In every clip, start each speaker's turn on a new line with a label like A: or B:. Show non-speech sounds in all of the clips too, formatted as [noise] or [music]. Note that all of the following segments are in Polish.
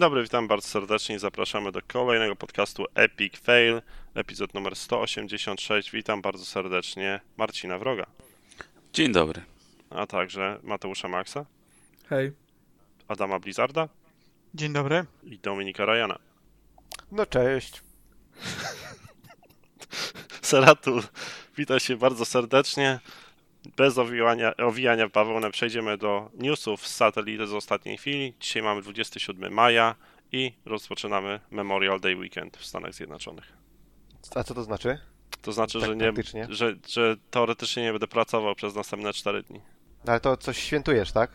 A: Dzień dobry, witam bardzo serdecznie i zapraszamy do kolejnego podcastu Epic Fail, epizod numer 186. Witam bardzo serdecznie Marcina Wroga,
B: Dzień dobry.
A: a także Mateusza Maxa,
C: Hej.
A: Adama Blizzarda
D: Dzień dobry.
A: i Dominika Ryana.
E: No cześć. [laughs]
A: Seratul, witam się bardzo serdecznie. Bez owijania, owijania w bawełnę przejdziemy do newsów z satelity z ostatniej chwili. Dzisiaj mamy 27 maja i rozpoczynamy Memorial Day Weekend w Stanach Zjednoczonych.
E: A co to znaczy?
A: To znaczy,
E: Tak
A: że, nie, że, że teoretycznie nie będę pracował przez następne 4 dni.
E: No ale to coś świętujesz, tak?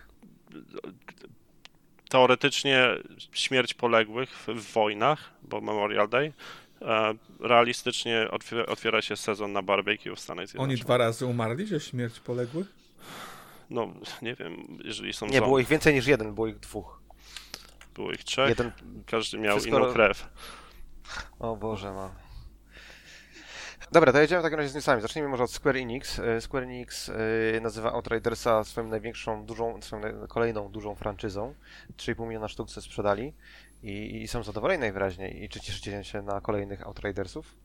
A: Teoretycznie śmierć poległych w, w wojnach, bo Memorial Day. Realistycznie otwiera, się sezon na barbecue w Stanach
C: Oni
A: Zjednoczonych.
C: dwa razy umarli, że śmierć poległych?
A: No, nie wiem, jeżeli są
E: Nie, było ich więcej niż jeden, było ich dwóch.
A: Było ich trzech.
E: Jeden...
A: Każdy miał
E: Wszystko
A: inną krew.
E: O Boże, ma. Dobra, to jedziemy w takim razie z newsami. Zacznijmy może od Square Enix. E, Square Enix e, nazywa Outridersa swoją największą, dużą, swoją kolejną dużą franczyzą. 3,5 miliona sztuk se sprzedali i, i są zadowoleni najwyraźniej. I czy cieszycie się na kolejnych Outridersów?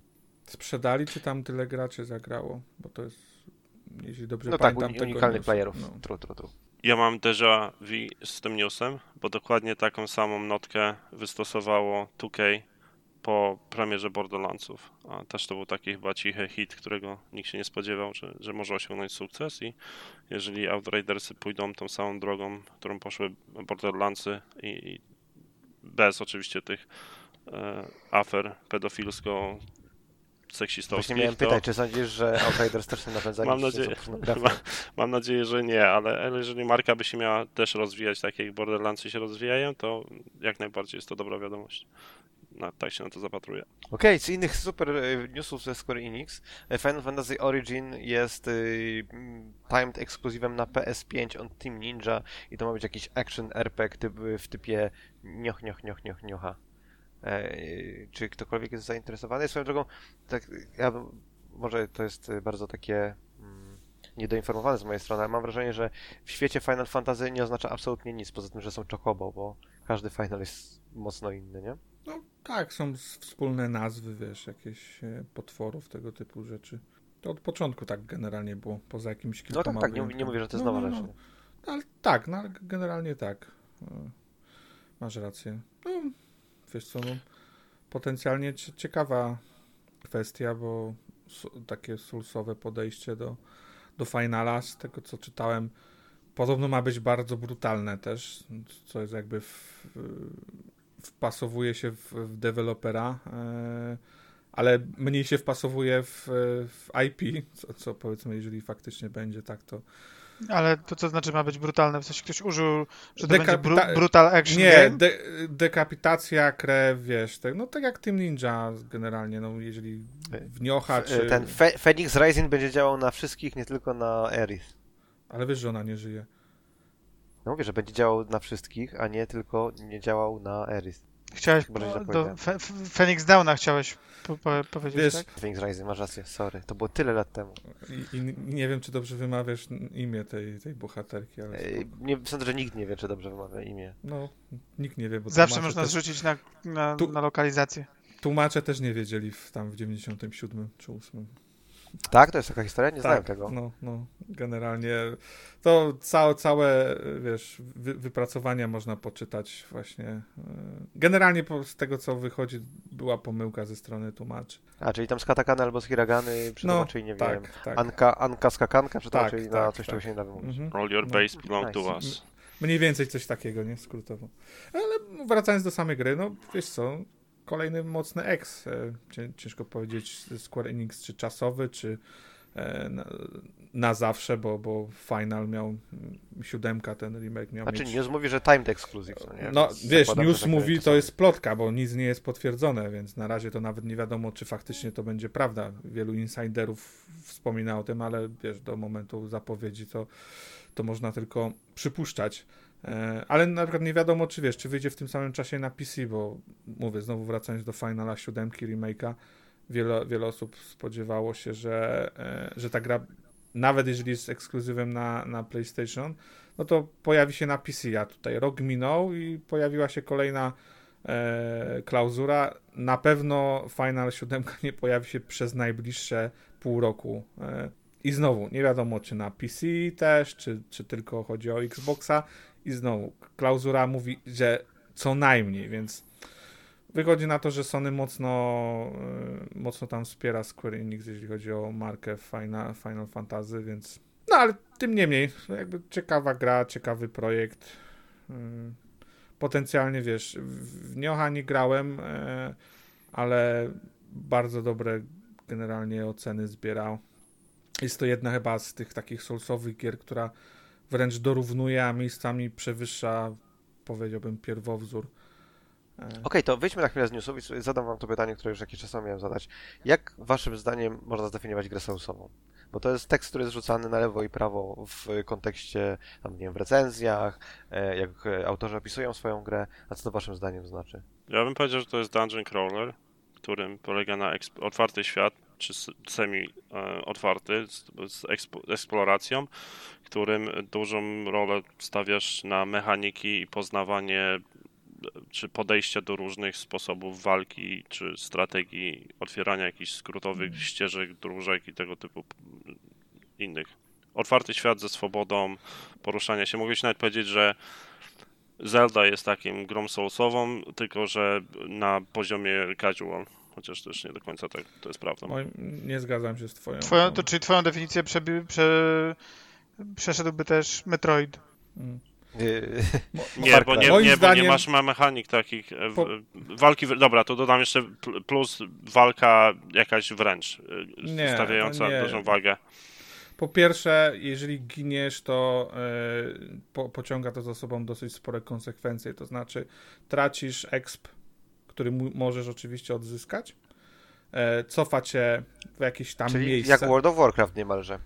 C: Sprzedali, czy tam tyle graczy zagrało? Bo to jest, jeśli dobrze
E: No tak,
C: pamiętam,
E: uni-
C: tego
E: unikalnych playerów.
C: No.
E: Tru, tru, tru.
A: Ja mam déjà vu z tym newsem, bo dokładnie taką samą notkę wystosowało 2K po premierze Borderlandsów. A też to był taki chyba cichy hit, którego nikt się nie spodziewał, że, że może osiągnąć sukces i jeżeli Outridersy pójdą tą samą drogą, którą poszły Borderlandsy i, i bez oczywiście tych e, afer pedofilsko
E: Właśnie
A: seksistowskich,
E: miałem
A: to...
E: pytać, czy sądzisz, że Outriders też są napędzani [laughs]
A: Mam nadzieję-? [laughs] Ma, mam nadzieję, że nie, ale ale jeżeli marka by się miała też rozwijać tak jak Borderlandsy się rozwijają, to jak najbardziej jest to dobra wiadomość. Na, tak się na to zapatruję.
E: Okej, z innych super e, newsów ze Square Enix, e, Final Fantasy Origin jest mm, timed ekskluzywem na PS5 on Team Ninja i to ma być jakiś action RPG typ, w typie nioch, nioch, nioch, nioch, niocha. E, czy ktokolwiek jest zainteresowany? Swoją drogą, tak, ja bym, może to jest bardzo takie mm, niedoinformowane z mojej strony, ale mam wrażenie, że w świecie Final Fantasy nie oznacza absolutnie nic, poza tym, że są chocobo, bo każdy Final jest mocno inny, nie?
C: No tak, są wspólne nazwy, wiesz, jakieś e, potworów, tego typu rzeczy. To od początku tak generalnie było, poza jakimś
E: No
C: kilkoma
E: tak, tak, nie, nie mówię, że to jest
C: No,
E: nowa
C: no,
E: rzecz.
C: no. No, ale tak, no, generalnie tak. E, Masz rację. No, wiesz co, no, potencjalnie cie- ciekawa kwestia, bo takie sulsowe podejście do, do finala, z tego co czytałem, podobno ma być bardzo brutalne też, co jest jakby w, wpasowuje się w, w dewelopera, e, ale mniej się wpasowuje w, w IP, co, co powiedzmy, jeżeli faktycznie będzie tak, to
D: Ale to co znaczy ma być brutalne? W sensie ktoś użył, że to
C: Dekapita-
D: bru brutal action
C: Nie,
D: game?
C: de, dekapitacja, krew, wiesz, tak, no tak jak Team Ninja generalnie, no jeżeli wniocha, czy...
E: Ten Fe Phoenix Rising będzie działał na wszystkich, nie tylko na Aerith.
C: Ale wiesz, że ona nie żyje.
E: No mówię, że będzie działał na wszystkich, a nie tylko nie działał na Aerith.
D: Chciałeś
E: Chyba, że źle
D: do. Fe Phoenix Downa chciałeś po po powiedzieć,
C: Wiesz,
D: tak?
E: Phoenix Rising, masz rację, sorry. To było tyle lat temu.
C: I, i nie wiem, czy dobrze wymawiasz imię tej, tej bohaterki, ale.
E: Nie, sądzę, że nikt nie wie, czy dobrze wymawia imię.
C: no, nikt nie wie, bo
D: Zawsze można
C: też,
D: zrzucić na, na,
C: Tu-
D: na lokalizację.
C: Tłumacze też nie wiedzieli w, tam w 97 czy 8.
E: Tak? To jest taka historia? Nie znałem
C: tak,
E: tego.
C: no, no, generalnie to całe, całe wiesz, wy, wypracowania można poczytać właśnie. e, Generalnie z tego, co wychodzi, była pomyłka ze strony tłumaczy.
E: A, czyli tam z katakany albo z hiragany przetłumaczyli, nie wiem,
C: tak, tak.
E: Anka, Anka skakanka przetłumaczyli
C: Tak,
E: na
C: tak,
E: coś,
C: tak.
E: czego się nie da wymówić.
C: Mhm.
A: All your
C: No.
A: base belong to
E: Nice.
A: us.
C: Mniej więcej coś takiego, nie? Skrótowo. Ale wracając do samej gry, no wiesz co, kolejny mocny X. e, cię- Ciężko powiedzieć Square Enix, czy czasowy, czy e, na, na zawsze, bo, bo Final miał mm, siódemka, ten remake miał
E: Znaczy,
C: mieć...
E: news mówi, że timed exclusive, no nie?
C: No
E: Więc
C: wiesz, news
E: tak
C: mówi,
E: będzie
C: to jest plotka, bo nic nie jest potwierdzone, więc na razie to nawet nie wiadomo, czy faktycznie to będzie prawda. Wielu insiderów wspomina o tym, ale wiesz, do momentu zapowiedzi to, to można tylko przypuszczać. E, Ale na przykład nie wiadomo, czy wiesz, czy wyjdzie w tym samym czasie na PC, bo mówię, znowu wracając do Finala 7 remake'a, wiele, wiele osób spodziewało się, że, e, że ta gra, nawet jeżeli jest ekskluzywem na, na PlayStation, no to pojawi się na PC, a tutaj rok minął i pojawiła się kolejna e, klauzura. Na pewno Final 7 nie pojawi się przez najbliższe pół roku. E, I znowu, nie wiadomo czy na PC też, czy, czy tylko chodzi o Xboxa. I znowu, klauzura mówi, że co najmniej, więc wychodzi na to, że Sony mocno, e, mocno tam wspiera Square Enix, jeśli chodzi o markę Final, Final Fantasy, więc no ale tym niemniej, jakby ciekawa gra, ciekawy projekt. Mm, Potencjalnie wiesz, w Nioha nie grałem, e, ale bardzo dobre generalnie oceny zbierał. Jest to jedna chyba z tych takich soulsowych gier, która wręcz dorównuje, a miejscami przewyższa, powiedziałbym, pierwowzór. E,
E: Okej, to wyjdźmy na chwilę z newsów i zadam wam to pytanie, które już jakiś czas temu miałem zadać. Jak waszym zdaniem można zdefiniować grę soulsową? Bo to jest tekst, który jest rzucany na lewo i prawo w kontekście, tam, nie wiem, w recenzjach, e, jak e, autorzy opisują swoją grę. A co to waszym zdaniem znaczy?
A: Ja bym powiedział, że to jest dungeon crawler, którym polega na otwarty świat, czy semi-otwarty, z, z eksploracją, którym dużą rolę stawiasz na mechaniki i poznawanie, e, czy podejścia do różnych sposobów walki, czy strategii otwierania jakichś skrótowych ścieżek, dróżek i tego typu p- innych. Otwarty świat ze swobodą poruszania się. Mogę się nawet powiedzieć, że Zelda jest takim grą soulsową, tylko że na poziomie casual. Chociaż też nie do końca tak to jest prawda.
C: nie zgadzam się z twoją.
D: Twoją, to, czyli twoją definicję przebi- prze, przeszedłby też Metroid.
C: Mm.
E: Yy,
A: Nie, bo nie, nie, bo
C: zdaniem-
A: nie masz ma mechanik takich. e,
C: Po-
A: Walki, dobra, to dodam jeszcze pl- plus walka jakaś wręcz, e,
C: Nie,
A: stawiająca
C: nie.
A: dużą wagę.
C: Po pierwsze, jeżeli giniesz, to e, po, pociąga to za sobą dosyć spore konsekwencje. To znaczy, tracisz exp, który możesz oczywiście odzyskać, e, cofa cię w jakieś tam
E: czyli
C: miejsce.
E: jak World of Warcraft niemalże.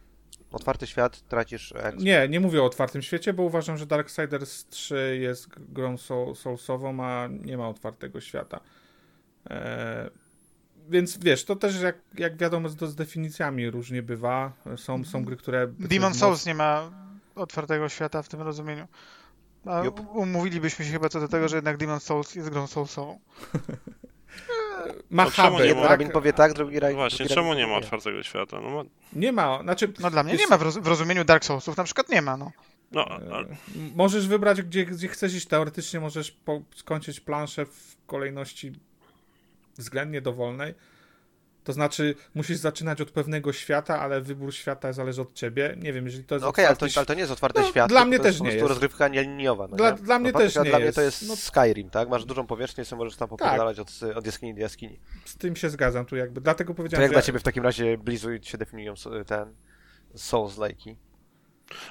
E: Otwarty świat, tracisz... exp.
C: Nie, nie mówię o otwartym świecie, bo uważam, że Darksiders 3 jest grą soul, soulsową, a nie ma otwartego świata. E, więc wiesz, to też jak, jak wiadomo z, z definicjami różnie bywa. Są, są gry, które...
D: Demon Souls nie ma otwartego świata w tym rozumieniu. A
E: Jup.
D: umówilibyśmy się chyba co do tego, że jednak Demon Souls jest grą soulsową. [laughs]
C: Ma
A: czemu
C: huby,
A: nie ma-
C: tak?
E: rabin powie tak, drugi rabin
A: Właśnie,
E: drugi
A: czemu
E: rabin
A: nie ma otwartego świata? No, ma-
C: Nie ma, znaczy...
D: No dla mnie
C: wiesz
D: nie ma w, roz- w rozumieniu Dark Soulsów, na przykład nie ma, no.
A: no,
C: E,
A: a-
C: m- Możesz wybrać, gdzie, gdzie chcesz iść. Teoretycznie możesz po, skończyć planszę w kolejności względnie dowolnej. To znaczy, musisz zaczynać od pewnego świata, ale wybór świata zależy od ciebie. Nie wiem, jeżeli to jest
E: No okej, ale,
C: otwarty
E: to, ale to nie jest otwarty
C: No,
E: świat.
C: dla
E: tylko
C: mnie
E: to jest
C: też nie
E: prostu
C: jest.
E: rozgrywka nieliniowa. No
C: Dla-
E: nie?
C: dla mnie też nie
E: Dla mnie
C: jest.
E: to jest
C: No-
E: Skyrim, tak? Masz dużą powierzchnię sobie możesz tam popierdalać od, od jaskini do jaskini.
C: Z tym się zgadzam tu jakby. Dlatego
E: To
C: powiedziałem,
E: jak
C: że
E: dla ciebie w takim razie Blizu się definiują ten Souls-like'i?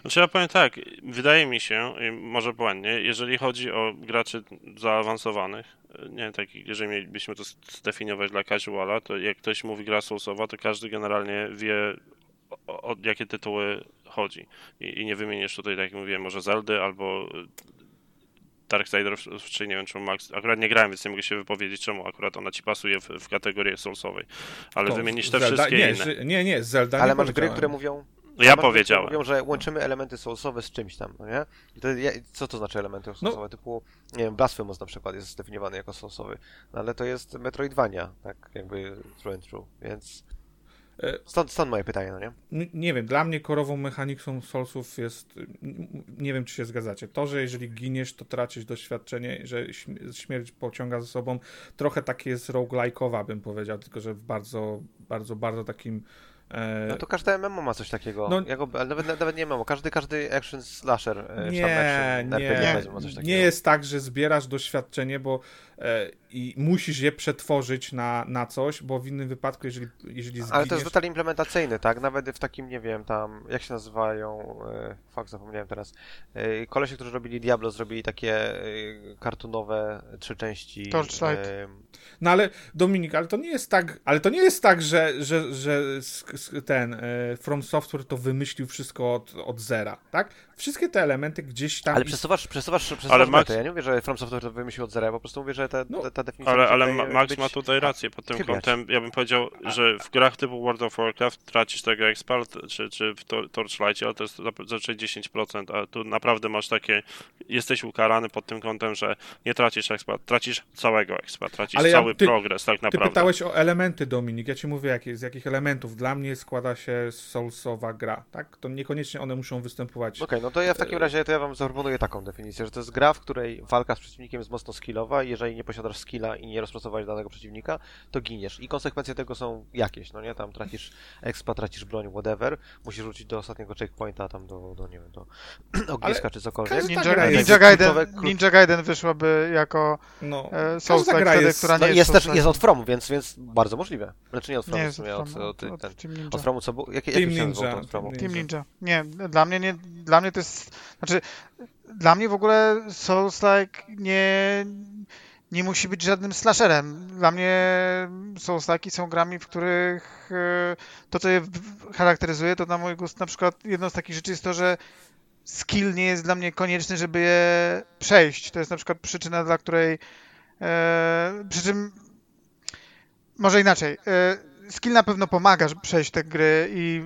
A: Znaczy ja powiem tak, wydaje mi się, i może błędnie, jeżeli chodzi o graczy zaawansowanych, nie takich, jeżeli mielibyśmy to zdefiniować dla casuala, to jak ktoś mówi gra soulsowa, to każdy generalnie wie o, o jakie tytuły chodzi. I, I nie wymienisz tutaj, tak jak mówiłem, może Zeldy albo Darksiders, czy nie wiem czemu Max, akurat nie grałem, więc nie mogę się wypowiedzieć czemu akurat ona ci pasuje w, w kategorię soulsowej. Ale
C: to
A: wymienisz te
C: Zelda,
A: wszystkie
C: nie,
A: inne.
C: Nie, nie, Zelda
E: Ale
C: nie
E: masz gry, które mówią...
A: No ja powiedziałem.
E: Mówią, że łączymy elementy soulsowe z czymś tam, no nie? I to, ja- co to znaczy elementy soulsowe? Typu, nie wiem, Blasphemous na przykład jest zdefiniowany jako soulsowy, no ale to jest Metroidvania, tak jakby through and through, więc...
C: E,
E: Stąd, stąd moje pytanie, no nie?
C: Nie wiem, dla mnie korową mechaniką Soulsów jest. Nie wiem, czy się zgadzacie. To, że jeżeli giniesz, to tracisz doświadczenie, że śm- śmierć pociąga za sobą. Trochę takie jest roguelike'owa, bym powiedział, tylko że w bardzo, bardzo, bardzo takim. E,
E: No to każde MMO ma coś takiego.
C: No-
E: Ja go, ale nawet, nawet nie MMO, każdy, każdy action slasher, e,
C: nie,
E: action
C: nie,
E: RPG ma coś takiego.
C: nie jest tak, że zbierasz doświadczenie, bo i musisz je przetworzyć na, na coś, bo w innym wypadku, jeżeli, jeżeli zginiesz...
E: Ale to jest detal implementacyjny, tak? Nawet w takim, nie wiem, tam, jak się nazywają, e, fuck, zapomniałem teraz. E, kolesie, którzy robili Diablo, zrobili takie e, kartunowe trzy części.
D: Torchlight.
E: E,
C: No ale Dominik, ale to nie jest tak, ale to nie jest tak, że, że, że ten e, From Software to wymyślił wszystko od, od zera, tak? Wszystkie te elementy gdzieś tam
E: ale przesuwasz, przesuwasz, przesuwasz
A: Ale
E: metę. Ja nie mówię, że From Software to wymyślił od zera, ja po prostu mówię, że te,
C: No.
E: te, ta ta definicja
A: Ale, ale Max
E: być
A: ma tutaj rację pod tym
E: chybiać.
A: kątem. Ja bym powiedział, że w grach typu World of Warcraft tracisz tego expert, czy, czy w Tor- Torchlightie, ale to jest zazwyczaj 10%, a tu naprawdę masz takie, jesteś ukarany pod tym kątem, że nie tracisz expert, tracisz całego expert, tracisz
C: Ale ja-
A: cały
C: ty-
A: progres tak
C: Ty
A: naprawdę.
C: pytałeś o elementy, Dominik. Ja ci mówię, jakie, z jakich elementów. Dla mnie składa się Soulsowa gra, tak? To niekoniecznie one muszą występować.
E: Okej, no to ja w takim razie to ja wam zaproponuję taką definicję, że to jest gra, w której walka z przeciwnikiem jest mocno skillowa i jeżeli nie posiadasz skilla i nie rozpracowałeś danego przeciwnika, to giniesz. I konsekwencje tego są jakieś, no nie? Tam tracisz expa, tracisz broń, whatever, musisz wrócić do ostatniego checkpointa, tam do, do nie wiem, do [clears throat] ogniska czy cokolwiek.
C: każda
D: Ninja,
C: jest
D: Ninja, Gaiden,
E: kluczowe- klucz-
D: Ninja Gaiden wyszłaby jako
C: No,
D: e,
C: gra
D: wtedy,
C: jest...
D: która
E: No
D: nie
E: i jest też
D: Souls-like.
E: jest od From, więc, więc bardzo możliwe. Znaczy nie od From,
D: Nie
E: w
D: jest
E: sumie,
D: od,
E: od,
D: From,
E: od,
D: od,
E: ten,
D: od Team Ninja.
E: od Fromu co było? Jakie,
C: Team
E: jakie
C: Ninja,
E: nazywał ten From?
C: Team
D: Team Ninja. Nie, dla mnie nie, dla mnie to jest, znaczy, dla mnie w ogóle Souls-like nie, nie musi być żadnym slasherem. Dla mnie Souls-like są grami, w których e, to, co je charakteryzuje, to na mój gust na przykład jedną z takich rzeczy jest to, że skill nie jest dla mnie konieczny, żeby je przejść. To jest na przykład przyczyna, dla której e, przy czym może inaczej. e, Skill na pewno pomaga przejść te gry i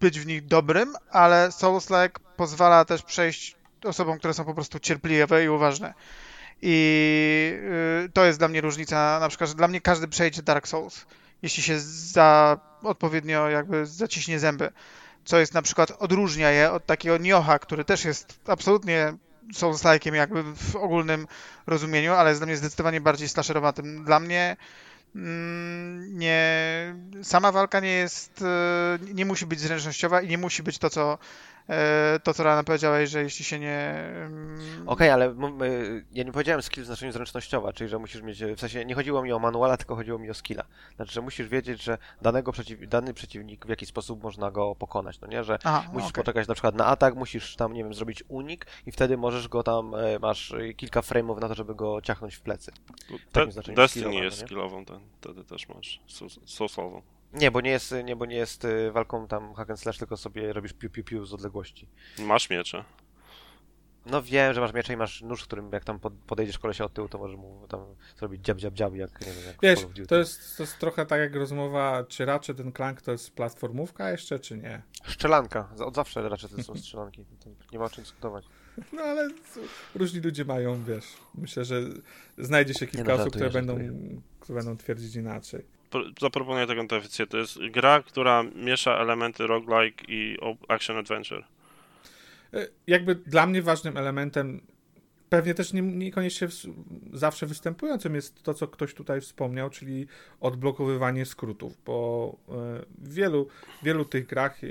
D: być w nich dobrym, ale Souls-like pozwala też przejść osobom, które są po prostu cierpliwe i uważne. I y, to jest dla mnie różnica, na przykład, że dla mnie każdy przejdzie Dark Souls, jeśli się za odpowiednio jakby zaciśnie zęby. Co jest na przykład odróżnia je od takiego Nioha, który też jest absolutnie Souls-like'iem jakby w ogólnym rozumieniu, ale jest dla mnie zdecydowanie bardziej slasherowatym. Dla mnie mm, nie, sama walka nie jest, e, nie musi być zręcznościowa i nie musi być to, co to, co Rana powiedziałeś, że jeśli się nie... mm,
E: Okej, ale m- y, ja nie powiedziałem skill w znaczeniu zręcznościowa, czyli że musisz mieć, w sensie nie chodziło mi o manuala, tylko chodziło mi o skilla. Znaczy, że musisz wiedzieć, że danego przeciw, dany przeciwnik w jakiś sposób można go pokonać, no nie, że
D: Aha,
E: musisz
D: okej.
E: poczekać na przykład na atak, musisz tam, nie wiem, zrobić unik i wtedy możesz go tam, e, masz e, kilka frame'ów na to, żeby go ciachnąć w plecy. Znaczeniu
A: Destiny jest
E: no
A: skillową, ten, wtedy też masz sosową.
E: Nie, bo nie jest, nie, bo nie jest e, walką tam hack and slash, tylko sobie robisz piu piu piu z odległości.
A: Masz miecze.
E: No wiem, że masz miecze i masz nóż, którym jak tam pod- podejdziesz kolesia od tyłu, to możesz mu tam zrobić dziab, dziab, dziab, jak, nie wiem, jak
C: Wiesz, to jest, to jest trochę tak jak rozmowa, czy raczej ten Clank to jest platformówka jeszcze, czy nie?
E: Strzelanka. Z- Od zawsze raczej to są strzelanki. Nie ma o czym dyskutować. [laughs]
C: No ale różni ludzie mają, wiesz, myślę, że znajdzie się kilka
E: no,
C: osób, które będą, które będą twierdzić inaczej.
A: Pro- Zaproponuję taką definicję. To jest gra, która miesza elementy roguelike i action adventure.
C: E, Jakby dla mnie ważnym elementem, pewnie też nie, niekoniecznie ws- zawsze występującym jest to, co ktoś tutaj wspomniał, czyli odblokowywanie skrótów, bo e, w wielu, wielu tych grach e,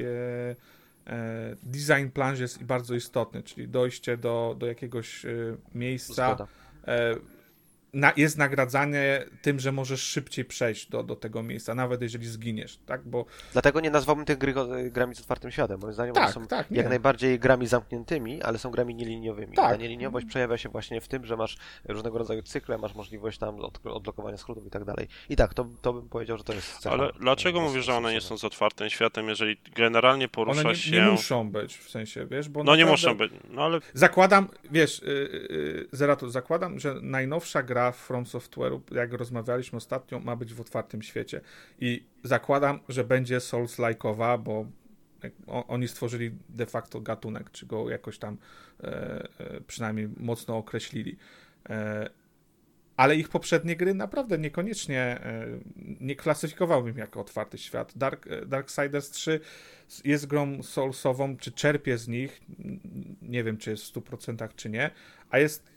C: e, design planż jest bardzo istotny, czyli dojście do, do jakiegoś miejsca,
E: Zgoda.
C: E, na, jest nagradzanie tym, że możesz szybciej przejść do, do tego miejsca, nawet jeżeli zginiesz, tak? Bo
E: Dlatego nie nazwałbym tych gry go- grami z otwartym światem. Moim zdaniem
C: tak,
E: one są
C: tak, nie.
E: jak najbardziej grami zamkniętymi, ale są grami nieliniowymi.
C: Tak.
E: Ta nieliniowość przejawia się właśnie w tym, że masz różnego rodzaju cykle, masz możliwość tam od, odblokowania skrótów i tak dalej. I tak, to, to bym powiedział, że to jest cecha.
A: Ale dlaczego
E: e,
A: mówisz, że one nie są z otwartym światem, jeżeli generalnie
C: One
A: porusza
C: nie,
A: się...
C: nie muszą być, w sensie, wiesz, bo
A: No nie
C: naprawdę-
A: muszą być, no ale
C: Zakładam, wiesz, yy, yy, Zerato, zakładam, że najnowsza gra From Software'u, jak rozmawialiśmy ostatnio, ma być w otwartym świecie. I zakładam, że będzie Souls-like'owa, bo oni stworzyli de facto gatunek, czy go jakoś tam e, e, przynajmniej mocno określili. E, ale ich poprzednie gry naprawdę niekoniecznie e, nie klasyfikowałbym jako otwarty świat. Dark, e, Darksiders 3 jest grą soulsową, czy czerpie z nich, nie wiem czy jest w 100% czy nie, a jest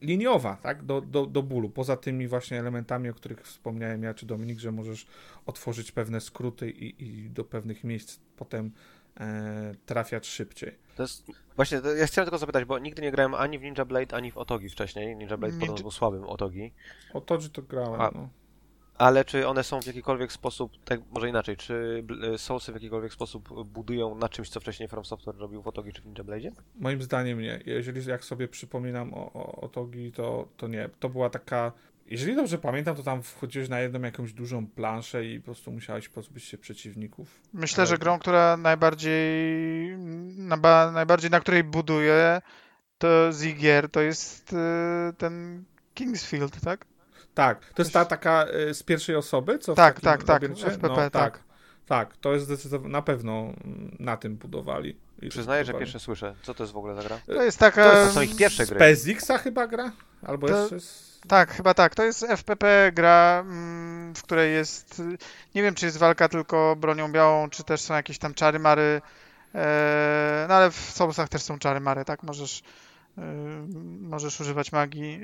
C: liniowa, tak, do, do, do bólu. Poza tymi właśnie elementami, o których wspomniałem ja czy Dominik, że możesz otworzyć pewne skróty i, i do pewnych miejsc potem e, trafiać szybciej.
E: To jest... Właśnie, to ja chciałem tylko zapytać, bo nigdy nie grałem ani w Ninja Blade, ani w Otogi wcześniej. Ninja Blade
D: Ninja-
E: podobno był słabym Otogi.
C: O to, że to grałem,
E: A-
C: no.
E: Ale czy one są w jakikolwiek sposób, tak może inaczej, czy bl- Soulsy w jakikolwiek sposób budują na czymś, co wcześniej From Software robił w Otogi czy w Ninja Blade?
C: Moim zdaniem nie. Jeżeli jak sobie przypominam o, o, o Togi, to, to nie. To była taka. Jeżeli dobrze pamiętam, to tam wchodziłeś na jedną jakąś dużą planszę i po prostu musiałeś pozbyć się przeciwników.
D: Myślę, że
C: Ale-
D: grą, która najbardziej na, ba- najbardziej na której buduję to z gier, to jest y, ten Kingsfield, tak?
C: Tak, to jest ta taka y, z pierwszej osoby, co w
D: Tak, tak, tak,
C: labiryncie?
D: FPP,
C: no,
D: tak.
C: tak. Tak, to jest zdecydowanie, na pewno mm, na tym budowali. I
E: Przyznaję, że pierwsze słyszę. Co to jest w ogóle za gra?
D: To jest taka...
C: To
E: To są ich pierwsze
C: Z
E: gry.
C: PSX-a chyba gra? Albo
D: To-
C: jeszcze z...
D: Tak, chyba tak. To jest FPP gra, mm, w której jest. Nie wiem, czy jest walka tylko bronią białą, czy też są jakieś tam czary mary. E, no ale w Soulsach też są czary mary, tak? Możesz, e, możesz używać magii.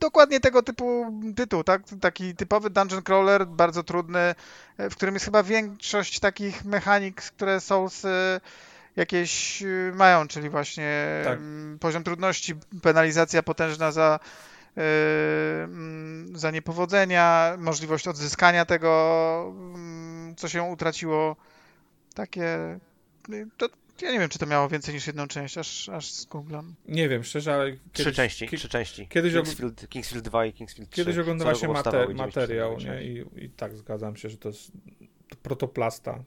D: No, dokładnie tego typu tytuł, tak? Taki typowy dungeon crawler, bardzo trudny, e, w którym jest chyba większość takich mechanik, które Souls e, jakieś e, mają, czyli właśnie
C: Tak.
D: mm, poziom trudności, penalizacja potężna za, mm, za niepowodzenia, możliwość odzyskania tego, mm, co się utraciło. Takie. To, ja nie wiem, czy to miało więcej niż jedną część, aż, aż zgooglam.
C: Nie wiem, szczerze, ale
E: Trzy
C: kiedyś,
E: części,
C: kie-
E: trzy części.
C: kiedyś
E: Kingsfield, Kingsfield 2 i Kingsfield 3.
C: Kiedyś oglądałem
E: powstawało
C: mater- materiał, nie? I, I tak zgadzam się, że to jest protoplasta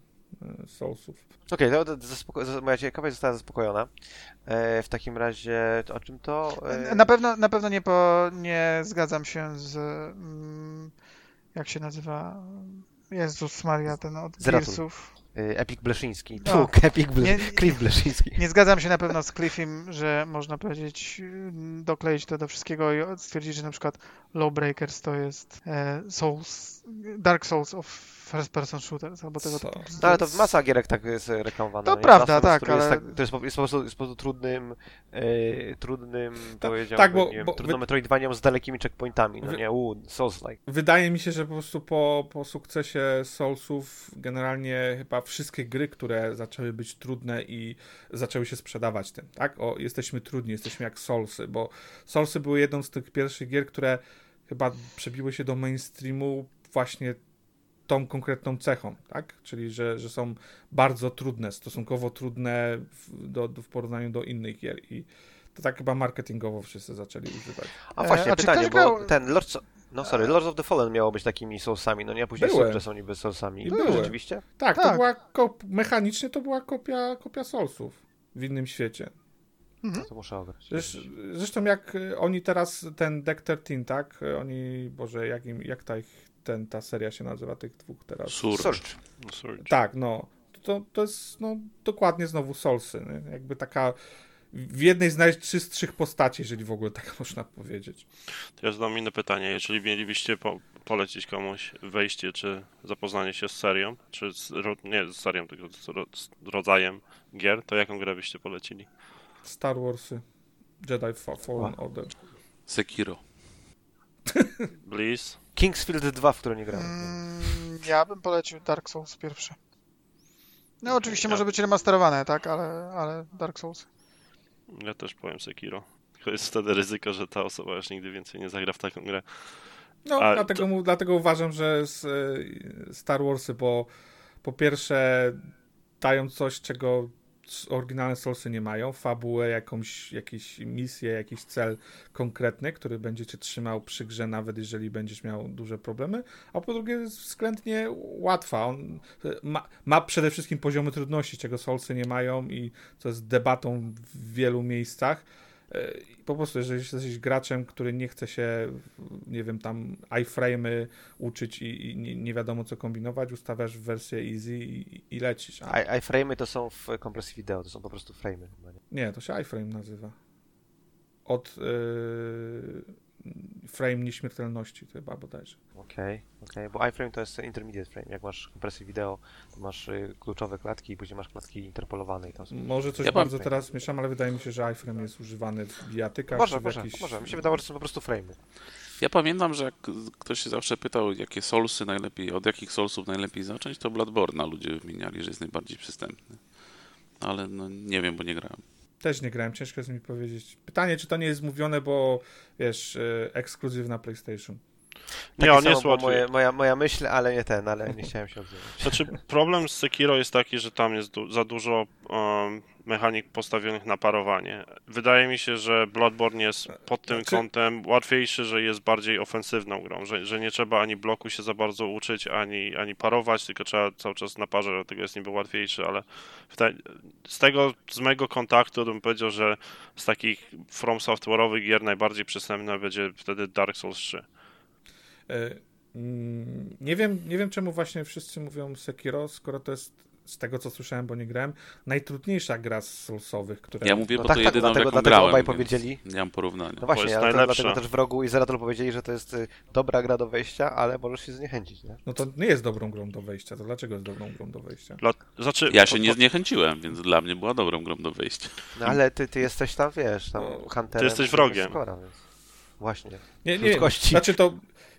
C: e, Soulsów.
E: Okej, to, to zaspoko- za- moja ciekawość została zaspokojona. E, w takim razie, o czym to? E,
D: Na pewno, na pewno nie, po, nie zgadzam się z. mm, Jak się nazywa? Jezus Maria, ten od
E: Zeratul.
D: Gearsów.
E: E, Epic Bleszyński.
D: No.
E: Epic Ble-
D: Nie-
E: Cliff Bleszyński.
D: Nie zgadzam się na pewno z Cliffim, że można powiedzieć, mm, dokleić to do wszystkiego i stwierdzić, że na przykład Lawbreakers to jest e, Souls, Dark Souls of First Person Shooters albo tego typu.
E: No ale to masa gierek tak jest reklamowana.
D: To
E: nie?
D: prawda, tak,
E: który jest
D: ale-
E: tak, to jest, po, jest, po prostu, jest po prostu trudnym, e, trudnym, powiedziałbym,
C: tak, bo-
E: nie wiem,
C: bo
E: trudną
C: wy-
E: metroidvanią z dalekimi checkpointami, no
C: wy-
E: nie, u, Souls-like.
C: Wydaje mi się, że po prostu po, po sukcesie Soulsów generalnie chyba wszystkie gry, które zaczęły być trudne i zaczęły się sprzedawać tym, tak? O, jesteśmy trudni, jesteśmy jak Soulsy, bo Soulsy były jedną z tych pierwszych gier, które chyba przebiły się do mainstreamu właśnie tą konkretną cechą, tak? Czyli, że, że są bardzo trudne, stosunkowo trudne w, do, w porównaniu do innych gier i to tak chyba marketingowo wszyscy zaczęli używać.
E: A
D: E,
E: właśnie,
D: a czy
E: pytanie, bo
D: grał-
E: ten Lords, no sorry, Lords of the Fallen miało być takimi Soulsami, no nie, a później
C: Były.
E: Soulsy są niby Soulsami.
C: I
E: Były
C: były.
E: rzeczywiście?
C: Tak, to
D: Tak.
C: była kop- mechanicznie to była kopia, kopia Soulsów w innym świecie.
E: No to muszę ograć.
C: Zresz, zresztą jak y, oni teraz, ten Deck 13, tak? y, Oni, Boże, jak, im, jak ta, ich, ten, ta seria się nazywa, tych dwóch teraz?
A: Surge.
E: Surge.
A: Surge.
C: Tak, no. To, to jest no, dokładnie znowu Soulsy. Nie? Jakby taka w jednej z najczystszych postaci, jeżeli w ogóle tak [laughs] można powiedzieć.
A: To ja zadam inne pytanie. Jeżeli mielibyście po, polecić komuś wejście czy zapoznanie się z serią, czy z, nie z serią, tylko z, ro, z rodzajem gier, to jaką grę byście polecili?
C: Star Warsy, Jedi Fa- Fallen Order.
B: Sekiro.
A: Bliss?
E: Kingsfield 2, w które nie grałem.
D: Mm, ja bym polecił Dark Souls pierwsze. No oczywiście
A: Ja-
D: może być remasterowane, tak, ale, ale Dark Souls.
A: Ja też powiem Sekiro. Tylko jest wtedy ryzyko, że ta osoba już nigdy więcej nie zagra w taką grę.
C: No,
A: A
C: dlatego, mu, dlatego uważam, że z, y, Star Warsy, bo po pierwsze dają coś, czego oryginalne Soulsy nie mają, fabułę, jakąś, jakieś misję, jakiś cel konkretny, który będzie cię trzymał przy grze, nawet jeżeli będziesz miał duże problemy, a po drugie jest względnie łatwa. On ma, ma przede wszystkim poziomy trudności, czego Soulsy nie mają i co jest debatą w wielu miejscach. I Po prostu, jeżeli jesteś graczem, który nie chce się, nie wiem, tam iframe'y uczyć i, i nie, wiadomo co kombinować, ustawiasz wersję easy i, i lecisz. A,
E: iframe'y to są w kompresji wideo, to są po prostu frame'y. nie,
C: to się iframe nazywa. Od yy, frame nieśmiertelności to chyba bodajże.
E: Okej, okej, bo iframe to jest intermediate frame. Jak masz kompresję wideo, to masz y, kluczowe klatki i później masz klatki interpolowane i tam są...
C: Może coś
B: Ja
C: bardzo teraz mieszam, ale wydaje mi się, że iframe jest używany w bijatykach.
E: Może,
C: czy w
E: może,
C: jakichś-
E: może. Mi się wydawało, że to są po prostu frame'y.
B: Ja pamiętam, że jak ktoś się zawsze pytał, jakie solsy najlepiej, od jakich solsów najlepiej zacząć, to Bloodborne'a ludzie wymieniali, że jest najbardziej przystępny. Ale no nie wiem, bo nie grałem.
C: Też nie grałem, ciężko jest mi powiedzieć. Pytanie, czy to nie jest mówione, bo wiesz, yy, ekskluzyw na PlayStation.
A: Nie, on jest łatwiej.
E: moje, moja, moja myśl, ale nie ten, ale nie chciałem się odzywać.
A: Znaczy, problem z Sekiro jest taki, że tam jest du- za dużo um, mechanik postawionych na parowanie. Wydaje mi się, że Bloodborne jest pod tym
C: Znaczy-
A: kątem łatwiejszy, że jest bardziej ofensywną grą, że, że nie trzeba ani bloku się za bardzo uczyć, ani, ani parować, tylko trzeba cały czas na parze, dlatego jest niby łatwiejszy, ale te, z tego, z mojego kontaktu bym powiedział, że z takich From Software'owych gier najbardziej przystępna będzie wtedy Dark Souls 3.
C: E, mm, Nie wiem, nie wiem czemu właśnie wszyscy mówią Sekiro, skoro to jest z tego co słyszałem, bo nie grałem, najtrudniejsza gra z Soulsowych, która...
B: Ja mówię,
E: No
B: bo
E: tak,
B: to
E: tak,
B: jedyną,
E: dlatego-
B: jaką
E: dlatego
B: grałem.
E: obaj powiedzieli.
B: Nie mam porównania.
E: No właśnie,
A: jest
E: ale to, dlatego też wrogu i Zeratol powiedzieli, że to jest y, dobra gra do wejścia, ale możesz się zniechęcić, nie?
C: No to nie jest dobrą grą do wejścia, to dlaczego jest dobrą grą do wejścia?
A: Dla, znaczy,
B: Ja się
A: po-
B: nie zniechęciłem, więc dla mnie była dobrą grą do wyjścia.
E: No ale ty, ty jesteś tam, wiesz, tam
C: No,
E: hunterem.
A: ty jesteś wrogiem.
E: skora, więc... Właśnie.
C: Nie, nie,
E: Ludzkości.
C: znaczy to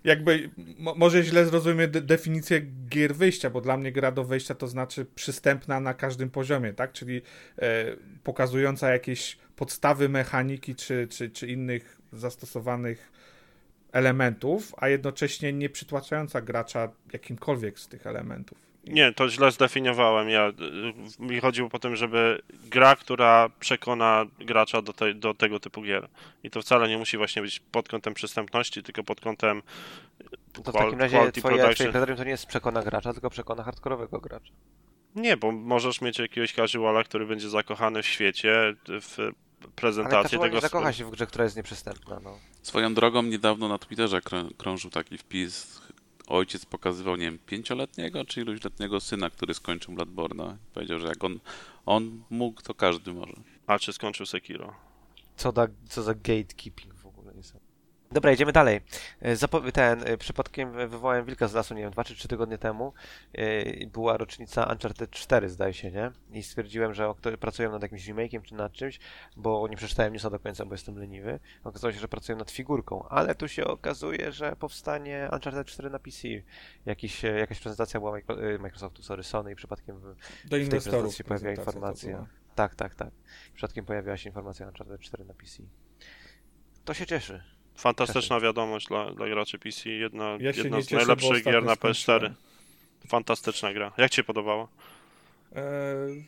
C: jakby, mo, może źle zrozumie de, definicję gier wyjścia, bo dla mnie gra do wejścia to znaczy przystępna na każdym poziomie, tak? Czyli e, pokazująca jakieś podstawy mechaniki czy, czy, czy innych zastosowanych elementów, a jednocześnie nie przytłaczająca gracza jakimkolwiek z tych elementów.
A: Nie, to źle zdefiniowałem. Ja, y, mi chodziło po tym, żeby gra, która przekona gracza do, te, do tego typu gier. I to wcale nie musi właśnie być pod kątem przystępności, tylko pod kątem
E: to w
A: qual-
E: takim razie twoje, twoje kryterium to nie jest przekona gracza, tylko przekona hardkorowego gracza.
A: Nie, bo możesz mieć jakiegoś casuala, który będzie zakochany w świecie, w
E: Ale
A: prezentacji
E: casual
A: tego
E: nie zakocha się w grze, która jest nieprzystępna, no.
B: Swoją drogą niedawno na Twitterze krą- krążył taki wpis. Ojciec pokazywał, nie wiem, pięcioletniego czy iluśletniego syna, który skończył Bloodborne'a. Powiedział, że jak on, on mógł, to każdy może.
A: A czy skończył Sekiro?
E: Co, da, co za gatekeeping. Dobra, idziemy dalej. E, Zapo- ten, e, przypadkiem wywołałem wilka z lasu, nie wiem, dwa czy trzy tygodnie temu. E, Była rocznica Uncharted 4, zdaje się, nie? I stwierdziłem, że pracują nad jakimś remake'iem czy nad czymś, bo nie przeczytałem newsa do końca, bo jestem leniwy. Okazało się, że pracują nad figurką, ale tu się okazuje, że powstanie Uncharted 4 na PC. Jakiś, jakaś prezentacja była Micro- Microsoftu, sorry, Sony i przypadkiem w,
C: Do
E: tej prezentacji się
C: to
E: informacja. Tak, tak, tak. Przypadkiem pojawiła się informacja Uncharted 4 na PC. To się cieszy.
A: Fantastyczna wiadomość dla, dla graczy PC. Jedna,
C: Ja
A: jedna z
C: cieszę,
A: najlepszych gier na PS4.
C: skończyłem.
A: Fantastyczna gra. Jak ci się podobała?
C: Eee,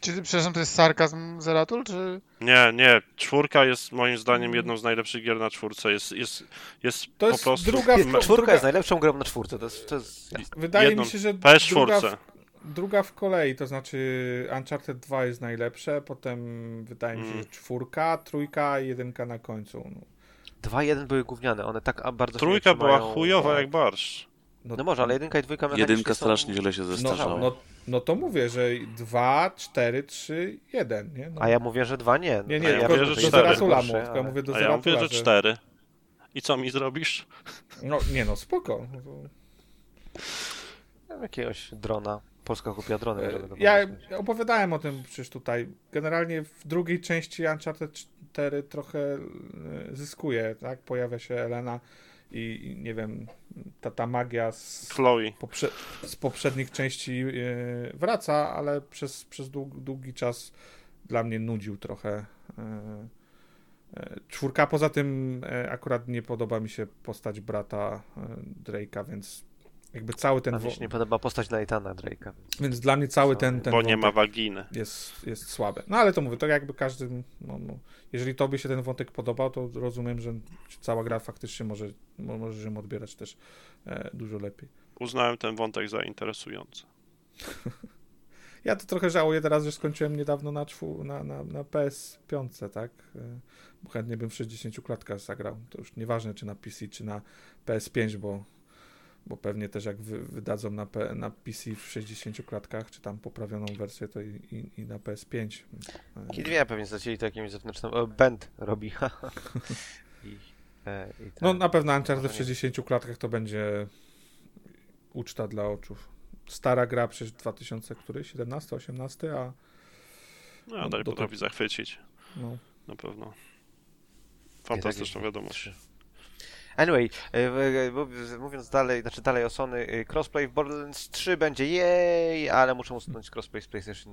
D: Czy, przepraszam, to jest sarkazm Zeratul, czy...
A: Nie, nie. Czwórka jest moim zdaniem jedną z najlepszych gier na czwórce. Jest, jest, jest
C: To
A: po
C: jest
A: prostu...
C: druga-
A: Me-
E: Czwórka
C: druga-
E: jest najlepszą grą na czwórce, to jest, to jest
C: wydaje
A: jedną-
C: mi się, że
A: PS4.
C: druga w, druga w kolei, to znaczy Uncharted 2 jest najlepsze, potem wydaje mi się,
A: Mm.
C: że czwórka, trójka i jedynka na końcu. No,
E: 2-1 były gówniane, one tak a, bardzo się
A: Trójka
E: nie
A: była chujowa jak barszcz.
E: No może, ale jedynka i dwójka
B: Jedynka
E: są...
B: strasznie źle się
C: no,
B: zestarzała.
C: no, no to mówię, że 2, 4, 3, 1, nie? No.
E: A ja mówię, że dwa nie.
C: Nie, nie,
A: ja mówię,
C: do
A: że
C: do
A: cztery.
C: Zeratula
E: Gorsze,
C: mówię, tylko ja mówię do
A: A ja mówię, że cztery. I co mi zrobisz?
C: No nie no, spoko. No
E: Jakiegoś drona. Polska kupiła drony. to
C: Ja opowiadałem o tym przecież tutaj. Generalnie w drugiej części Uncharted 4 trochę e, zyskuje, tak? Pojawia się Elena i, i nie wiem, ta, ta magia z, poprze z poprzednich części e, wraca, ale przez, przez dług, długi czas dla mnie nudził trochę. e, Czwórka, poza tym akurat nie podoba mi się postać brata Drake'a, więc jakby cały ten... Wo-
E: się nie podoba postać Nathana Drake'a. Więc...
C: Więc dla mnie cały ten, ten
A: Bo nie ma waginy.
C: jest, jest słabe. No ale to mówię, to jakby każdy, no, no, jeżeli tobie się ten wątek podobał, to rozumiem, że cała gra faktycznie może, mo- możesz ją odbierać też e, dużo lepiej.
A: Uznałem ten wątek za interesujący. [laughs]
C: Ja to trochę żałuję teraz, że skończyłem niedawno na, czwu, na, na, na PS5, tak? E, Bo chętnie bym w 60 klatkach zagrał. To już nieważne, czy na PC, czy na PS5, bo, bo pewnie też jak wy, wydadzą na, P, na PC w 60 klatkach, czy tam poprawioną wersję, to i, i, i na PS5. E,
E: Kid wie, pewnie zacięli to jakimś zewnętrznym... O, Bend robi. [laughs] I, e, i ten.
C: No na pewno Uncharted w
E: Może nie.
C: 60 klatkach to będzie uczta dla oczów. Stara gra przecież 2000, który? 17, 18, a
A: No,
C: No,
A: dalej potrafi zachwycić.
C: no,
A: Na pewno. Fantastyczna
E: tak jest.
A: wiadomość.
E: Anyway, e, e, mów- mówiąc dalej, znaczy dalej o Sony, e, crossplay w Borderlands 3 będzie jej, ale muszą usunąć crossplay z PlayStation,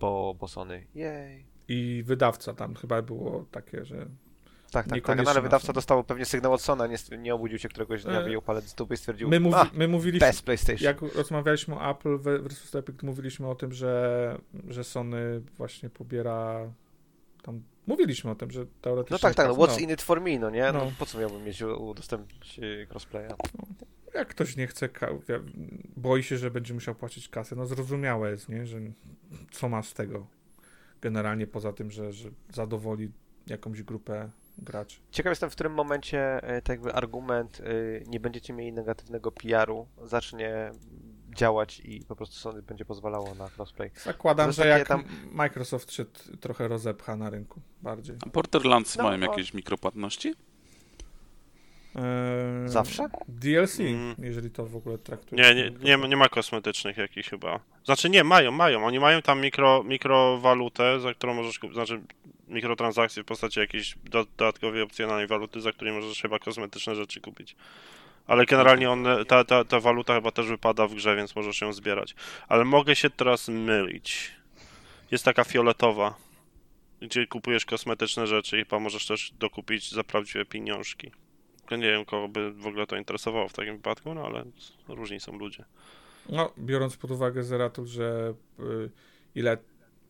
E: bo, bo Sony jej.
C: i wydawca tam chyba było takie, że
E: tak, tak.
C: Niekoniecznie
E: ale
C: na
E: wydawca dostał pewnie sygnał od Sony, nie, nie obudził się któregoś dnia, wyjął palec z dupy i stwierdził,
C: My, mówi,
E: a,
C: my mówiliśmy,
E: best PlayStation.
C: jak rozmawialiśmy o Apple versus Epic, mówiliśmy o tym, że, że Sony właśnie pobiera tam, mówiliśmy o tym, że teoretycznie...
E: No tak, tak, no,
C: no,
E: what's in it for me, no nie? No,
C: No.
E: po co miałbym mieć udostępnić y, crossplaya?
C: Jak ktoś nie chce, boi się, że będzie musiał płacić kasę, no zrozumiałe jest, nie, że co ma z tego generalnie poza tym, że, że zadowoli jakąś grupę graczy.
E: Ciekaw jestem, w którym momencie e, tak jakby argument y, nie będziecie mieli negatywnego PR-u zacznie działać i po prostu Sony będzie pozwalało na crossplay.
C: Zakładam, że jak
E: tam-
C: Microsoft się trochę rozepcha na rynku bardziej.
B: A Borderlands
E: No,
B: mają
E: no.
B: jakieś mikropłatności?
C: Eee,
E: Zawsze?
C: DLC,
A: Mm.
C: jeżeli to w ogóle traktuje.
A: Nie, nie, nie, ma- nie ma kosmetycznych jakichś chyba. Znaczy nie, mają, mają. Oni mają tam mikro, mikrowalutę, za którą możesz kupić, znaczy mikrotransakcje w postaci jakiejś do, dodatkowej opcjonalnej waluty, za której możesz chyba kosmetyczne rzeczy kupić. Ale generalnie on, ta, ta, ta waluta chyba też wypada w grze, więc możesz ją zbierać. Ale mogę się teraz mylić. Jest taka fioletowa, gdzie kupujesz kosmetyczne rzeczy i chyba możesz też dokupić za prawdziwe pieniążki. Nie wiem, kogo by w ogóle to interesowało w takim wypadku, no ale różni są ludzie.
C: No, biorąc pod uwagę Zeratul, że y, ile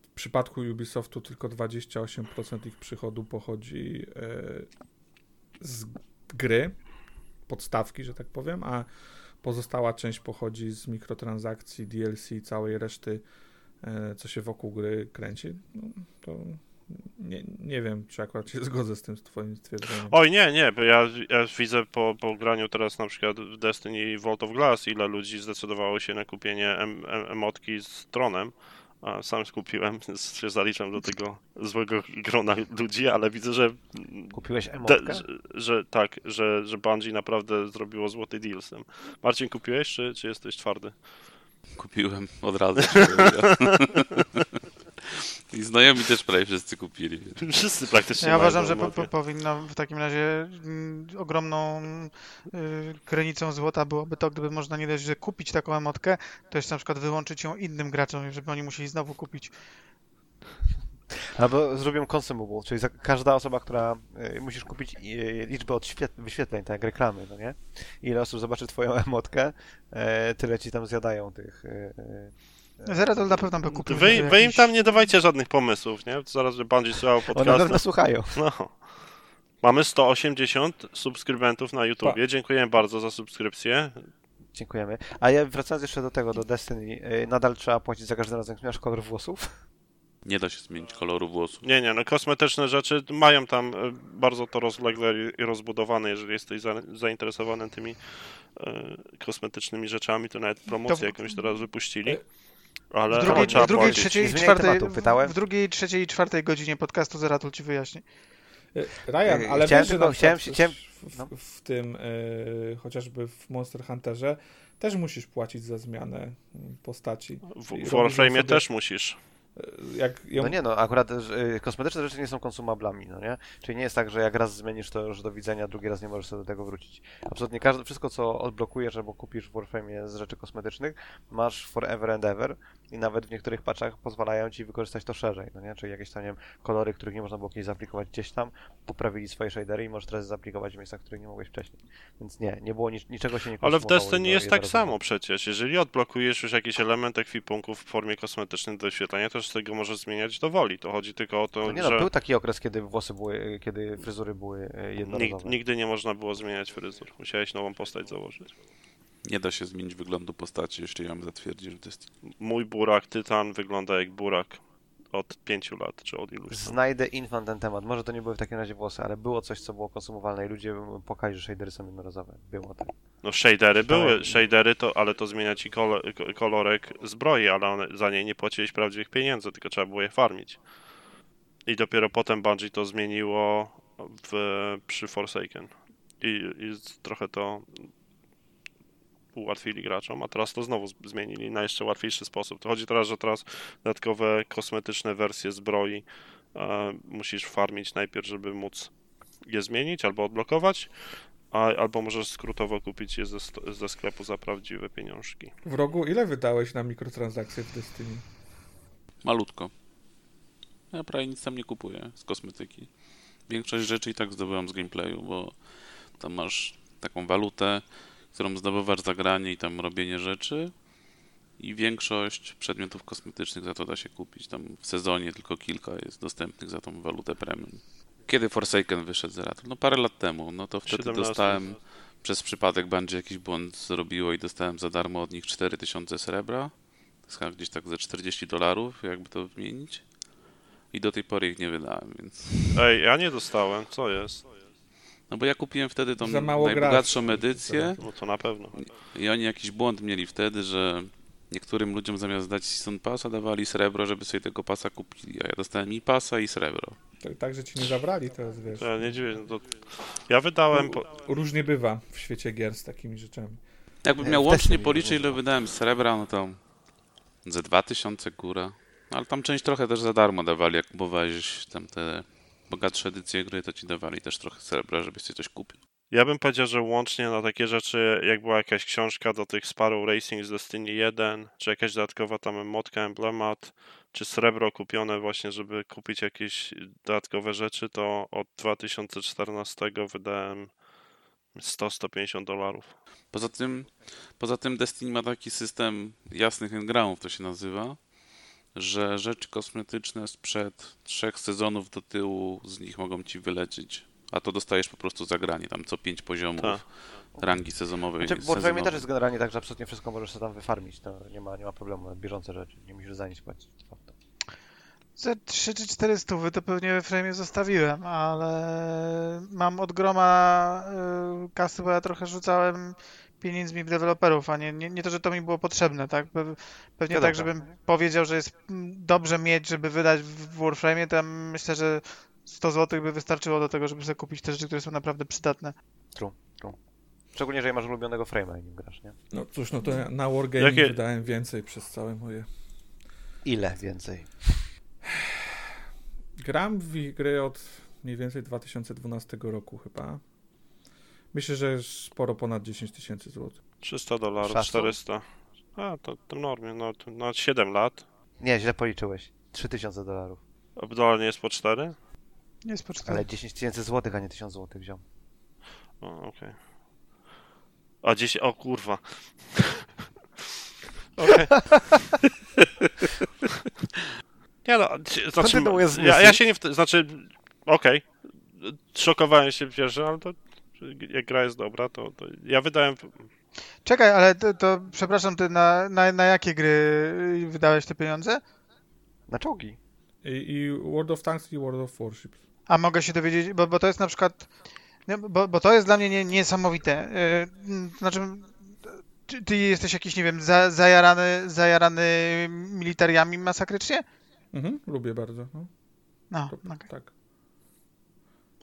C: w przypadku Ubisoftu tylko 28% ich przychodu pochodzi y, z gry, podstawki, że tak powiem, a pozostała część pochodzi z mikrotransakcji, DLC i całej reszty, y, co się wokół gry kręci, no, to nie, nie wiem, czy akurat się [laughs] zgodzę z tym twoim stwierdzeniem.
A: Oj, nie, nie, bo ja, ja widzę po, po graniu teraz na przykład w Destiny i Vault of Glass, ile ludzi zdecydowało się na kupienie em, em, emotki z tronem. A sam skupiłem, więc się zaliczam do tego złego grona ludzi, ale widzę, że,
E: Kupiłeś emotkę?
A: że, że tak, że, że Bungie naprawdę zrobiło złoty deal z tym. Marcin, kupiłeś, czy, czy jesteś twardy?
B: Kupiłem od razu. [laughs] I znajomi też prawie wszyscy kupili. [laughs]
A: Wszyscy praktycznie
D: Ja uważam, że po, po, powinno w takim razie mm, ogromną y, granicą złota byłoby to, gdyby można nie dość, że kupić taką emotkę, to jeszcze na przykład wyłączyć ją innym graczom, żeby oni musieli znowu kupić.
E: Albo zrobią consumable, czyli za każda osoba, która y, musisz kupić y, liczbę odświet- wyświetleń, tak jak reklamy, no nie? Ile osób zobaczy twoją [laughs] emotkę, e, tyle ci tam zjadają tych. Y, y,
D: Zeratol na pewno by kupił.
A: Wy, wy im
D: jakiś-
A: tam nie dawajcie żadnych pomysłów, nie? Zaraz by Bungie słuchał
E: one na
A: podcastu.
E: pewno słuchają. [laughs]
A: No. Mamy 180 subskrybentów na YouTubie. Dziękujemy bardzo za subskrypcję.
E: Dziękujemy. A ja wracając jeszcze do tego, do Destiny, y, nadal trzeba płacić za każdym razem, jak zmieniasz kolor włosów? [laughs]
B: Nie da się zmienić koloru włosów.
A: Nie, nie, no kosmetyczne rzeczy mają tam e, bardzo to rozlegle i rozbudowane, jeżeli jesteś za, zainteresowany tymi e, kosmetycznymi rzeczami, to nawet promocję
D: To-
A: jakąś teraz wypuścili.
C: E,
A: Ale
D: W drugiej,
A: trzeba
D: w drugiej
A: płacić.
D: trzeciej i czwartej,
E: tematu, pytałem.
D: w drugiej, trzeciej i czwartej godzinie podcastu Zeratul ci wyjaśni.
C: Y, Ryan,
E: Y,
C: ale
E: chciałem
C: wiesz,
E: tylko-
C: na
E: chciałem- chciałem-
C: w,
E: no.
C: w, w tym, y, chociażby w Monster Hunterze, też musisz płacić za zmianę y, postaci.
A: W, w
C: sobie-
A: też musisz.
C: Jak ją,
E: No nie no, akurat y, kosmetyczne rzeczy nie są konsumablami, no nie? Czyli nie jest tak, że jak raz zmienisz to już do widzenia, drugi raz nie możesz sobie do tego wrócić. Absolutnie każde, wszystko co odblokujesz albo kupisz w Warframe'ie z rzeczy kosmetycznych, masz forever and ever i nawet w niektórych patchach pozwalają ci wykorzystać to szerzej, no nie? Czyli jakieś tam, nie wiem, kolory, których nie można było kiedyś zaaplikować gdzieś tam, poprawili swoje shadery i możesz teraz zaaplikować w miejscach, których nie mogłeś wcześniej. Więc nie, nie było nic, niczego się nie
A: Ale w Destiny jest tak samo przecież. Jeżeli odblokujesz już jakiś element ekwipunku w formie kosmetycznej do wyświetlenia, to z tego możesz zmieniać do woli. To chodzi tylko o to,
E: No nie no,
A: że
E: był taki okres, kiedy włosy były, kiedy fryzury były e,
A: nigdy,
E: jednorazowe.
A: nigdy nie można było zmieniać fryzur. Musiałeś nową postać założyć.
B: Nie da się zmienić wyglądu postaci, jeśli ją zatwierdzisz w Destiny.
A: Mój burak Tytan wygląda jak burak od pięciu lat, czy od iluś tam.
E: Znajdę info na ten temat. Może to nie były w takim razie włosy, ale było coś, co było konsumowalne i ludzie pokazali, że shadery są jednorazowe. Było tak.
A: No shadery
E: Czytałem.
A: były, shadery to, ale to zmienia ci kolorek zbroi, ale one, za nie nie płaciłeś prawdziwych pieniędzy, tylko trzeba było je farmić. I dopiero potem Bungie to zmieniło w, przy Forsaken. I, I trochę to ułatwili graczom, a teraz to znowu zmienili na jeszcze łatwiejszy sposób. To chodzi teraz, że teraz dodatkowe kosmetyczne wersje zbroi e, musisz farmić najpierw, żeby móc je zmienić albo odblokować, a, albo możesz skrótowo kupić je ze, ze sklepu za prawdziwe pieniążki.
C: W rogu ile wydałeś na mikrotransakcje w Destiny?
B: Malutko. Ja prawie nic tam nie kupuję z kosmetyki. większość rzeczy i tak zdobyłam z gameplayu, bo tam masz taką walutę, którą zdobywasz za granie i tam robienie rzeczy i większość przedmiotów kosmetycznych za to da się kupić. Tam w sezonie tylko kilka jest dostępnych za tą walutę premium. Kiedy Forsaken wyszedł z Rattle? No parę lat temu. No to wtedy
A: 17.
B: dostałem przez przypadek Bungie jakiś błąd zrobiło i dostałem za darmo od nich 4000 srebra. Chyba gdzieś tak ze 40 dolarów, jakby to wymienić. I do tej pory ich nie wydałem, więc...
A: Ej, ja nie dostałem, co jest?
B: No bo ja kupiłem wtedy tą najbogatszą
C: graczy.
B: edycję
A: No to na pewno.
B: i oni jakiś błąd mieli wtedy, że niektórym ludziom zamiast dać Season Passa dawali srebro, żeby sobie tego pasa kupili, a ja dostałem i pasa i srebro.
C: Tak, tak, że ci nie zabrali teraz, wiesz.
A: To ja nie dziwię. No to... Ja wydałem. Po...
C: Różnie bywa w świecie gier z takimi rzeczami.
B: Jakbym miał łącznie
E: nie
B: policzyć, ile wydałem srebra, no to ze 2000 góra. No, ale tam część trochę też za darmo dawali, jak kupowałeś tam te bogatsze edycje gry, to ci dawali też trochę srebra, żebyś coś kupił.
A: Ja bym powiedział, że łącznie na takie rzeczy, jak była jakaś książka do tych Sparrow Racing z Destiny 1, czy jakaś dodatkowa tam emotka, emblemat, czy srebro kupione właśnie, żeby kupić jakieś dodatkowe rzeczy, to od 2014 wydałem 100-150 dolarów.
B: Poza tym, poza tym Destiny ma taki system jasnych engramów, to się nazywa, że rzeczy kosmetyczne sprzed trzech sezonów do tyłu z nich mogą ci wylecieć. A to dostajesz po prostu za granie, tam co pięć poziomów
A: Tak.
B: rangi sezonowej.
E: Znaczy, Warframe
B: sezonowej.
E: też jest generalnie tak, że absolutnie wszystko możesz sobie tam wyfarmić, to nie ma, nie ma problemu, na bieżące rzeczy, nie musisz za nic płacić.
D: Ze 3 czy 4 stówy to pewnie we frame zostawiłem, ale mam od groma y, kasy, bo ja trochę rzucałem pieniędzmi w deweloperów, a nie, nie, nie to, że to mi było potrzebne, tak? Pe- Pewnie tak, żebym powiedział, że jest dobrze mieć, żeby wydać w Warframe, to ja myślę, że 100 zł by wystarczyło do tego, żeby sobie kupić te rzeczy, które są naprawdę przydatne.
E: Szczególnie, jeżeli masz ulubionego frame'a i nim grasz, nie?
C: No cóż, no to ja na Wargaming
A: Jakie-
C: wydałem więcej przez całe moje...
E: Ile więcej?
C: Gram w gry od mniej więcej 2012 roku chyba. Myślę, że sporo ponad 10 tysięcy złotych.
A: 300 dolarów,
E: Szacun.
A: 400. A, to, to w normie, no, to na 7 lat.
E: Nie, źle policzyłeś. 3000 dolarów.
A: A dolar nie jest po 4?
D: Nie jest potrzebne.
E: Ale 10 tysięcy złotych, a nie 1000 złotych wziął.
A: O, okej. A 10, o kurwa. [laughs] Okej. [laughs] Nie no, znaczy, ja, ja się nie, w, znaczy, okej, szokowałem się pierwszy, ale to jak gra jest dobra, to, to ja wydałem,
D: Czekaj, ale to, to przepraszam, ty na, na, na jakie gry y, wydałeś te pieniądze?
E: Na czołgi.
C: I, I World of Tanks i World of Warships.
D: A mogę się dowiedzieć, bo, bo to jest na przykład, bo, bo to jest dla mnie nie, niesamowite. Mm, Znaczy, ty, ty jesteś jakiś, nie wiem, za, zajarany, zajarany militariami masakrycznie?
C: Mhm, lubię bardzo. No,
D: No,
C: to,
D: okej.
C: Tak.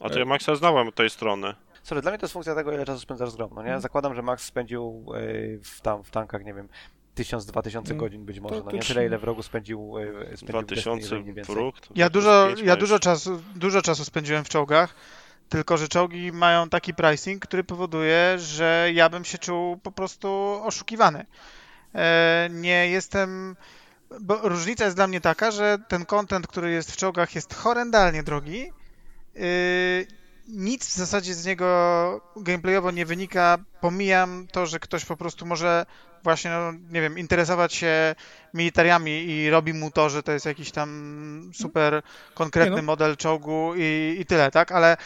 A: a to ja Maxa znałem od tej strony.
E: Sorry, dla mnie to jest funkcja tego, ile czasu spędzasz z grą, no nie? Zakładam, że Max spędził y, w, tam, w tankach, nie wiem, 1000-2000
C: Mm,
E: godzin być może, no nie? Tyle, ile w rogu spędził, y, spędził w Destiny,
A: 2000
E: jeżeli nie więcej.
A: próg. to-
D: Ja dużo, ja dużo czasu, dużo czasu spędziłem w czołgach, tylko że czołgi mają taki pricing, który powoduje, że ja bym się czuł po prostu oszukiwany. E, Nie jestem. Bo różnica jest dla mnie taka, że ten content, który jest w czołgach, jest horrendalnie drogi. Nic w zasadzie z niego gameplayowo nie wynika. Pomijam to, że ktoś po prostu może właśnie, no, nie wiem, interesować się militariami i robi mu to, że to jest jakiś tam super konkretny
C: no.
D: model czołgu i, i tyle, tak? Ale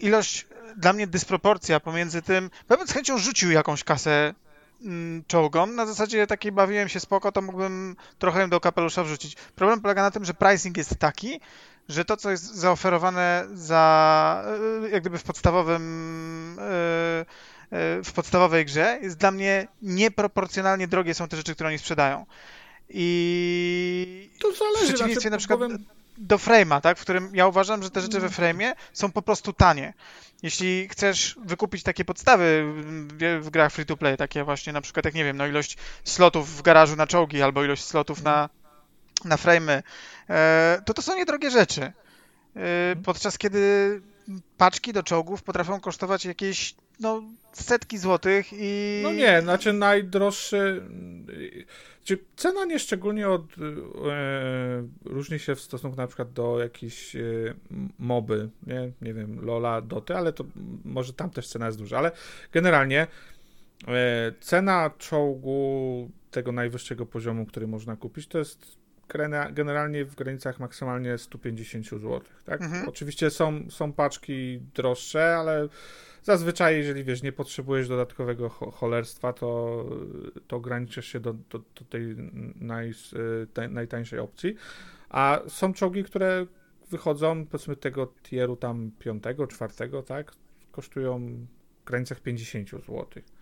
D: ilość, dla mnie dysproporcja pomiędzy tym, bym z chęcią rzucił jakąś kasę mm, czołgom, na zasadzie takiej bawiłem się spoko, to mógłbym trochę do kapelusza wrzucić. Problem polega na tym, że pricing jest taki, że to, co jest zaoferowane za, y, jak gdyby w podstawowym, y, y, w podstawowej grze, jest dla mnie nieproporcjonalnie drogie są te rzeczy, które oni sprzedają. I
C: To
D: w
C: zależy.
D: przeciwieństwie
C: znaczy,
D: na przykład
C: powiem-
D: do frame'a, tak, w którym ja uważam, że te rzeczy we frame'ie są po prostu tanie. Jeśli chcesz wykupić takie podstawy w, w grach free to play, takie właśnie na przykład, jak nie wiem, no ilość slotów w garażu na czołgi albo ilość slotów na, na frame'y, e, to to są niedrogie rzeczy. E, podczas kiedy paczki do czołgów potrafią kosztować jakieś no, setki złotych i...
C: No nie, znaczy najdroższy... Czy cena nie szczególnie od, e, różni się w stosunku na przykład do jakiejś e, moby, nie? nie wiem, Lola, Doty, ale to może tam też cena jest duża, ale generalnie e, cena czołgu tego najwyższego poziomu, który można kupić, to jest generalnie w granicach maksymalnie 150 zł. Tak? Mhm. Oczywiście są, są paczki droższe, ale zazwyczaj, jeżeli wiesz, nie potrzebujesz dodatkowego cholerstwa, to, to ograniczysz się do, do, do tej, naj, najtańszej opcji. A są czołgi, które wychodzą, powiedzmy, tego tieru tam piątego, czwartego, tak? Kosztują w granicach 50 złotych.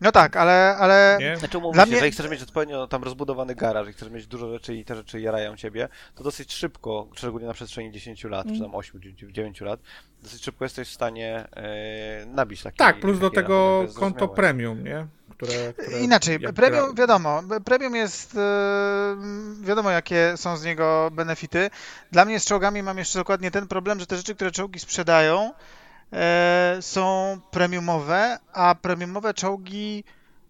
D: No tak, ale... ale...
E: Nie? Znaczy umówmy się, mnie... że chcesz mieć odpowiednio tam rozbudowany garaż i chcesz mieć dużo rzeczy i te rzeczy jarają ciebie, to dosyć szybko, szczególnie na przestrzeni 10 lat, mm. czy tam 8, 9 lat, dosyć szybko jesteś w stanie e, nabić taki
C: Tak, plus do tego konto premium, nie? Które, które
D: Inaczej, premium, gra... wiadomo, premium jest, e, wiadomo jakie są z niego benefity. Dla mnie z czołgami mam jeszcze dokładnie ten problem, że te rzeczy, które czołgi sprzedają, są premiumowe, a premiumowe czołgi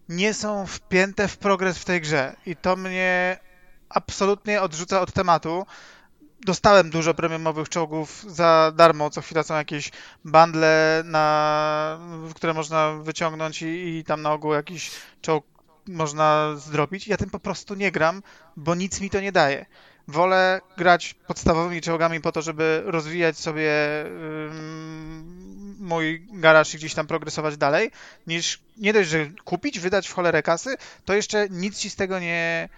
D: nie są wpięte w progres w tej grze. I to mnie absolutnie odrzuca od tematu. Dostałem dużo premiumowych czołgów za darmo. Co chwila są jakieś bundle, na, które można wyciągnąć i, i tam na ogół jakiś czołg można zdrobić. Ja tym po prostu nie gram, bo nic mi to nie daje wolę grać podstawowymi czołgami po to, żeby rozwijać sobie mój garaż i gdzieś tam progresować dalej, niż nie dość, że kupić, wydać w cholerę kasy, to jeszcze nic ci z tego nie,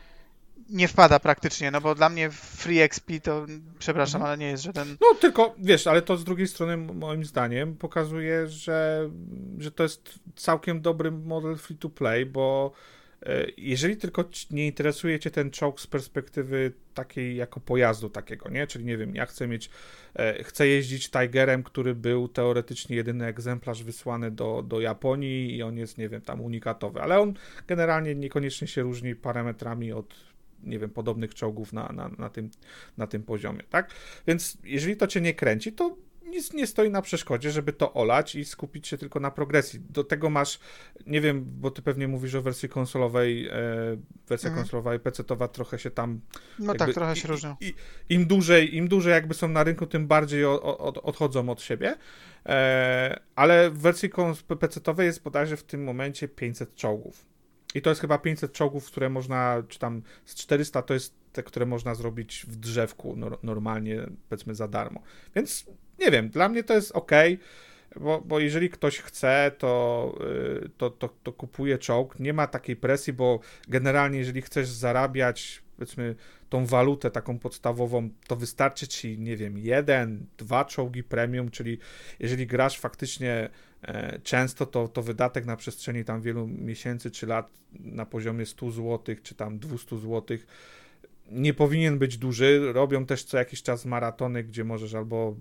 D: nie wpada praktycznie, no bo dla mnie free XP to, przepraszam, mhm. ale nie jest żaden...
C: No tylko, wiesz, ale to z drugiej strony moim zdaniem pokazuje, że, że to jest całkiem dobry model free to play, bo jeżeli tylko nie interesuje cię ten czołg z perspektywy takiej jako pojazdu takiego, nie? Czyli nie wiem, ja chcę mieć, e, chcę jeździć Tigerem, który był teoretycznie jedyny egzemplarz wysłany do, do Japonii i on jest, nie wiem, tam unikatowy, ale on generalnie niekoniecznie się różni parametrami od nie wiem, podobnych czołgów na, na, na, tym, na tym poziomie, tak? Więc jeżeli to cię nie kręci, to nic nie stoi na przeszkodzie, żeby to olać i skupić się tylko na progresji. Do tego masz, nie wiem, bo ty pewnie mówisz o wersji konsolowej, e, wersja mhm. konsolowa i PC-towa trochę się tam...
D: No tak, trochę się różnią.
C: Im dłużej, Im dłużej jakby są na rynku, tym bardziej o, od, odchodzą od siebie, e, ale w wersji PC-owej jest bodajże w tym momencie 500 czołgów. I to jest chyba 500 czołgów, które można, czy tam z 400 to jest te, które można zrobić w drzewku no, normalnie, powiedzmy za darmo. Więc nie wiem, dla mnie to jest ok, bo, bo jeżeli ktoś chce, to, y, to, to, to kupuje czołg. Nie ma takiej presji, bo generalnie, jeżeli chcesz zarabiać, powiedzmy, tą walutę taką podstawową, to wystarczy ci, nie wiem, jeden, dwa czołgi premium, czyli jeżeli grasz faktycznie e, często, to, to wydatek na przestrzeni tam wielu miesięcy czy lat na poziomie 100 zł, czy tam 200 złotych nie powinien być duży. Robią też co jakiś czas maratony, gdzie możesz albo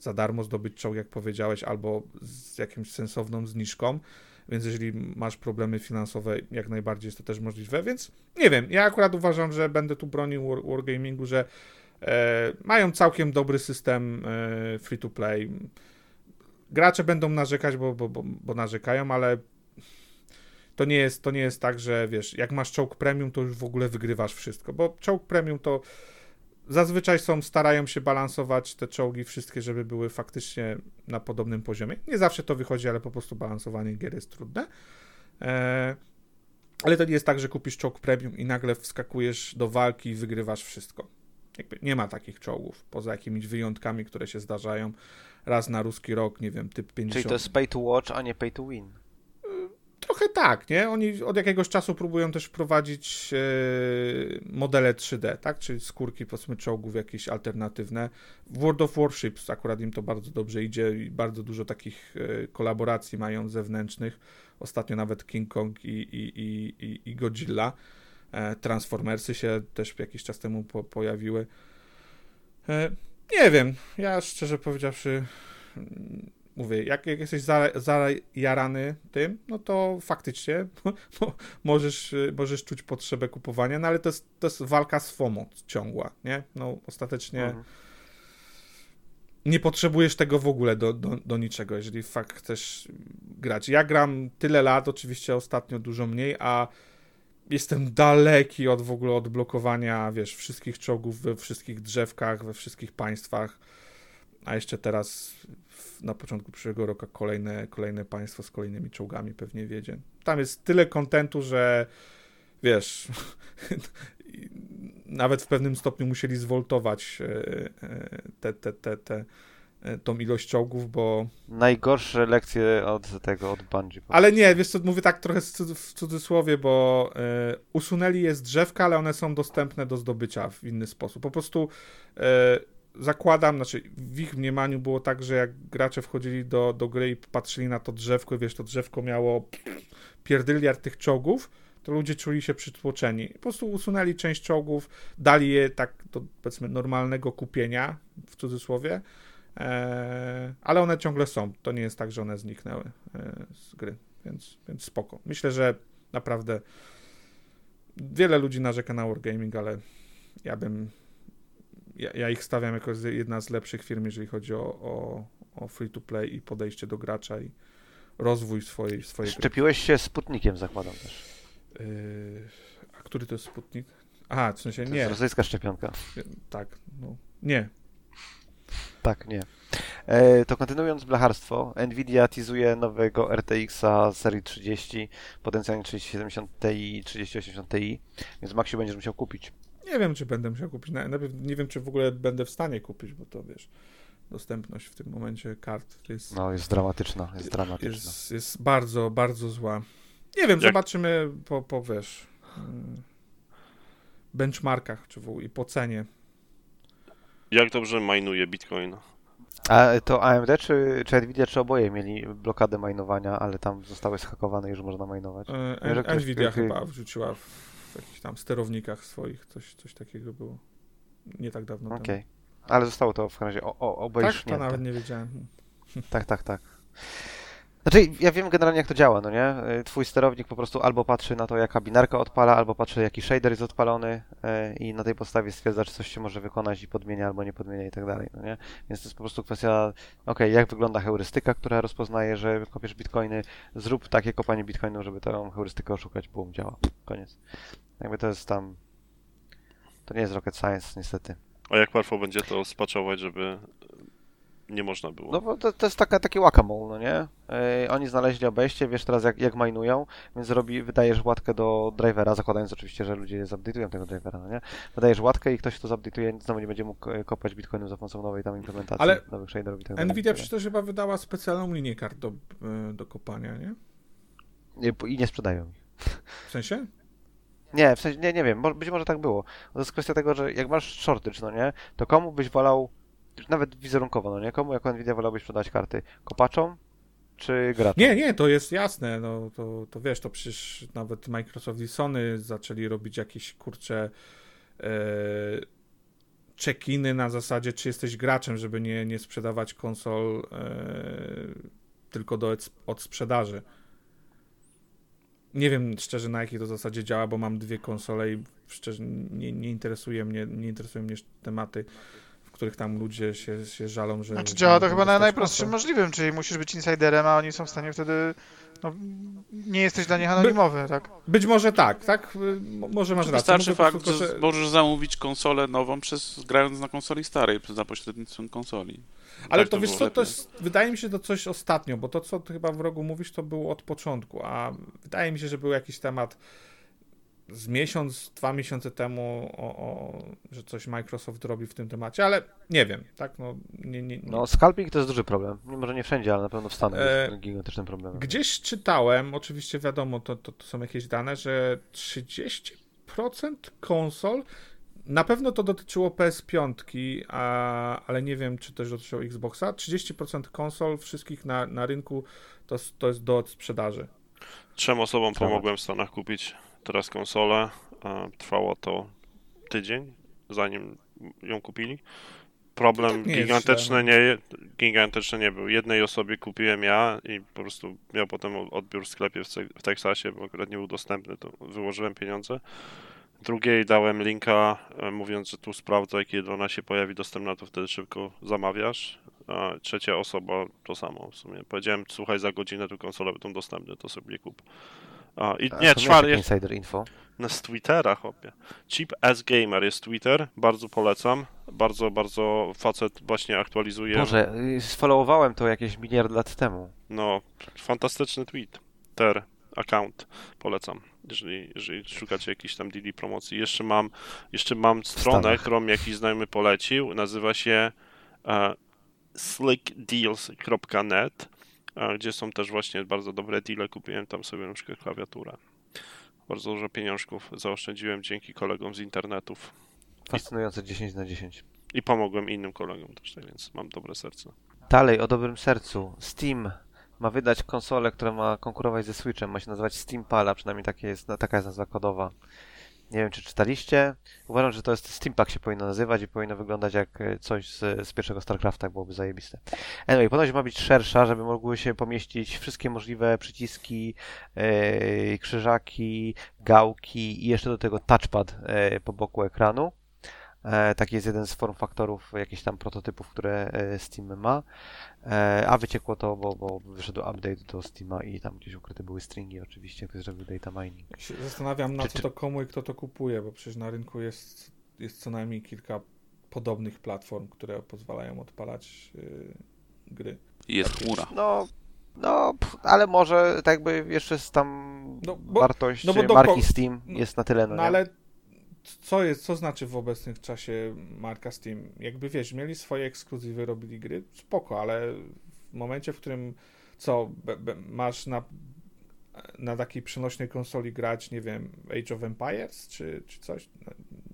C: za darmo zdobyć czołg, jak powiedziałeś, albo z jakimś sensowną zniżką. Więc jeżeli masz problemy finansowe, jak najbardziej jest to też możliwe. Więc nie wiem, ja akurat uważam, że będę tu bronił war, Wargamingu, że e, mają całkiem dobry system e, free to play. Gracze będą narzekać, bo, bo, bo, bo narzekają, ale to nie jest, to nie jest tak, że wiesz, jak masz czołg premium, to już w ogóle wygrywasz wszystko, bo czołg premium to zazwyczaj są, starają się balansować te czołgi wszystkie, żeby były faktycznie na podobnym poziomie. Nie zawsze to wychodzi, ale po prostu balansowanie gier jest trudne. Eee, ale to nie jest tak, że kupisz czołg premium i nagle wskakujesz do walki i wygrywasz wszystko. Jakby nie ma takich czołgów, poza jakimiś wyjątkami, które się zdarzają raz na ruski rok, nie wiem, typ 50.
E: Czyli to jest pay to watch, a nie pay to win.
C: Trochę tak, nie? Oni od jakiegoś czasu próbują też wprowadzić e, modele 3D, tak? Czyli skórki, powiedzmy, czołgów jakieś alternatywne. W World of Warships akurat im to bardzo dobrze idzie i bardzo dużo takich e, kolaboracji mają zewnętrznych. Ostatnio nawet King Kong i, i, i, i Godzilla. E, Transformersy się też jakiś czas temu po, pojawiły. Nie wiem, ja szczerze powiedziawszy mówię, jak, jak jesteś zajarany tym, no to faktycznie [laughs] możesz, możesz czuć potrzebę kupowania, no ale to jest, to jest walka z FOMO ciągła, nie? No ostatecznie mhm. nie potrzebujesz tego w ogóle do, do, do niczego, jeżeli fakt chcesz grać. Ja gram tyle lat, oczywiście ostatnio dużo mniej, a jestem daleki od w ogóle odblokowania, wiesz, wszystkich czołgów we wszystkich drzewkach, we wszystkich państwach. A jeszcze teraz na początku przyszłego roku kolejne, kolejne państwo z kolejnymi czołgami pewnie wiedzie. Tam jest tyle kontentu, że wiesz, [laughs] nawet w pewnym stopniu musieli zwoltować e, e, te, te, te, te, e, tą ilość czołgów, bo
E: Najgorsze lekcje od tego, od Bungie.
C: ale nie, wiesz co, mówię tak trochę w cudzysłowie, bo e, usunęli je z drzewka, ale one są dostępne do zdobycia w inny sposób. Po prostu e, zakładam, znaczy w ich mniemaniu było tak, że jak gracze wchodzili do, do gry i patrzyli na to drzewko, i wiesz, to drzewko miało pierdyliard tych czołgów, to ludzie czuli się przytłoczeni. Po prostu usunęli część czołgów, dali je tak do powiedzmy normalnego kupienia, w cudzysłowie, e, ale one ciągle są. To nie jest tak, że one zniknęły e, z gry, więc, więc spoko. Myślę, że naprawdę wiele ludzi narzeka na Wargaming, ale ja bym ja, ja ich stawiam jako jedna z lepszych firm, jeżeli chodzi o, o, o free to play i podejście do gracza i rozwój swojej, swojej gry.
E: Szczepiłeś się Sputnikiem, zakładam też.
C: Yy, a który to jest Sputnik? Aha, w sensie
E: To
C: nie,
E: jest rosyjska szczepionka.
C: tak, no, nie.
E: Tak, nie. E, to kontynuując blacharstwo, Nvidia teasuje nowego RTX-a serii 30, potencjalnie 3070 Ti i 3080 Ti, więc Maxiu będziesz musiał kupić.
C: Nie wiem, czy będę musiał kupić. Na- Najpierw nie wiem, czy w ogóle będę w stanie kupić, bo to wiesz, dostępność w tym momencie kart jest,
E: No, jest dramatyczna, jest dramatyczna.
C: jest, jest bardzo, bardzo zła. Nie wiem,
A: Jak-
C: zobaczymy po, po wiesz, mm, benchmarkach czy w, ogóle i po cenie.
A: Jak dobrze majnuje Bitcoin?
E: A to AMD czy, czy Nvidia, czy oboje mieli blokadę majnowania, ale tam zostały zhakowane i już można majnować?
C: E,
E: Wiem, że ktoś-
C: Nvidia
E: ktoś-
C: chyba wrzuciła w, w jakichś tam sterownikach swoich, coś, coś takiego było. Nie tak dawno
E: Okej. Ale zostało to w razie o, o,
C: temu. Tak, to nawet nie wiedziałem.
E: Tak, tak, tak. Znaczy, ja wiem generalnie jak to działa, no nie? Y, Twój sterownik po prostu albo patrzy na to, jaka binarka odpala, albo patrzy, jaki shader jest odpalony y, i na tej podstawie stwierdza, czy coś się może wykonać i podmienia, albo nie podmienia i tak dalej, no nie? Więc to jest po prostu kwestia, okej, jak wygląda heurystyka, która rozpoznaje, że kopiesz bitcoiny, zrób takie kopanie bitcoinów, żeby tą heurystykę oszukać, boom, działa. Koniec. Jakby to jest tam... To nie jest rocket science, niestety.
A: A jak łatwo będzie to spaczować, żeby nie można było?
E: No bo to, to jest taka, taki whack-a-mole, no nie? Yy, oni znaleźli obejście, wiesz teraz jak, jak majnują, więc robi, wydajesz łatkę do drivera, zakładając oczywiście, że ludzie zupdate'ują tego drivera, no nie? Wydajesz łatkę i ktoś to zupdate'uje, znowu nie będzie mógł e, kopać bitcoinów za pomocą nowej tam implementacji,
C: Ale
E: nowych shaderów i tak dalej.
C: Nvidia przecież chyba wydała specjalną linię kart do, e, do kopania, nie?
E: Nie, I nie sprzedają ich.
C: W sensie?
E: Nie, w sensie, nie, nie wiem, być może tak było. To jest kwestia tego, że jak masz shortage, no nie, to komu byś wolał, nawet wizerunkowo, no nie, komu jako Nvidia wolałbyś sprzedać karty? Kopaczom czy graczom?
C: Nie, nie, to jest jasne, no to, to wiesz, to przecież nawet Microsoft i Sony zaczęli robić jakieś, kurcze, e, check-iny na zasadzie, czy jesteś graczem, żeby nie, nie sprzedawać konsol e, tylko do od, sprzedaży. Nie wiem szczerze na jakiej to zasadzie działa, bo mam dwie konsole i szczerze nie, nie interesuje mnie, nie interesują mnie tematy, których tam ludzie się, się żalą, że...
D: Znaczy działa to chyba na najprostszym możliwym, czyli musisz być insiderem, a oni są w stanie wtedy... No, nie jesteś dla nich anonimowy, tak?
C: Być może tak, tak? Mo- Może masz rację.
B: Wystarczy fakt,
C: prostu,
B: że
C: że-
B: możesz zamówić konsolę nową przez, grając na konsoli starej, za pośrednictwem konsoli.
C: Ale
B: Tak
C: to
B: to
C: wiesz co, to jest, wydaje mi się to coś ostatnio, bo to co ty chyba w rogu mówisz, to było od początku, a wydaje mi się, że był jakiś temat z miesiąc, dwa miesiące temu, o, o, że coś Microsoft robi w tym temacie, ale nie wiem, tak? No, nie, nie, nie.
E: No, scalping to jest duży problem. Nie, Może nie wszędzie, ale na pewno w Stanach
C: E,
E: jest gigantycznym problemem.
C: Gdzieś czytałem, oczywiście wiadomo, to, to, to są jakieś dane, że 30% konsol, na pewno to dotyczyło PS5, a, ale nie wiem, czy też dotyczyło Xboxa, 30% konsol wszystkich na, na rynku to, to jest do sprzedaży.
A: Trzem osobom pomogłem w Stanach kupić teraz konsolę. e, Trwało to tydzień, zanim ją kupili. Problem
C: nie
A: gigantyczny
C: źle,
A: nie, gigantyczny nie był. Jednej osobie kupiłem ja i po prostu miał potem odbiór w sklepie w, Teksasie, bo akurat nie był dostępny, to wyłożyłem pieniądze. Drugiej dałem linka, e, mówiąc, że tu sprawdzaj, kiedy ona się pojawi dostępna, to wtedy szybko zamawiasz. a trzecia osoba to samo w sumie. Powiedziałem, słuchaj, za godzinę tu konsole będą dostępne, to sobie kup. A, I
E: A
A: nie, czwarty
E: takie insider info.
A: no z Twittera, chłopie. Cheap as Gamer jest Twitter, bardzo polecam. Bardzo, bardzo facet właśnie aktualizuje.
E: Boże, sfollowowałem to jakieś miliard lat temu.
A: No, fantastyczny tweet. Ter, account, polecam. Jeżeli, jeżeli szukacie jakiejś tam DD promocji. Jeszcze mam, jeszcze mam stronę,
E: Stanach.
A: którą jakiś znajomy polecił. Nazywa się e, slickdeals.net, gdzie są też właśnie bardzo dobre deale. Kupiłem tam sobie na przykład klawiaturę. Bardzo dużo pieniążków zaoszczędziłem dzięki kolegom z internetów.
E: Fascynujące 10 na 10.
A: I pomogłem innym kolegom też, tak więc mam dobre serce.
E: Dalej, o dobrym sercu. Steam ma wydać konsolę, która ma konkurować ze Switchem. Ma się nazywać Steam Pala, przynajmniej takie jest, taka jest nazwa kodowa. Nie wiem, czy czytaliście. Uważam, że to jest Steam Pack się powinno nazywać i powinno wyglądać jak e, coś z, z pierwszego StarCrafta, byłoby zajebiste. Anyway, ponoć ma być szersza, żeby mogły się pomieścić wszystkie możliwe przyciski, e, krzyżaki, gałki i jeszcze do tego touchpad e, po boku ekranu. E, taki jest jeden z form faktorów jakichś tam prototypów, które e, Steam ma. E, a wyciekło to, bo, bo wyszedł update do Steama i tam gdzieś ukryte były stringi oczywiście, ktoś zrobił data mining.
C: Się Zastanawiam na
E: Czy-
C: co to komu i kto to kupuje, bo przecież na rynku jest, jest co najmniej kilka podobnych platform, które pozwalają odpalać yy, gry.
B: Jest chmura.
E: No, no, ale może tak jakby jeszcze jest tam
C: No, bo-
E: wartość
C: no
E: marki Steam
C: no-
E: jest na tyle, no,
C: No
E: nie?
C: ale co jest, co znaczy w obecnym czasie marka Steam? Jakby wiesz, mieli swoje ekskluzywy, robili gry, spoko, ale w momencie, w którym co, be, be, masz na, na takiej przenośnej konsoli grać, nie wiem, Age of Empires czy, czy coś? No,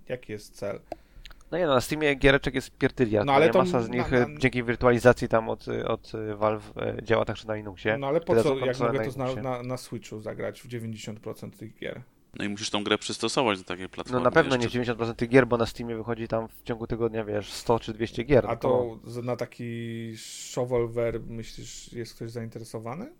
C: jaki jest cel?
E: No nie no, na Steamie giereczek jest pierdyliard,
C: No, ale
E: ale
C: to
E: masa z
C: na-
E: nich
C: na-
E: e, dzięki wirtualizacji tam od, od e, Valve e, działa także na Linuxie.
C: No ale po
E: Tyle
C: co, jak mogę
E: na
C: to na, na, na Switchu zagrać w 90% tych gier?
B: No i musisz tą grę przystosować do takiej
E: No
B: platformy.
E: na pewno nie
B: jeszcze.
E: 90% tych gier, bo na Steamie wychodzi tam w ciągu tygodnia, wiesz, 100 czy 200 gier.
C: A
E: no
C: to z- na taki shovelware myślisz, jest ktoś zainteresowany?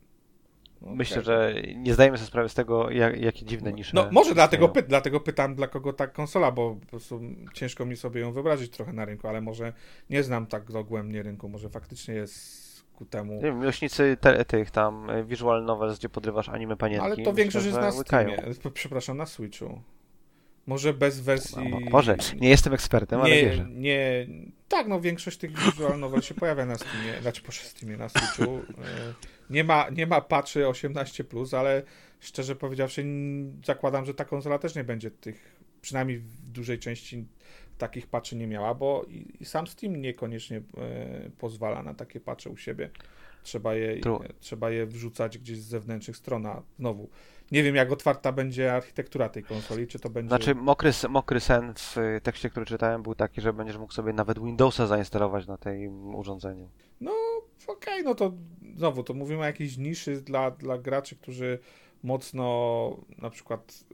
C: No,
E: Myślę, że nie zdajemy sobie sprawy z tego, jak, jakie dziwne nisze.
C: No może dlatego, py, dlatego pytam, dla kogo ta konsola, bo po prostu ciężko mi sobie ją wyobrazić trochę na rynku, ale może nie znam tak dogłębnie rynku, może faktycznie jest ku temu...
E: Nie wiem, miłośnicy te, tych tam e, visual novels, gdzie podrywasz anime panienki.
C: Ale to
E: myślę,
C: większość jest na. Steamie, przepraszam, na Switchu. Może bez wersji...
E: No, Boże, nie jestem ekspertem, ale
C: nie,
E: wierzę.
C: nie, tak, no większość tych visual novel się pojawia na Steamie, znaczy po Steamie, na Switchu. E, Nie ma, nie ma patchy 18+, ale szczerze powiedziawszy zakładam, że ta konsola też nie będzie tych, przynajmniej w dużej części takich patchy nie miała, bo i, i sam Steam niekoniecznie e, pozwala na takie patche u siebie. Trzeba je,
E: True.
C: trzeba je wrzucać gdzieś z zewnętrznych stron, a znowu nie wiem jak otwarta będzie architektura tej konsoli, czy to będzie...
E: Znaczy, mokry, mokry sen w y, tekście, który czytałem, był taki, że będziesz mógł sobie nawet Windowsa zainstalować na tym urządzeniu.
C: No, okej, no to znowu, to mówimy o jakiejś niszy dla, dla graczy, którzy mocno na przykład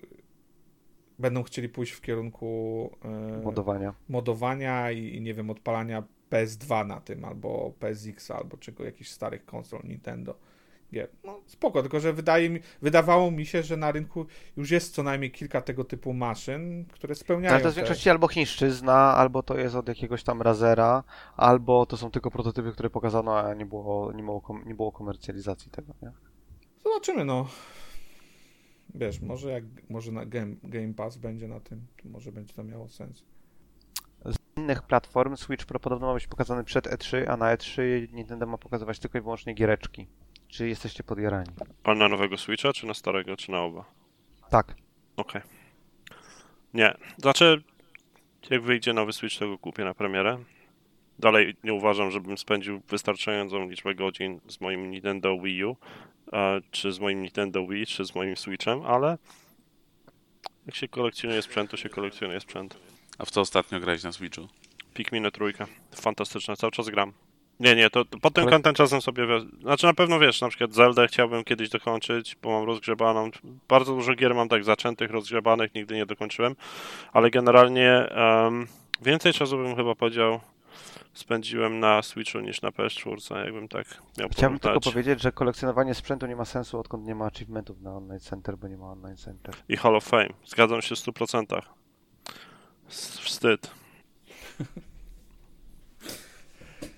C: będą chcieli pójść w kierunku e,
E: Modowania.
C: modowania i, i nie wiem, odpalania PS2 na tym, albo PSX, albo czego jakichś starych konsol Nintendo. Gier. No spoko, tylko że wydaje mi, wydawało mi się, że na rynku już jest co najmniej kilka tego typu maszyn, które spełniają
E: Ale to jest w większości albo chińszczyzna, albo to jest od jakiegoś tam Razera, albo to są tylko prototypy, które pokazano, a nie było, nie było, nie było komercjalizacji tego, nie?
C: Zobaczymy, no. Wiesz, może jak może na Game, Game Pass będzie na tym, to może będzie to miało sens.
E: innych platform Switch Pro podobno ma być pokazany przed E3, a na E3 Nintendo ma pokazywać tylko i wyłącznie giereczki. Czy jesteście podjarani?
A: A na nowego Switcha, czy na starego, czy na oba?
E: Tak.
A: Okej. Nie. Znaczy, jak wyjdzie nowy Switch, to go kupię na premierę. Dalej nie uważam, żebym spędził wystarczającą liczbę godzin z moim Nintendo Wii U, e, czy z moim Nintendo Wii, czy z moim Switchem, ale jak się kolekcjonuje sprzęt, to się kolekcjonuje sprzęt.
B: A w co ostatnio grałeś na Switchu?
A: Pikminę trójkę. Fantastyczne, cały czas gram. Nie, nie, to, to pod tym
E: Ale-
A: kątem czasem sobie... Znaczy na pewno wiesz, na przykład Zeldę chciałbym kiedyś dokończyć, bo mam rozgrzebaną. Bardzo dużo gier mam tak zaczętych, rozgrzebanych, nigdy nie dokończyłem, ale generalnie em, więcej czasu bym chyba powiedział spędziłem na Switchu niż na PS4, jakbym tak miał
E: Chciałbym tylko
A: porównać.
E: powiedzieć, że kolekcjonowanie sprzętu nie ma sensu, odkąd nie ma achievementów na Online Center, bo nie ma Online Center.
A: I Hall of Fame. Zgadzam się w 100%. S- Wstyd. [laughs]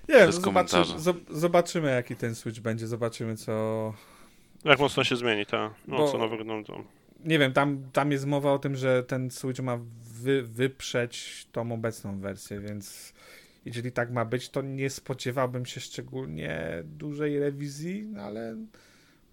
C: Nie zobaczy, zobaczymy jaki ten Switch będzie, zobaczymy co...
A: Jak mocno się zmieni, ta, no
C: Bo-
A: co nowego no, to.
C: Nie wiem, tam, tam jest mowa o tym, że ten Switch ma wy, wyprzeć tą obecną wersję, więc jeżeli tak ma być, to nie spodziewałbym się szczególnie dużej rewizji, no ale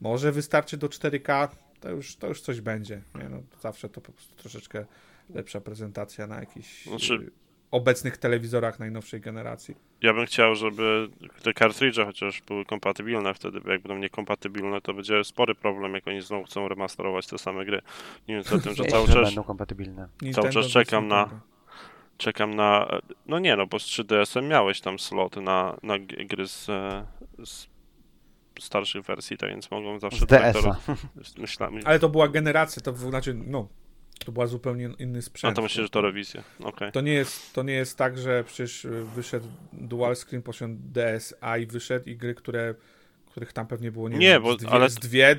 C: może wystarczy do 4K, to już, to już coś będzie. Nie? No, zawsze to po prostu troszeczkę lepsza prezentacja na jakichś
A: Znaczy-
C: y, obecnych telewizorach najnowszej generacji.
A: Ja bym chciał, żeby te kartridże chociaż były kompatybilne wtedy, bo jak będą niekompatybilne, to będzie spory problem, jak oni znowu chcą remasterować te same gry. Nie wiem, za tym, że cały czas
E: będą kompatybilne.
C: Nintendo
A: czas czekam na-. Czekam na... No nie no, bo z 3DS-em miałeś tam sloty na, na gry z, e, z starszych wersji, tak więc mogą zawsze...
E: Z
A: tak to
E: DS-a.
A: Myślałem,
C: Ale to była generacja, to był, znaczy, no, to była zupełnie inny
A: no
C: sprzęt.
A: to myślę, że to rewizja. Okej.
C: To nie jest, to nie jest tak, że przecież y, wyszedł dual screen, poszedł DSa i wyszedł i gry, które, których tam pewnie było nie,
A: Nie,
C: wiem,
A: bo-
C: z dwie,
A: ale-
C: z dwie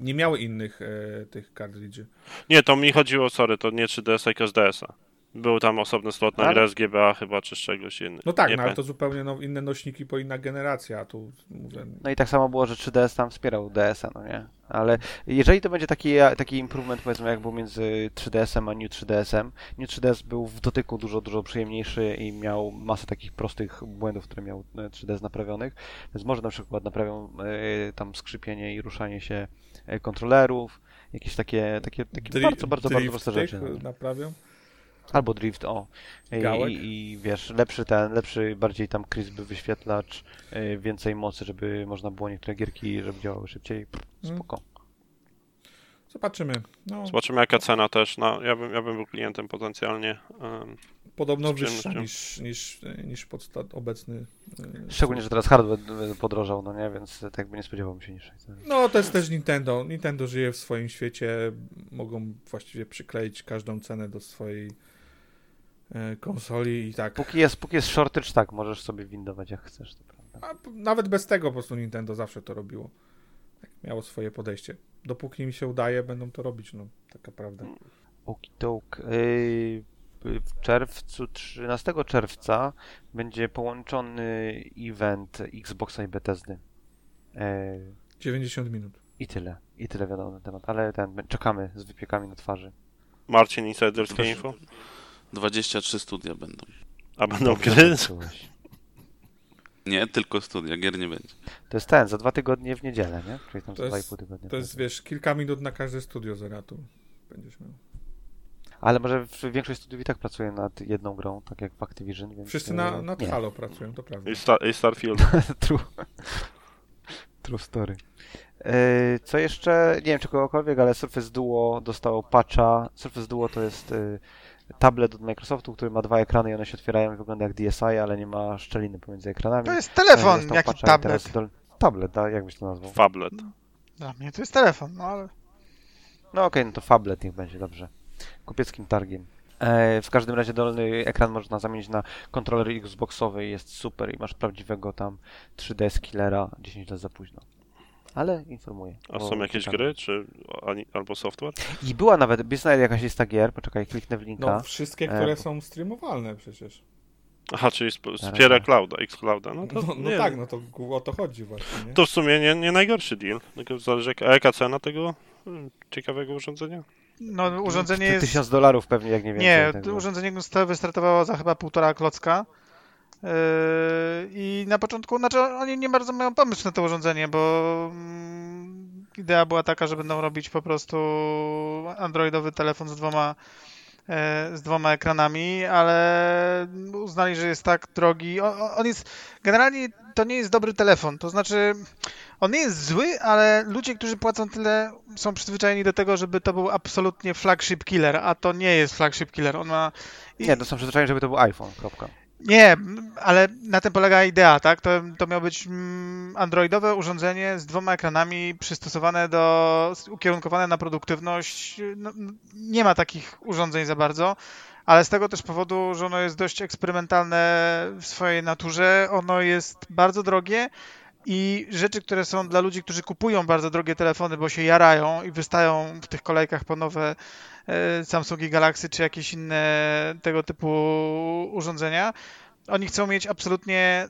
C: nie miały innych e, tych kartridży.
A: Nie, to mi chodziło, sorry, to nie 3DS-a, tylko z DS-a. Był tam osobny slot na
E: Ale-
A: grę z GBA chyba, czy z czegoś innego.
C: No tak, no, ale to zupełnie no, inne nośniki, bo inna generacja, a tu mówię,
E: No i tak samo było, że 3DS tam wspierał DS-a, no nie? Ale jeżeli to będzie taki, taki improvement, powiedzmy, jak był między 3DS-em a New 3DS-em, New 3DS był w dotyku dużo, dużo przyjemniejszy i miał masę takich prostych błędów, które miał e, 3DS naprawionych, więc może na przykład naprawią e, tam skrzypienie i ruszanie się e, kontrolerów, jakieś takie, takie, takie
C: dri-
E: bardzo, bardzo, bardzo proste rzeczy. No.
C: naprawią.
E: Albo drift, o. I, i, I wiesz, lepszy ten, lepszy, bardziej tam crisp wyświetlacz, y, więcej mocy, żeby można było niektóre gierki, żeby działały szybciej.
C: Mm.
E: Spoko.
C: Zobaczymy. No,
A: Zobaczymy jaka cena też. No, ja, bym, ja bym był klientem potencjalnie. em,
C: podobno wyższa niż, niż, niż podsta- obecny. e,
E: Szczególnie, że teraz hardware y, podrożał, no nie, więc tak jakby nie spodziewałbym się niższej ceny.
C: No, to jest też Nintendo. Nintendo żyje w swoim świecie. Mogą właściwie przykleić każdą cenę do swojej konsoli i tak.
E: Póki jest, póki jest shortage, tak, możesz sobie windować jak chcesz, to prawda.
C: A p- nawet bez tego po prostu Nintendo zawsze to robiło. Tak, miało swoje podejście. Dopóki mi się udaje, będą to robić, no, taka prawda.
E: Okidok. Yy, w czerwcu, 13 czerwca będzie połączony event Xboxa i Bethesdy. Yy,
C: 90 minut.
E: I tyle. I tyle wiadomo na temat. Ale ten, czekamy z wypiekami na twarzy.
A: Marcin, insiderskie info?
B: 23 studia będą.
A: A będą gry?
B: Nie, tylko studia, gier nie będzie.
E: To jest ten, za dwa tygodnie w niedzielę, nie? Czyli tam
C: To
E: za dwa i
C: jest-
E: pół tygodnia.
C: To jest, wiesz, kilka minut na każde studio Zeratu. Będziesz miał.
E: Ale może w- większość studiów i tak pracuje nad jedną grą, tak jak w Activision, więc...
C: Wszyscy na, nad
E: nie.
C: Halo pracują, to prawda.
A: I, Star, i Starfield. [laughs]
E: True. True story. E, Co jeszcze? Nie wiem, czy kogokolwiek, ale Surface Duo dostało patcha. Surface Duo to jest e, tablet od Microsoftu, który ma dwa ekrany i one się otwierają i wygląda jak DSi, ale nie ma szczeliny pomiędzy ekranami.
D: To jest telefon,
E: dostał
D: jaki tablet.
E: dol- Tablet, tak? Jak byś to nazwał?
A: Fablet.
D: Dla mnie to jest telefon, no ale...
E: No okej, no to Fablet niech będzie, dobrze. Kupieckim targiem. E, w każdym razie dolny ekran można zamienić na kontroler Xboxowy, jest super i masz prawdziwego tam 3D killera 10 lat za późno. Ale informuję.
A: A są jakieś gry, czy ani, albo software?
E: I była nawet, jest nawet jakaś lista gier, poczekaj, kliknę w linka.
C: No, wszystkie,
E: E,
C: które
E: bo-
C: są streamowalne przecież.
A: Aha, czyli wspiera. Clouda, Xclouda. No, to,
C: No, no
A: nie,
C: tak, no to o to chodzi właśnie, nie?
A: To w sumie nie, nie najgorszy deal. Tylko zależy, jaka, a jaka cena tego hmm, ciekawego urządzenia?
D: No urządzenie jest...
E: Tysiąc dolarów pewnie, jak nie więcej.
D: Nie, to
E: było.
D: urządzenie wystartowało za chyba półtora klocka. Yy, I na początku, znaczy oni nie bardzo mają pomysł na to urządzenie, bo mm, idea była taka, że będą robić po prostu androidowy telefon z dwoma, e, z dwoma ekranami, ale uznali, że jest tak drogi. On jest, generalnie to nie jest dobry telefon, to znaczy on nie jest zły, ale ludzie, którzy płacą tyle, są przyzwyczajeni do tego, żeby to był absolutnie flagship killer, a to nie jest flagship killer. On ma.
E: Nie, to są przyzwyczajeni, żeby to był iPhone, kropka.
D: Nie, ale na tym polega idea, tak? To, to miało być mm, androidowe urządzenie z dwoma ekranami przystosowane do, ukierunkowane na produktywność. No, n- nie ma takich urządzeń za bardzo, ale z tego też powodu, że ono jest dość eksperymentalne w swojej naturze, ono jest bardzo drogie i rzeczy, które są dla ludzi, którzy kupują bardzo drogie telefony, bo się jarają i wystają w tych kolejkach po nowe e, Samsungi Galaxy czy jakieś inne tego typu urządzenia. Oni chcą mieć absolutnie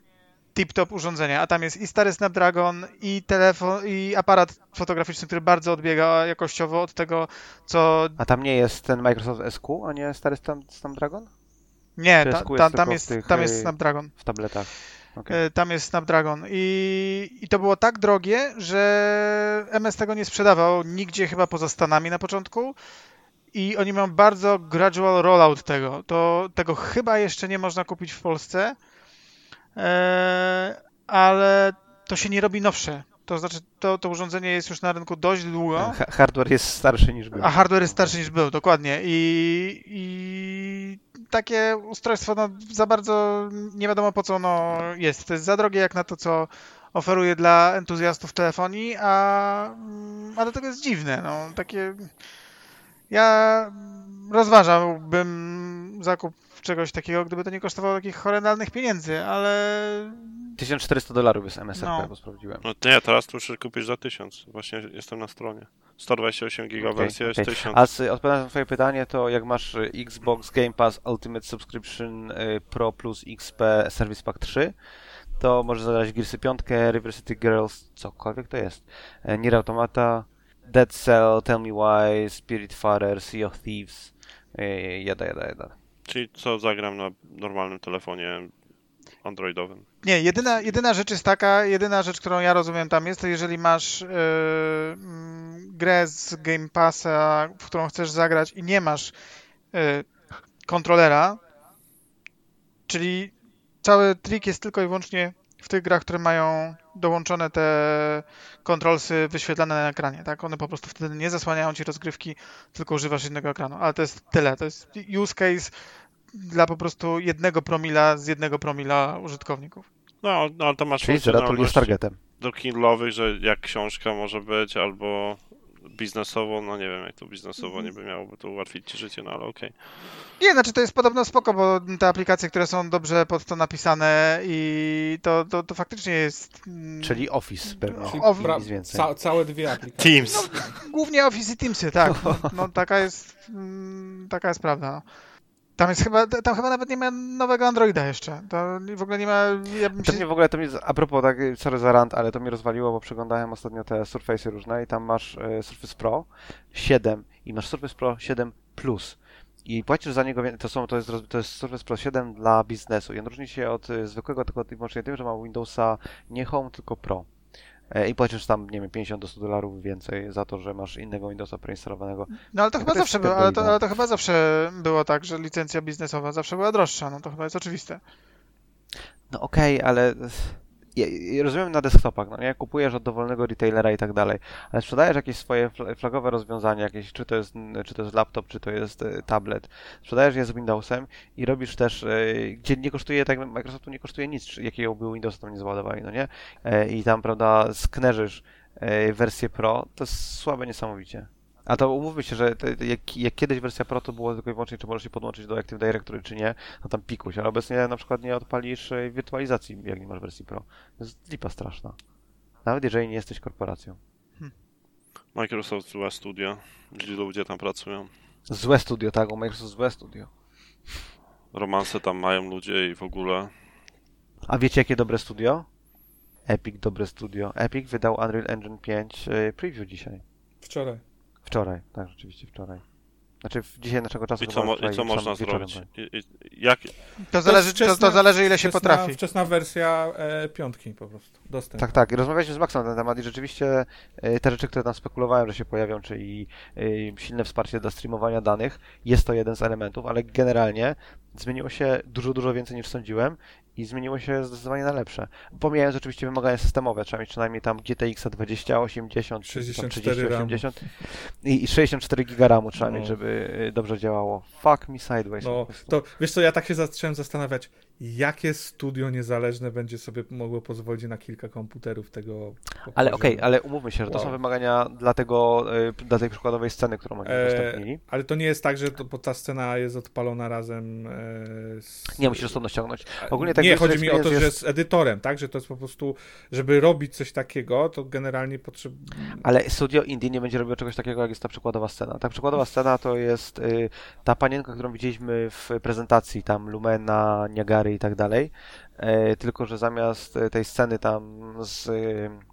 D: tip-top urządzenia, a tam jest i stary Snapdragon, i telefon, i aparat fotograficzny, który bardzo odbiega jakościowo od tego, co...
E: A tam nie jest ten Microsoft SQ, a nie stary Snap- Snapdragon?
D: Nie, ta, ta,
E: jest
D: tam, jest, tam jest
E: y,
D: Snapdragon.
E: W tabletach. Okej.
D: E, Tam jest Snapdragon. I, I to było tak drogie, że MS tego nie sprzedawał nigdzie chyba poza Stanami na początku. I oni mają bardzo gradual rollout tego. To, tego chyba jeszcze nie można kupić w Polsce. E, ale to się nie robi nowsze. To znaczy, to, to urządzenie jest już na rynku dość długo.
E: Ha- Hardware jest starszy niż był.
D: A hardware jest starszy niż był, dokładnie. I, i takie ustrojstwo no, za bardzo nie wiadomo po co ono jest. To jest za drogie jak na to, co oferuje dla entuzjastów telefonii, a, mm, a do tego jest dziwne. No, takie... Ja rozważałbym zakup czegoś takiego, gdyby to nie kosztowało takich horrendalnych pieniędzy, ale
E: 1400 dolarów jest MSRP,
D: No.
E: bo sprawdziłem.
A: No nie, teraz tu muszę kupić za 1000. Właśnie jestem na stronie. 128 giga
E: Okej,
A: wersja jest
E: okej.
A: 1000.
E: A z, odpowiadając na twoje pytanie, to jak masz y, Xbox Game Pass Ultimate Subscription y, Pro plus XP Service Pack 3, to możesz zagrać Gearsy 5, River City Girls, cokolwiek to jest, e, Nier Automata, Dead Cell, Tell Me Why, Spiritfarer, Sea of Thieves, y, jada, jada, jada.
A: Czyli co zagram na normalnym telefonie androidowym.
D: Nie, jedyna, jedyna rzecz jest taka, jedyna rzecz, którą ja rozumiem tam jest, to jeżeli masz yy, grę z Game Passa, w którą chcesz zagrać i nie masz yy, kontrolera, czyli cały trik jest tylko i wyłącznie w tych grach, które mają dołączone te kontrolsy wyświetlane na ekranie, tak? One po prostu wtedy nie zasłaniają ci rozgrywki, tylko używasz jednego ekranu, ale to jest tyle, to jest use case dla po prostu jednego promila z jednego promila użytkowników.
A: No, no ale to masz
E: Czyli Zeratul jest
A: funkcjonalność
E: targetem.
A: do Kindle'owych, że jak książka może być, albo biznesowo, no nie wiem jak to biznesowo nie by miało, bo to ułatwić ci życie, no ale okej.
D: Nie, znaczy to jest podobno spoko, bo te aplikacje, które są dobrze pod to napisane i to, to, to faktycznie jest mm,
E: Czyli Office pewnie,
C: Czyli
D: O,
C: pra-
E: więcej.
C: ca- całe dwie aplikacje.
A: Teams!
D: głównie Office i Teamsy, tak. No, no [laughs] taka jest mm, taka jest prawda. No. Tam jest chyba, tam chyba nawet nie ma nowego Androida jeszcze. To w ogóle nie ma. Ja bym
E: To
D: się,
E: mnie w ogóle, to mnie, a propos, tak, sorry za rant, ale to mnie rozwaliło, bo przeglądałem ostatnio te Surface'y różne i tam masz e, Surface Pro 7 i masz Surface Pro 7 Plus. I płacisz za niego, to, są, to, jest, to jest Surface Pro 7 dla biznesu i on różni się od e, zwykłego tylko i wyłącznie tym, że ma Windowsa nie Home, tylko Pro. E, I płacisz tam, nie wiem, 50 do 100 dolarów więcej za to, że masz innego Windowsa preinstalowanego.
D: no ale to chyba
E: to
D: zawsze było, ale to, ale to chyba zawsze było tak, że licencja biznesowa zawsze była droższa. No to chyba jest oczywiste.
E: No okej, ale ja, ja rozumiem na desktopach, no nie? Kupujesz od dowolnego retailera i tak dalej, ale sprzedajesz jakieś swoje fl- flagowe rozwiązanie, jakieś, czy to jest, czy to jest laptop, czy to jest e, tablet, sprzedajesz je z Windowsem i robisz też, e, gdzie nie kosztuje, tak Microsoftu nie kosztuje nic, jakiego by Windowsa tam nie załadowali, no nie? E, I tam, prawda, sknerzysz wersję Pro, to jest słabe niesamowicie. A to umówmy się, że te, jak, jak kiedyś wersja Pro to było tylko i wyłącznie, czy możesz się podłączyć do Active Directory, czy nie, no tam pikuś, ale obecnie na przykład nie odpalisz e, wirtualizacji, jak nie masz wersji Pro. To jest lipa straszna. Nawet jeżeli nie jesteś korporacją.
A: Microsoft złe studio, gdzie ludzie tam pracują.
E: Złe studio, tak, u Microsoft złe studio.
A: Romanse tam mają ludzie i w ogóle.
E: A wiecie jakie dobre studio? Epic dobre studio. Epic wydał Unreal Engine 5 e, preview dzisiaj.
C: Wczoraj.
E: Wczoraj, tak, rzeczywiście wczoraj. Znaczy dzisiaj naszego czasu
A: I co, mo- i co można zrobić? I, i, jak,
D: To zależy, to, to
C: wczesna-
D: zależy ile się
C: wczesna,
D: potrafi.
C: Wczesna wersja e, piątki po prostu. Dostęp.
E: Tak, tak. I rozmawialiśmy z Maxem na ten temat i rzeczywiście e, te rzeczy, które tam spekulowałem, że się pojawią, czyli e, silne wsparcie dla streamowania danych, jest to jeden z elementów, ale generalnie zmieniło się dużo, dużo więcej niż sądziłem i zmieniło się zdecydowanie na lepsze. Pomijając oczywiście wymagania systemowe, trzeba mieć przynajmniej tam GTX 2080, czy tam
C: 64
E: 3080 i, i 64 giga RAMu trzeba
C: No.
E: mieć, żeby e, dobrze działało. Fuck me sideways.
C: No, to wiesz co, ja tak się zacząłem zastanawiać, jakie studio niezależne będzie sobie mogło pozwolić na kilka komputerów tego.
E: Ale okej,
C: poziomu.
E: ale umówmy się, że to
C: Wow.
E: są wymagania dla tego, e, dla tej przykładowej sceny, którą oni
C: E,
E: udostępnili.
C: ale to nie jest tak, że to, ta scena jest odpalona razem e, z...
E: Nie, musisz osobno ściągnąć. Ogólnie tak
C: nie, chodzi mi o to,
E: experience
C: że
E: jest-
C: z edytorem, tak? Że to jest po prostu, żeby robić coś takiego, to generalnie potrzeba...
E: Ale studio indie nie będzie robiło czegoś takiego, jak jest ta przykładowa scena. Ta przykładowa scena to jest y, ta panienka, którą widzieliśmy w prezentacji, tam Lumena, I tak dalej. e, tylko że zamiast tej sceny tam z,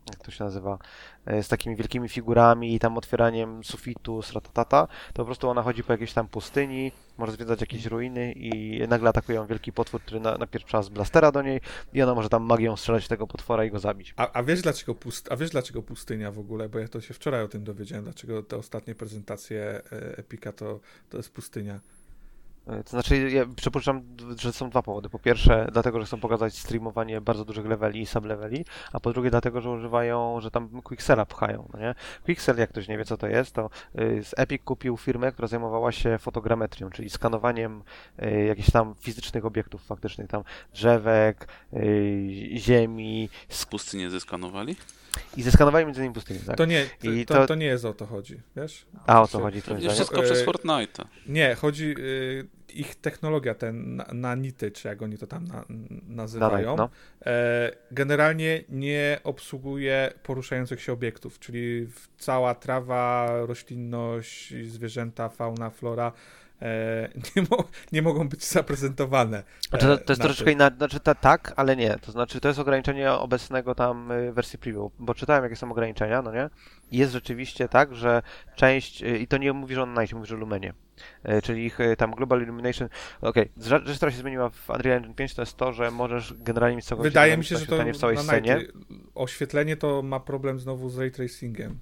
E: jak to się nazywa, e, z takimi wielkimi figurami i tam otwieraniem sufitu, sratatata, to po prostu ona chodzi po jakiejś tam pustyni, może zwiedzać jakieś ruiny i nagle atakuje ją wielki potwór, który na, napiercza z blastera do niej i ona może tam magią strzelać tego potwora i go zabić.
C: A, a, wiesz dlaczego pust, a wiesz dlaczego pustynia w ogóle? Bo ja to się wczoraj o tym dowiedziałem, dlaczego te ostatnie prezentacje e, Epika to, to jest pustynia.
E: E, to znaczy, ja przypuszczam, że są dwa powody. Po pierwsze, dlatego, że chcą pokazać streamowanie bardzo dużych leveli i subleveli, a po drugie, dlatego, że używają, że tam Quicksella pchają, no nie? Quicksell, jak ktoś nie wie, co to jest, to y, z Epic kupił firmę, która zajmowała się fotogrametrią, czyli skanowaniem y, jakichś tam fizycznych obiektów faktycznych, tam drzewek, y, ziemi
B: Z pustyni zeskanowali?
E: I zeskanowaniem między innymi pustyni, tak?
C: To nie,
E: I
C: to,
E: to-
C: to nie jest o to chodzi, wiesz?
E: A o co
C: Się-
E: chodzi
B: Pewnie
E: zdaniem?
B: wszystko
C: E,
B: przez Fortnite'a.
C: Nie, chodzi y, ich technologia, ten na, nanity, czy jak oni to tam na, nazywają,
E: no.
C: e, generalnie nie obsługuje poruszających się obiektów, czyli cała trawa, roślinność, zwierzęta, fauna, flora e, [laughs] nie, mo, nie mogą być zaprezentowane.
E: Znaczy, to,
C: e,
E: to jest
C: na
E: troszeczkę inaczej, znaczy ta, tak, ale nie. To znaczy, to jest ograniczenie obecnego tam y, wersji preview, bo czytałem, jakie są ograniczenia, no nie? I jest rzeczywiście tak, że część, y, i to nie mówi, że on Night, mówi, że Lumenie, Y, czyli ich y, tam Global Illumination, okej, rzecz, rzecz, która się zmieniła w Unreal Engine 5, to jest to, że możesz generalnie mieć całkowicie
C: Wydaje mi się, że to
E: w całej
C: na
E: scenie.
C: Nighty, oświetlenie to ma problem znowu z ray tracingiem.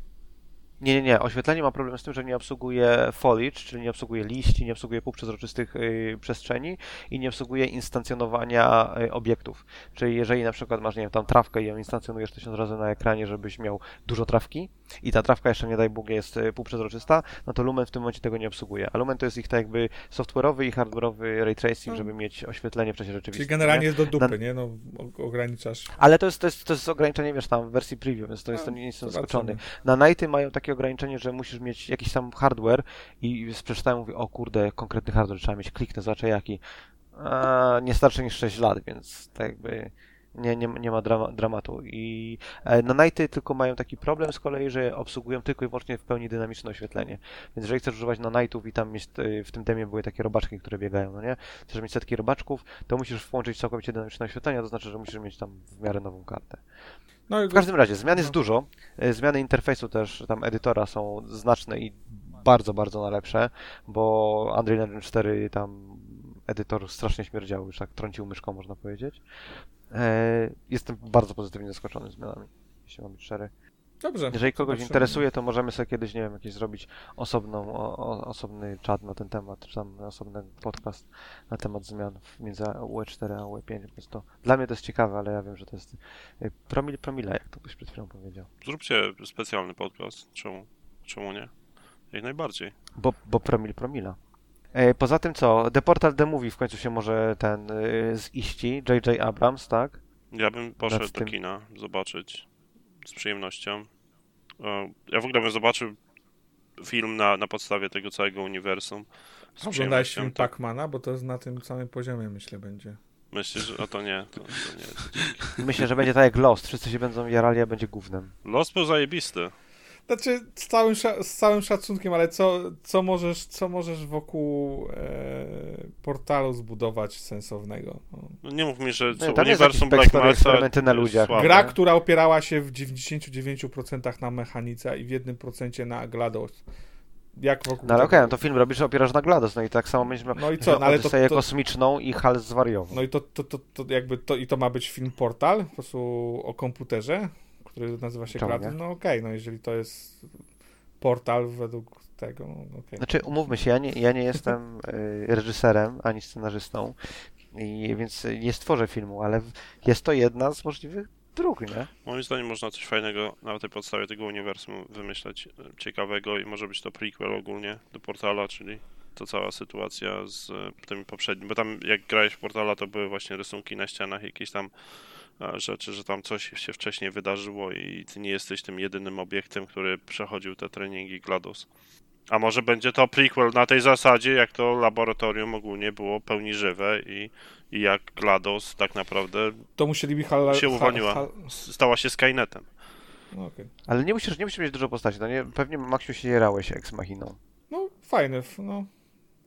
E: Nie, nie, nie. Oświetlenie ma problem z tym, że nie obsługuje foliage, czyli nie obsługuje liści, nie obsługuje półprzezroczystych y, przestrzeni i nie obsługuje instancjonowania y, obiektów. Czyli jeżeli na przykład masz, nie wiem, tam trawkę i ją instancjonujesz tysiąc razy na ekranie, żebyś miał dużo trawki i ta trawka jeszcze, nie daj Bóg, jest y, półprzezroczysta, no to Lumen w tym momencie tego nie obsługuje. A Lumen to jest ich tak jakby software'owy i hardware'owy ray tracing,
C: No.
E: żeby mieć oświetlenie w czasie
C: Czyli
E: rzeczywistym.
C: generalnie
E: nie?
C: jest do dupy,
E: Na-
C: nie? No, ograniczasz.
E: Ale to jest, to, jest, to jest ograniczenie, wiesz, tam w wersji preview, więc to jest to nie jest
C: Zobaczymy.
E: zaskoczony. Na Nighty mają takie ograniczenie, że musisz mieć jakiś tam hardware i przeczytałem, mówię, o kurde, konkretny hardware trzeba mieć, kliknę, zobaczę jaki. A, nie starczy niż 6 lat, więc tak jakby nie, nie, nie ma drama, dramatu. I e, na Nighty tylko mają taki problem z kolei, że obsługują tylko i wyłącznie w pełni dynamiczne oświetlenie. Więc jeżeli chcesz używać na Nightów i tam jest, e, w tym demie były takie robaczki, które biegają, no nie? Chcesz mieć setki robaczków, to musisz włączyć całkowicie dynamiczne oświetlenie, to znaczy, że musisz mieć tam w miarę nową kartę.
C: No
E: W każdym razie, zmian jest
C: No.
E: dużo. E, Zmiany interfejsu też tam edytora są znaczne i bardzo, bardzo na lepsze, bo Unreal Engine 4 tam edytor strasznie śmierdział, już tak trącił myszką, można powiedzieć. E, Jestem bardzo pozytywnie zaskoczony zmianami, jeśli mam być szczery.
C: Dobrze.
E: Jeżeli kogoś
C: zobaczymy.
E: interesuje, to możemy sobie kiedyś, nie wiem, jakiś zrobić osobną, o, o, osobny czat na ten temat, czy tam osobny podcast na temat zmian między UE4 a UE5. Po prostu dla mnie to jest ciekawe, ale ja wiem, że to jest y, promil promila, jak to ktoś przed chwilą powiedział.
A: Zróbcie specjalny podcast. Czemu, czemu nie? Jak najbardziej.
E: Bo, bo promil promila. E, Poza tym co, The Portal The Movie w końcu się może ten y, ziści, J.J. Abrams, tak?
A: Ja bym poszedł
E: Nad
A: do
E: tym-
A: kina zobaczyć z przyjemnością. E, Ja w ogóle bym zobaczył film na, na podstawie tego całego uniwersum.
C: Oglądałeś film
A: To
C: Pacmana, bo to jest na tym samym poziomie, myślę, będzie.
A: Myślę, że a to nie, to, to nie. [laughs]
E: Myślę, że będzie tak jak Lost, wszyscy się będą jarali, a będzie gównem.
A: Los był zajebisty.
C: Znaczy, z całym, z całym szacunkiem, ale co, co, możesz, co możesz wokół e, portalu zbudować sensownego? No.
A: No nie mów mi, że co,
E: Nie, tam jest
A: uniwersum Black
E: eksperymenty na ludziach.
A: słabe.
C: Gra, która opierała się w 99% na mechanice i w 1% na GLaDOS. Jak wokół
E: No ale okej, no to film robisz, opierasz na GLaDOS, no i tak samo będziesz miał
C: No i co, no ale to, to,
E: kosmiczną i Hal zwariował.
C: no i to, to, to, to jakby to, i to ma być film portal, po prostu o komputerze, który nazywa się
E: Czemu?
C: No okej, no jeżeli to jest portal według tego, no okej.
E: Znaczy, umówmy się, ja nie, ja nie jestem [laughs] y, reżyserem ani scenarzystą, i, więc nie stworzę filmu, ale jest to jedna z możliwych dróg, nie?
A: Moim zdaniem można coś fajnego na tej podstawie tego uniwersum wymyśleć, e, ciekawego i może być to prequel ogólnie do Portala, czyli to cała sytuacja z e, tymi poprzednimi, bo tam jak grałeś w Portala to były właśnie rysunki na ścianach, jakieś tam rzeczy, że tam coś się wcześniej wydarzyło i ty nie jesteś tym jedynym obiektem, który przechodził te treningi GLaDOS. A może będzie to prequel na tej zasadzie, jak to laboratorium ogólnie było pełni żywe i, i jak GLaDOS tak naprawdę
C: To musieliby hal,
A: się uwolniła.
C: hal-
A: stała się Skynetem.
C: no, okej.
E: Ale nie musisz, nie musisz mieć dużo postaci, no nie? Pewnie Maxiu się jarałeś ex machiną.
C: no fajny, f- no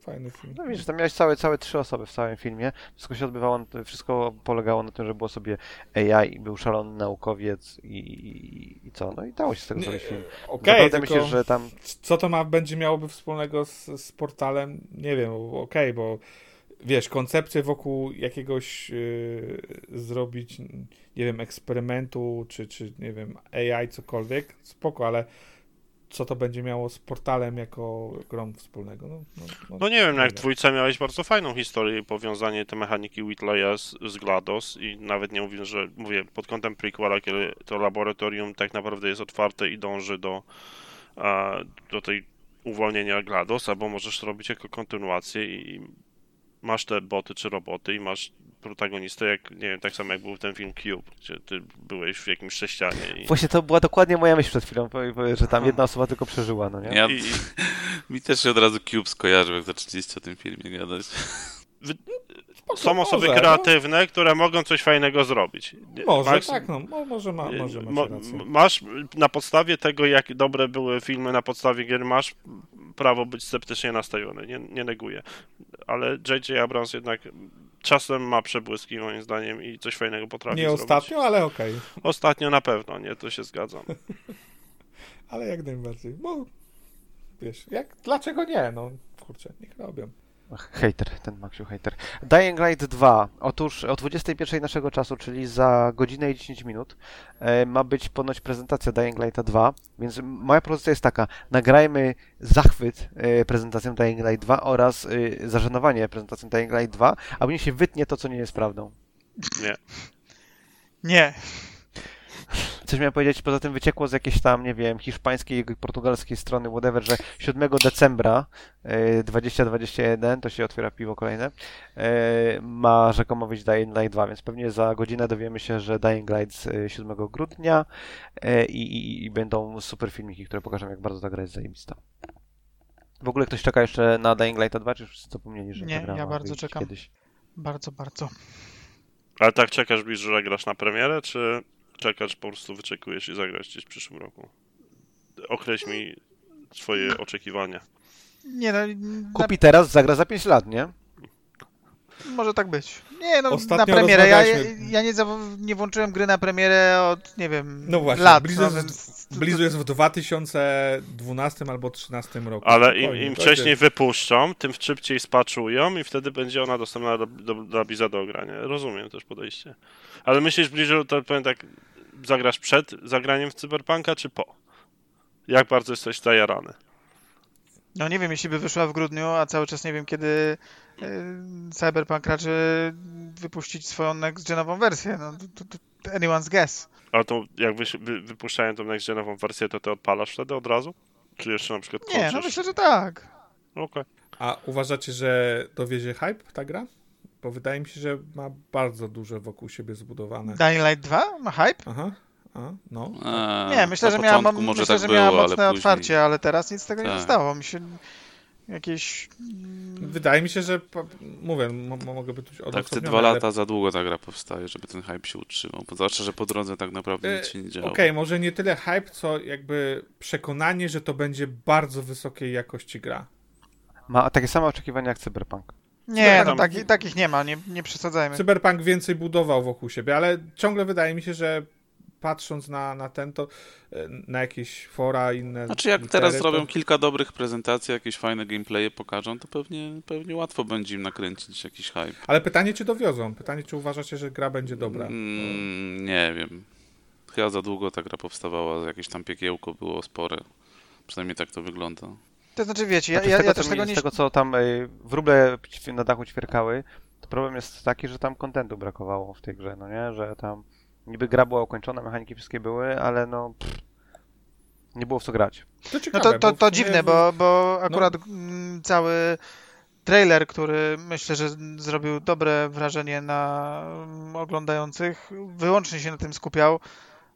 C: Fajny film.
E: No widzisz, tam miałeś całe, całe trzy osoby w całym filmie. Wszystko się odbywało, wszystko polegało na tym, że było sobie AI, był szalony naukowiec i, i, i co? No i dało się z tego zrobić film.
C: Okej, tylko
E: myślisz, że tam
C: co to ma, będzie miałoby wspólnego z, z portalem? Nie wiem, okej, bo wiesz, koncepcję wokół jakiegoś yy, zrobić, nie wiem, eksperymentu, czy, czy nie wiem, AI, cokolwiek, spoko, ale co to będzie miało z portalem jako grą wspólnego? No, no,
A: No nie wiem, jak
C: dobra.
A: dwójce miałeś bardzo fajną historię i powiązanie te mechaniki Whitleya z, z GLaDOS i nawet nie mówię, że mówię pod kątem prequela, kiedy to laboratorium tak naprawdę jest otwarte i dąży do, a, do tej uwolnienia GLaDOS, albo możesz to robić jako kontynuację i masz te boty czy roboty i masz protagonistę, jak, nie wiem, tak samo jak był ten film Cube, gdzie ty byłeś w jakimś sześcianie i,
E: Właśnie to była dokładnie moja myśl przed chwilą, że tam jedna osoba tylko przeżyła, no nie?
B: Ja,
A: i, [laughs]
B: mi też się od razu Cube skojarzył, jak zaczęliście o tym filmie gadać.
A: Są osoby
C: może,
A: kreatywne, które mogą coś fajnego zrobić.
C: No, może,
A: Max-
C: tak, no, mo- może, ma, może
A: Mo-
C: macie rację.
A: m- Masz na podstawie tego, jak dobre były filmy na podstawie gier, masz prawo być sceptycznie nastawiony, nie, nie neguję. Ale J.J. Abrams jednak czasem ma przebłyski moim zdaniem i coś fajnego potrafi
C: Nie
A: zrobić.
C: ostatnio, ale okej.
A: Ostatnio na pewno, nie, to się zgadzam. [laughs]
C: Ale jak najbardziej. Bo wiesz, jak, dlaczego nie? No kurczę, niech robią.
E: Hater, ten Maxiu hater. Dying Light 2. Otóż o 21 naszego czasu, czyli za godzinę i 10 minut, e, ma być ponoć prezentacja Dying Lighta 2. Więc moja propozycja jest taka: nagrajmy zachwyt e, prezentacją Dying Light 2 oraz e, zażenowanie prezentacją Dying Light 2, a później się wytnie to, co nie jest prawdą.
A: Nie.
D: Nie.
E: Coś miałem powiedzieć, poza tym wyciekło z jakiejś tam, nie wiem, hiszpańskiej, portugalskiej strony, whatever, że 7 decembra e, 2021, to się otwiera piwo kolejne, e, ma rzekomo wyjść Dying Light 2, więc pewnie za godzinę dowiemy się, że Dying Light z e, 7 grudnia e, i, i, i będą super filmiki, które pokażą, jak bardzo ta gra jest zajebista. W ogóle ktoś czeka jeszcze na Dying Light 2, czy już wszyscy zapomnieli, że
D: Nie,
E: ta gra
D: ja bardzo czekam.
E: kiedyś?
D: Bardzo, bardzo.
A: Ale tak czekasz, że grasz na premierę, czy czekasz, po prostu wyczekujesz i zagrasz gdzieś w przyszłym roku? Określ mi swoje oczekiwania.
D: Nie no,
E: Kupi teraz, zagra za 5 lat, nie?
D: może tak być. Nie no,
C: Ostatnio
D: na premierę. Ja, ja nie, nie włączyłem gry na premierę od, nie wiem,
C: No właśnie,
D: lat.
C: Blizu,
D: no,
C: jest,
D: więc...
C: Blizu jest w 2012 albo 2013 roku.
A: Ale im, im wcześniej
C: będzie-
A: wypuszczą, tym szybciej spaczują i wtedy będzie ona dostępna do, do, dla Bliza do ogrania. Rozumiem też podejście. Ale myślisz, bliżej, to powiem tak, zagrasz przed zagraniem w Cyberpunka, czy po? Jak bardzo jesteś zajarany?
D: No nie wiem, jeśli by wyszła w grudniu, a cały czas nie wiem, kiedy y, Cyberpunk raczy wypuścić swoją next-genową wersję. No, to, to, to anyone's guess.
A: Ale to jak wy, wy, wypuszczają tą next-genową wersję, to ty odpalasz wtedy od razu? Czy jeszcze na przykład
D: Nie, no
A: kończysz?
D: myślę, że tak.
A: Okej.
C: A uważacie, że dowiezie hype ta gra? Bo wydaje mi się, że ma bardzo duże wokół siebie zbudowane.
D: Dying Light 2 ma hype?
C: Aha, a, no.
B: A,
D: Nie, myślę, że miała, myślę,
B: tak
D: że
B: było,
D: miała
B: ale
D: mocne
B: później...
D: otwarcie, ale teraz nic z tego nie
B: Tak.
D: zostało. Mi się jakieś...
C: Wydaje mi się, że mówię, mo- mo- mogę być
B: Tak, te dwa
C: ale-
B: lata za długo ta gra powstaje, żeby ten hype się utrzymał. Bo Zwłaszcza, że po drodze tak naprawdę
C: E,
B: nic się nie
C: Okej,
B: działo.
C: może nie tyle hype, co jakby przekonanie, że to będzie bardzo wysokiej jakości gra.
E: Ma takie same oczekiwania jak Cyberpunk.
D: Nie, no taki, takich nie ma, nie, nie przesadzajmy.
C: Cyberpunk więcej budował wokół siebie, ale ciągle wydaje mi się, że patrząc na, na ten, to e, na jakieś fora inne.
B: Znaczy jak
C: litery,
B: teraz
C: to-
B: zrobią kilka dobrych prezentacji, jakieś fajne gameplaye pokażą, to pewnie, pewnie łatwo będzie im nakręcić jakiś hype.
C: Ale pytanie, czy dowiozą? Pytanie, czy uważacie, że gra będzie dobra?
B: Mm, nie wiem. Chyba za długo ta gra powstawała, jakieś tam piekiełko było spore. Przynajmniej tak to wygląda.
D: To znaczy, wiecie, ja,
E: Znaczy, z
D: ja,
E: tego,
D: ja
E: co
D: też
E: mi-
D: tego
E: z
D: nie...
E: tego co tam y, wróble na dachu ćwierkały, to problem jest taki, że tam kontentu brakowało w tej grze, no nie? Że tam niby gra była ukończona, mechaniki wszystkie były, ale no pff, nie było w co grać.
C: To
D: No
C: ciekawe,
D: to, to, to
C: sumie
D: dziwne, bo, bo akurat mm, cały trailer, który myślę, że zrobił dobre wrażenie na mm, oglądających, wyłącznie się na tym skupiał,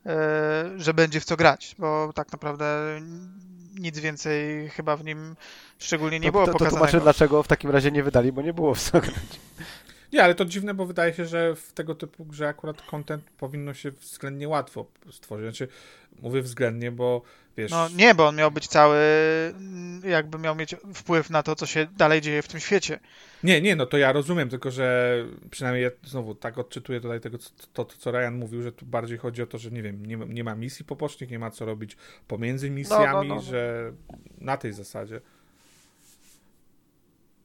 D: e, że będzie w co grać, bo tak naprawdę nic więcej chyba w nim szczególnie nie
E: to,
D: było
E: to, to
D: pokazanego.
E: tłumaczy, dlaczego w takim razie nie wydali, bo nie było w co grać.
C: Nie, ale to dziwne, bo wydaje się, że w tego typu grze akurat content powinno się względnie łatwo stworzyć. Znaczy, mówię względnie, bo wiesz...
D: No nie, bo on miał być cały, jakby miał mieć wpływ na to, co się dalej dzieje w tym świecie.
C: Nie, nie, no to ja rozumiem, tylko że przynajmniej ja znowu tak odczytuję tutaj tego, co, to, to, co Ryan mówił, że tu bardziej chodzi o to, że nie wiem, nie, ma- nie ma misji pobocznych, nie ma co robić pomiędzy misjami,
E: no, no.
C: że na tej zasadzie.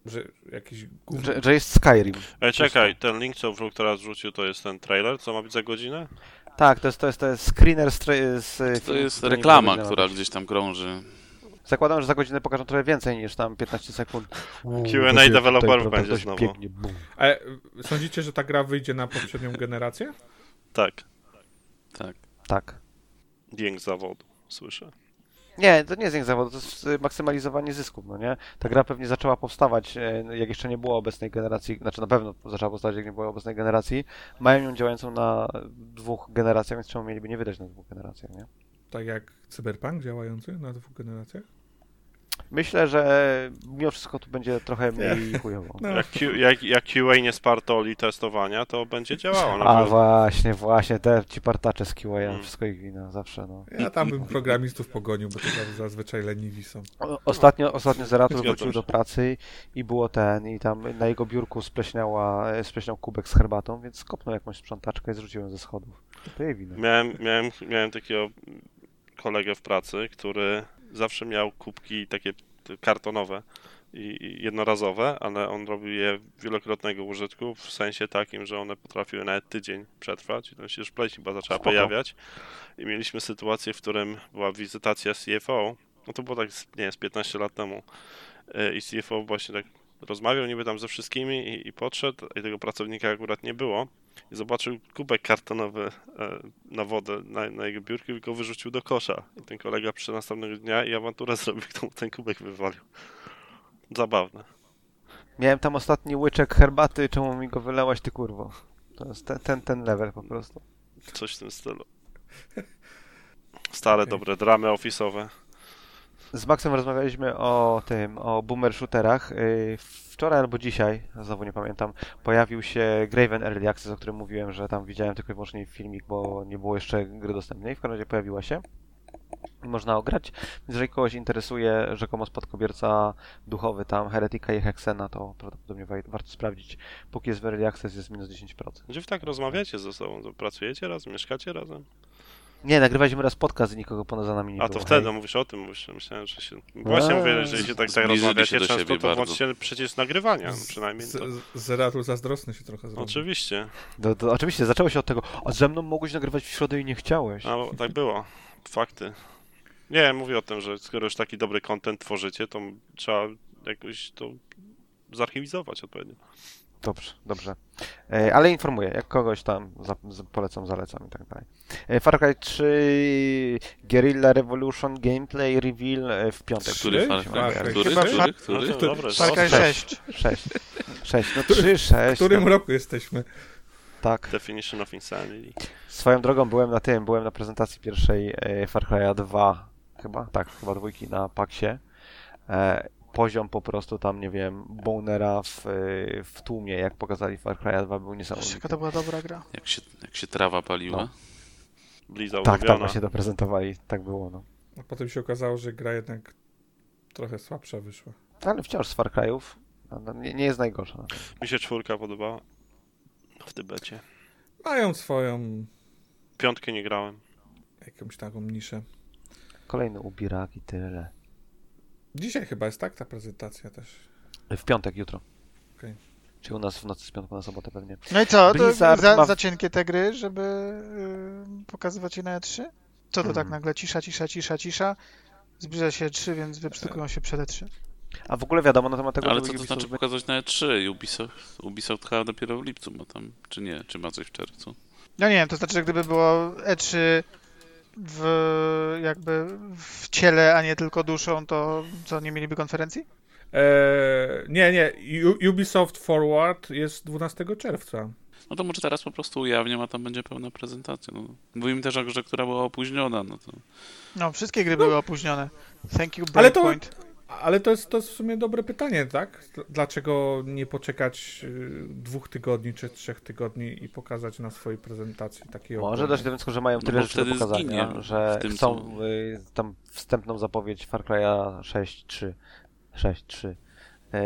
C: Że jakiś gówno...
E: Że, że jest Skyrim.
A: Ej, czekaj, ten link, co wróg teraz rzucił, to jest ten trailer, co ma być za godzinę?
E: Tak, to jest, to jest, to jest screener z, z
B: To
E: filmu,
B: jest
E: nie
B: reklama, która gdzieś tam krąży.
E: Zakładam, że za godzinę pokażą trochę więcej niż tam 15 sekund.
A: Q&A deweloperów będzie znowu.
E: Pięknie,
C: y, sądzicie, że ta gra wyjdzie na poprzednią generację?
A: Tak,
B: Tak.
E: Tak.
A: jęk zawodu, słyszę.
E: Nie, to nie jest jęk zawodu, to jest y, maksymalizowanie zysków, no nie? Ta gra pewnie zaczęła powstawać, e, jak jeszcze nie było obecnej generacji, znaczy na pewno zaczęła powstawać, jak nie było obecnej generacji. Mają ją działającą na dwóch generacjach, więc czemu mieliby nie wydać na dwóch generacjach, nie?
C: Tak jak Cyberpunk działający na dwóch generacjach?
E: Myślę, że mimo wszystko tu będzie trochę mniej chujowo.
C: No,
A: Jak, Q, jak, jak QA nie spartoli testowania, to będzie działało na
E: A
A: pewno.
E: właśnie, właśnie, te ci partacze z QA,
A: Mm.
E: wszystko ich wina, zawsze, no.
C: ja tam bym programistów pogonił, bo to za- zazwyczaj leniwi są.
E: O- Ostatnio, ostatnio Zeratul
A: Zgadzam
E: wrócił do pracy i było ten, i tam na jego biurku spleśniała, e, spleśniał kubek z herbatą, więc skopnął jakąś sprzątaczkę i zrzuciłem ze schodów. To jej wina.
A: Miałem, miałem, miałem takiego kolegę w pracy, który zawsze miał kubki takie kartonowe i jednorazowe, ale on robił je wielokrotnego użytku, w sensie takim, że one potrafiły nawet tydzień przetrwać i tam się już chyba zaczęła
E: Spoko.
A: pojawiać. I mieliśmy sytuację, w którym była wizytacja CFO, no to było tak, z- nie z 15 lat temu E, i CFO właśnie tak rozmawiał niby tam ze wszystkimi i, i podszedł, i tego pracownika akurat nie było i zobaczył kubek kartonowy e, na wodę na, na jego biurku i go wyrzucił do kosza. I ten kolega przyszedł następnego dnia i awanturę [laughs] zrobił, kto mu ten kubek wywalił. Zabawne.
E: Miałem tam ostatni łyczek herbaty, czemu mi go wylełaś, ty kurwo? To jest ten, ten, ten level po prostu.
A: Coś w tym stylu. Stare, dobre dramy ofisowe.
E: Z Maxem rozmawialiśmy o tym, o boomer shooterach. Yy, Wczoraj albo dzisiaj, znowu nie pamiętam, pojawił się Graven Early Access, o którym mówiłem, że tam widziałem tylko i wyłącznie filmik, bo nie było jeszcze gry dostępnej. W każdym razie pojawiła się. Można ograć. Jeżeli kogoś interesuje rzekomo spadkobierca duchowy tam, Heretika i Hexena, to prawdopodobnie wa- warto sprawdzić. Póki jest w Early Access jest minus 10%.
A: Gdzie wy tak rozmawiacie ze sobą? Pracujecie razem, mieszkacie razem?
E: Nie, nagrywaliśmy raz podcast i nikogo poza nami nie
A: A
E: było.
A: to wtedy
E: hej.
A: mówisz o tym, mówisz, myślałem, że się... Właśnie mówię, że jeśli tak, tak
B: Zbliżyli się
A: rozmawiacie
B: do
A: często,
B: siebie
A: to
B: bardzo.
A: włączcie przecież nagrywania, przynajmniej
C: Z,
A: to...
C: z, Zeratul zazdrosny się trochę zrobił.
A: Oczywiście.
E: No, to oczywiście, zaczęło się od tego, a ze mną mogłeś nagrywać w środę i nie chciałeś.
A: A, bo tak było. Fakty. Nie, mówię o tym, że skoro już taki dobry content tworzycie, to trzeba jakoś to zarchiwizować odpowiednio.
E: Dobrze, dobrze. E, ale informuję, jak kogoś tam polecam, zalecam i tak dalej. E, Far Cry 3 Guerrilla Revolution Gameplay Reveal e, w piątek.
B: Który Far Cry? Który?
D: Chyba
B: Który?
A: No to
D: Far Cry
A: Sześć.
D: 6.
E: 6. 6, no 3, 6.
C: W którym
E: no,
C: roku jesteśmy?
E: tak.
A: Definition of Insanity.
E: Swoją drogą byłem na tym, byłem na prezentacji pierwszej Far Cry'a 2, chyba, tak, chyba dwójki na Paxie. Poziom po prostu tam, nie wiem, bonera w, e, w tłumie, jak pokazali Far Cry'a 2 był niesamowity.
D: Jaka to była dobra gra.
B: Jak się, jak się trawa paliła.
E: No.
A: Bliza
E: Tak, tak właśnie to prezentowali, tak było, no.
C: A potem się okazało, że gra jednak trochę słabsza wyszła.
E: Ale wciąż z Far Cry'ów no, no, nie, nie jest najgorsza.
A: Mi się czwórka podobała w Tybecie.
C: Mają swoją
A: Piątkę nie grałem.
C: jakąś taką niszę.
E: Kolejny ubirak i tyle.
C: Dzisiaj chyba jest tak ta prezentacja też.
E: W piątek, jutro.
C: Okej.
E: Czyli u nas w nocy z piątku na sobotę pewnie.
D: No i co? To za,
E: ma-
D: za cienkie te gry, żeby y, pokazywać je na E3? Co to tak
E: Hmm.
D: nagle cisza, cisza, cisza, cisza? Zbliża się E3, więc wyprztykują się przed E3.
E: A w ogóle wiadomo na temat tego,
B: Ale co to
E: Ubisoft
B: znaczy pokazać na E3? Ubisoft, Ubisoft chyba dopiero w lipcu ma tam, czy nie? Czy ma coś w czerwcu?
D: No nie wiem, to znaczy, że gdyby było E3 w jakby w ciele, a nie tylko duszą, to co, nie mieliby konferencji?
C: Eee, nie, nie. U- Ubisoft Forward jest 12 czerwca.
B: No to może teraz po prostu ujawnią, a tam będzie pełna prezentacja. No. Mówimy też o grze, która była opóźniona, no to...
D: No, wszystkie gry były opóźnione. Thank you,
C: Ale to-
D: Breakpoint.
C: Ale to jest, to jest w sumie dobre pytanie, tak? Dl- Dlaczego nie poczekać y, dwóch tygodni czy trzech tygodni i pokazać na swojej prezentacji takiego.
E: Może do wniosku, że mają
B: No
E: tyle
B: bo
E: rzeczy do pokazania,
B: zginie
E: że
B: w tym,
E: chcą
B: co-
E: y, tam wstępną zapowiedź Far Cry'a 6.3 6.3 e,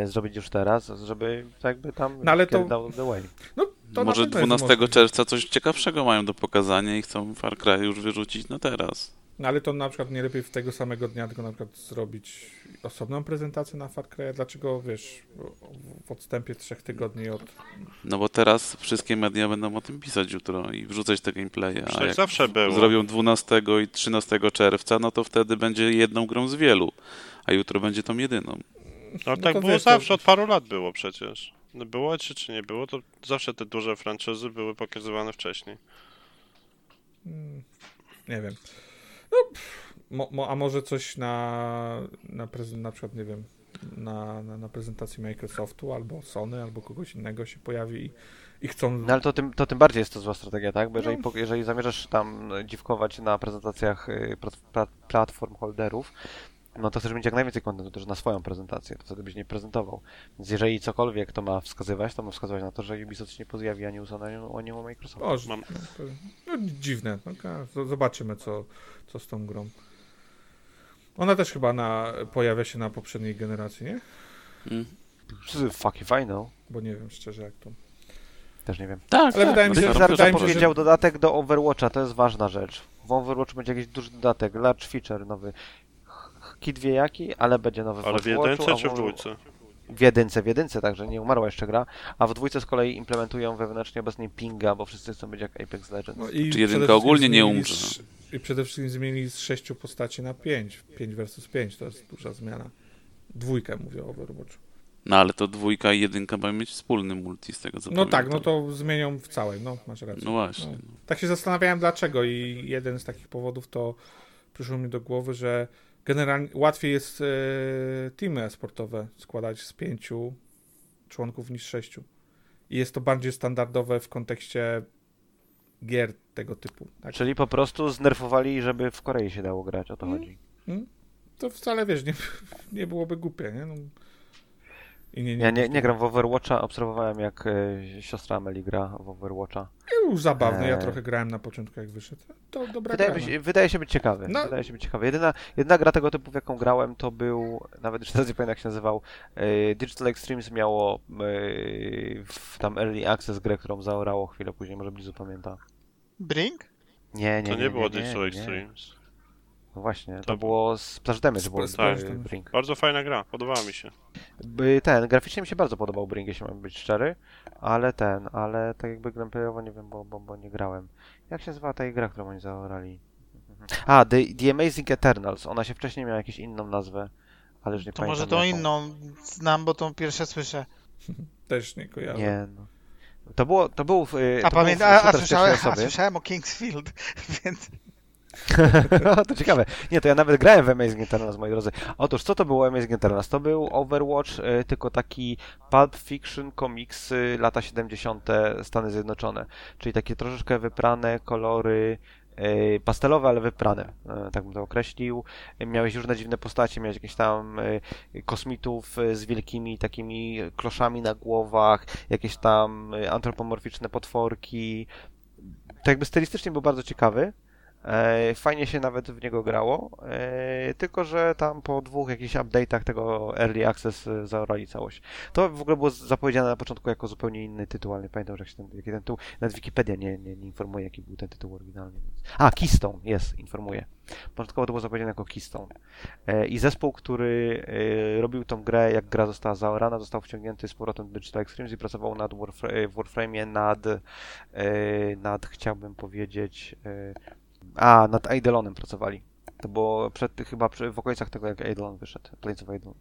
E: zrobić już teraz, żeby jakby tam
C: No ale to-
E: the way.
C: No, to
B: Może
C: pewno jest
B: 12
C: możliwe.
B: czerwca coś ciekawszego mają do pokazania i chcą Far Cry już wyrzucić na teraz.
C: No ale to na przykład nie lepiej w tego samego dnia, tylko na przykład zrobić osobną prezentację na Far Cry. Dlaczego, wiesz, w- odstępie trzech tygodni od...
B: No bo teraz wszystkie media będą o tym pisać jutro i wrzucać te gameplaye, a jak
A: zawsze było.
B: zrobią 12 i 13 czerwca, no to wtedy będzie jedną grą z wielu, a jutro będzie tą jedyną.
A: No
C: No
A: tak było
C: wiesz, to-
A: zawsze, od paru lat było przecież. No Było czy, czy nie było, to zawsze te duże franczyzy były pokazywane wcześniej.
C: Mm, Nie wiem. No, mo, mo, a może coś na, na, prezent, na przykład, nie wiem, na, na, na prezentacji Microsoftu albo Sony, albo kogoś innego się pojawi i, i chcą...
E: No ale to tym, to tym bardziej jest to zła strategia, tak? Bo jeżeli,
C: No.
E: jeżeli zamierzasz tam dziwkować na prezentacjach y, plat- plat- platform holderów, no to chcesz mieć jak najwięcej kontentu też na swoją prezentację, to wtedy byś nie prezentował. Więc jeżeli cokolwiek to ma wskazywać, to ma wskazywać na to, że Ubisoft się nie pojawi ani u Sony, ani u- ani u Microsoftu.
C: O, że-
A: Mam-
C: no, to, no, dziwne. No, zobaczymy, co, co z tą grą. Ona też chyba na, pojawia się na poprzedniej generacji, nie?
B: Mm.
E: Fuck if I know.
C: Bo nie wiem szczerze, jak to...
E: Też nie wiem.
B: Tak,
C: Ale wydaje mi się, że- wydaje mi się, że-
E: dodatek do Overwatcha, to jest ważna rzecz. W Overwatchu będzie jakiś duży dodatek, large feature nowy. Ch- Kit wie jaki, ale będzie nowy
A: Ale w jedynce czy w dwójce?
E: W jedynce, w jedynce, także nie umarła jeszcze gra, a w dwójce z kolei implementują wewnętrznie obecnie pinga, bo wszyscy chcą być jak Apex Legends.
C: No i
B: Czy
C: przede
B: jedynka ogólnie nie umrze?
C: z- I przede wszystkim zmienili z sześciu postaci na pięć. Pięć versus pięć, to jest duża zmiana. Dwójkę mówię o Overwatchu.
B: No ale to dwójka i jedynka mają mieć wspólny multi z tego co
C: No tak, no
B: pamiętam.
C: to zmienią w całej, no masz rację.
B: No właśnie.
C: No. Tak się zastanawiałem dlaczego i jeden z takich powodów to przyszło mi do głowy, że generalnie łatwiej jest e, teamy sportowe składać z pięciu członków niż sześciu. I jest to bardziej standardowe w kontekście gier tego typu. Tak?
E: Czyli po prostu znerfowali, żeby w Korei się dało grać, o to
C: Mm.
E: chodzi.
C: To wcale wiesz, nie, [laughs] nie byłoby głupie, nie? No. I nie,
E: Ja nie, nie gram w Overwatcha, obserwowałem jak e, siostra Ameli gra w Overwatcha.
C: Był zabawny, ja trochę grałem na początku jak wyszedł. To dobra
E: Wydaje,
C: gra,
E: mi
C: no.
E: się, wydaje się być ciekawy.
C: No.
E: Wydaje się być ciekawy. Jedyna, jedyna gra tego typu, w jaką grałem, to był, nawet już teraz nie pamiętam jak się nazywał, e, Digital Extremes miało e, w, tam Early Access grę, którą zaorało chwilę później, może Blizu pamięta.
D: Brink?
E: Nie, nie,
A: To nie było
E: nie,
A: Digital
E: nie.
A: Extremes.
E: No właśnie, to,
A: To
E: było z Splash Damage, było
C: z-
A: tak.
E: Brink.
A: Bardzo fajna gra, podobała mi się.
E: By- Ten, graficznie mi się bardzo podobał Brink, jeśli mam być szczery, ale ten, ale tak jakby gameplayowo nie wiem, bo, bo, bo nie grałem. Jak się nazywa ta gra, którą oni zaorali? A, The, The Amazing Eternals. Ona się wcześniej miała jakąś inną nazwę, ale już nie
D: To
E: pamiętam.
D: może tą
E: jaką.
D: inną znam, bo tą pierwsze słyszę. [laughs]
C: Też nie kojarzę.
E: Nie, no. To było, to był, y,
D: A
E: to był
D: pamiętam, a, a, słyszałem, a słyszałem o Kingsfield, [laughs] więc [laughs]
E: to ciekawe. Nie, to ja nawet grałem w Amazing Eternals, moi drodzy. Otóż, co to było Amazing Eternals? To był Overwatch, y, tylko taki pulp fiction komiks y, lata 70. Stany Zjednoczone. Czyli takie troszeczkę wyprane kolory, y, pastelowe, ale wyprane, tak bym to określił. Miałeś różne dziwne postacie, miałeś jakieś tam kosmitów z wielkimi takimi kloszami na głowach, jakieś tam antropomorficzne potworki. To jakby stylistycznie był bardzo ciekawy. E, Fajnie się nawet w niego grało, e, tylko że tam po dwóch jakichś update'ach tego Early Access e, zaorali całość. To w ogóle było zapowiedziane na początku jako zupełnie inny tytuł, ale nie pamiętam, jak się ten, jaki ten tytuł, nawet Wikipedia nie, nie, nie informuje, jaki był ten tytuł oryginalnie. Więc... A, Keystone, jest, informuje. Początkowo to było zapowiedziane jako Keystone. I zespół, który robił tą grę, jak gra została zaorana, został wciągnięty z powrotem do Digital Extremes i pracował nad Warframe'ie nad, nad, chciałbym powiedzieć, a, nad Eidelonem pracowali. To było przed, chyba przy, w okolicach tego, jak Eidolon wyszedł. Plains of Eidolon.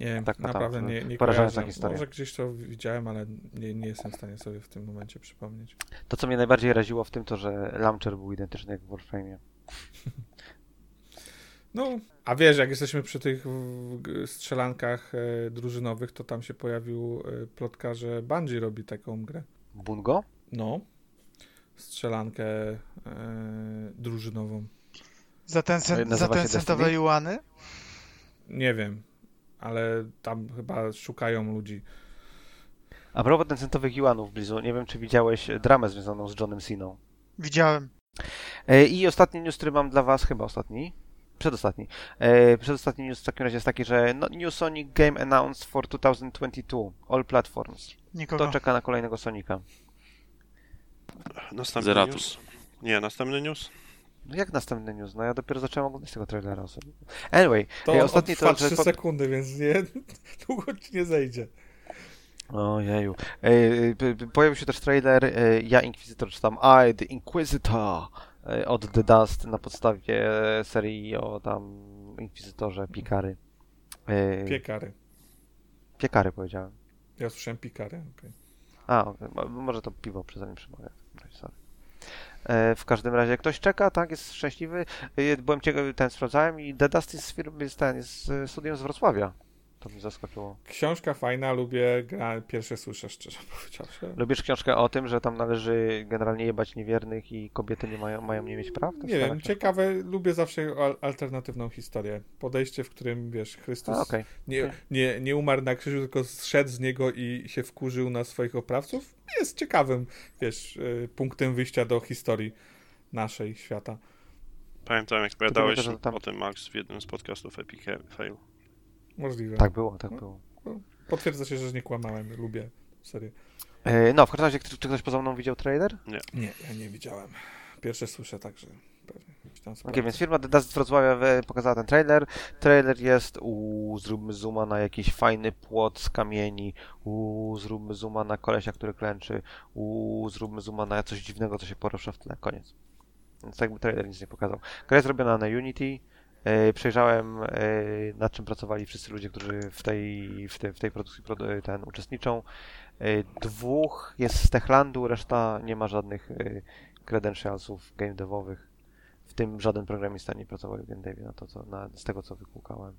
C: Nie wiem,
E: Tak, tam,
C: naprawdę
E: to
C: nie, nie kojarzę.
E: historia.
C: Może gdzieś to widziałem, ale nie, nie jestem w stanie sobie w tym momencie przypomnieć.
E: To, co mnie najbardziej raziło w tym, to, że launcher był identyczny jak w Warframe'ie. [laughs]
C: No, a wiesz, jak jesteśmy przy tych strzelankach e, drużynowych, to tam się pojawił e, plotka, że Bungie robi taką grę.
E: Bungo?
C: No, strzelankę e, drużynową.
D: za ten, cen, za ten centowe juany?
C: Nie wiem, ale tam chyba szukają ludzi.
E: A propos tencentowych juanów, Blizu, nie wiem, czy widziałeś dramę związaną z Johnem Siną.
D: Widziałem.
E: E, I ostatni news, który mam dla was, chyba ostatni, przedostatni. E, przedostatni news w takim razie jest taki, że no, New Sonic Game announced for 2022, all platforms.
D: Nikogo.
E: Kto czeka na kolejnego Sonika?
A: Następny
B: Zeratus.
A: news. Nie, następny news.
E: No jak następny news? No ja dopiero zacząłem oglądać tego trailera sobie. Anyway,
C: To
E: e,
C: ostatni
E: to, że
C: 3
E: po-
C: sekundy, więc nie, [laughs] długo ci nie zejdzie.
E: Ojeju. E, p- p- Pojawił się też trailer e, Ja Inquisitor, czy tam I, The Inquisitor e, od The Dust na podstawie serii o tam Inkwizytorze Pikary. E,
C: Piekary.
E: Piekary powiedziałem.
C: Ja słyszałem pikary. okej.
E: A, okej, mo- może to piwo przeze mnie przemawia. Sorry. E, w każdym razie ktoś czeka, tak, jest szczęśliwy. E, byłem ciekawy, ten sprawdzałem i The Dust jest, z firmy, jest, ten, jest z studiem z Wrocławia. To mnie zaskoczyło.
C: Książka fajna, lubię, gra, pierwsze słyszę, szczerze powiedziawszy.
E: Lubisz książkę o tym, że tam należy generalnie jebać niewiernych i kobiety nie mają, mają nie mieć praw? To
C: Nie wiem,
E: fajna
C: ciekawe, lubię zawsze al- alternatywną historię. Podejście, w którym, wiesz,
E: książka.
C: Chrystus
E: A, okej.
C: nie, nie, nie umarł na krzyżu, tylko zszedł z niego i się wkurzył na swoich oprawców, jest ciekawym, wiesz, y, punktem wyjścia do historii naszej świata.
A: Pamiętam, jak opowiadałeś o tym, Max, w jednym z podcastów Epic Fail.
C: Możliwe.
E: Tak było, tak
C: No.
E: było.
C: Potwierdza się, że nie kłamałem, lubię serię.
E: E, no, w każdym razie, czy, ktoś poza mną widział trailer?
C: Nie, ja nie widziałem. Pierwsze słyszę także. Pewnie. sprawdzę.
E: więc firma The Dust z Wrocławia pokazała ten trailer. Trailer jest, u zróbmy zooma na jakiś fajny płot z kamieni, u zróbmy zooma na kolesia, który klęczy, u zróbmy zooma na coś dziwnego, co się porusza w tle. Koniec. Więc jakby trailer nic nie pokazał. Gra jest robiona na Unity. E, przejrzałem, e, nad czym pracowali wszyscy ludzie, którzy w tej, w tej, w tej produkcji produ- ten, uczestniczą. E, dwóch jest z Techlandu, reszta nie ma żadnych e, credentialsów game devowych. W tym żaden programista nie pracował w game devie, na to, co, na, z tego co wykłukałem.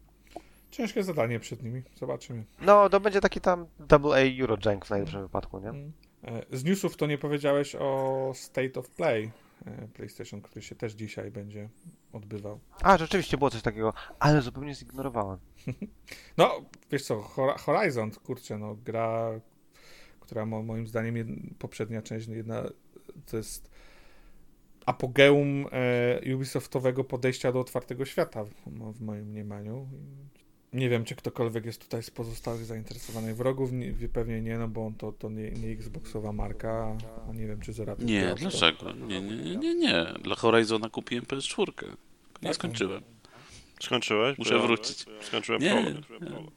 C: Ciężkie zadanie przed nimi. Zobaczymy.
E: No, to będzie taki tam AA Eurojank w najlepszym wypadku, nie?
C: Mm. E, Z newsów to nie powiedziałeś o State of Play e, PlayStation, który się też dzisiaj będzie odbywał.
E: A, rzeczywiście było coś takiego, ale zupełnie zignorowałem. [laughs]
C: No, wiesz co, Hor- Horizon, kurczę, no gra, która mo, moim zdaniem poprzednia część, no, jedna, to jest apogeum e, Ubisoftowego podejścia do otwartego świata w, mo- w moim mniemaniu. Nie wiem, czy ktokolwiek jest tutaj z pozostałych zainteresowanych wrogów, nie, pewnie nie, no bo to, to nie, nie Xboxowa marka, a nie wiem, czy Zeratus
B: Nie,
C: to.
B: dlaczego? Nie, nie, nie, nie, nie. Dla Horizona kupiłem PS4. Nie
C: Tak.
B: skończyłem.
A: Skończyłeś?
B: Muszę
A: ja
B: wrócić.
A: Skończyłem
B: Nie,
A: prolog.
B: nie.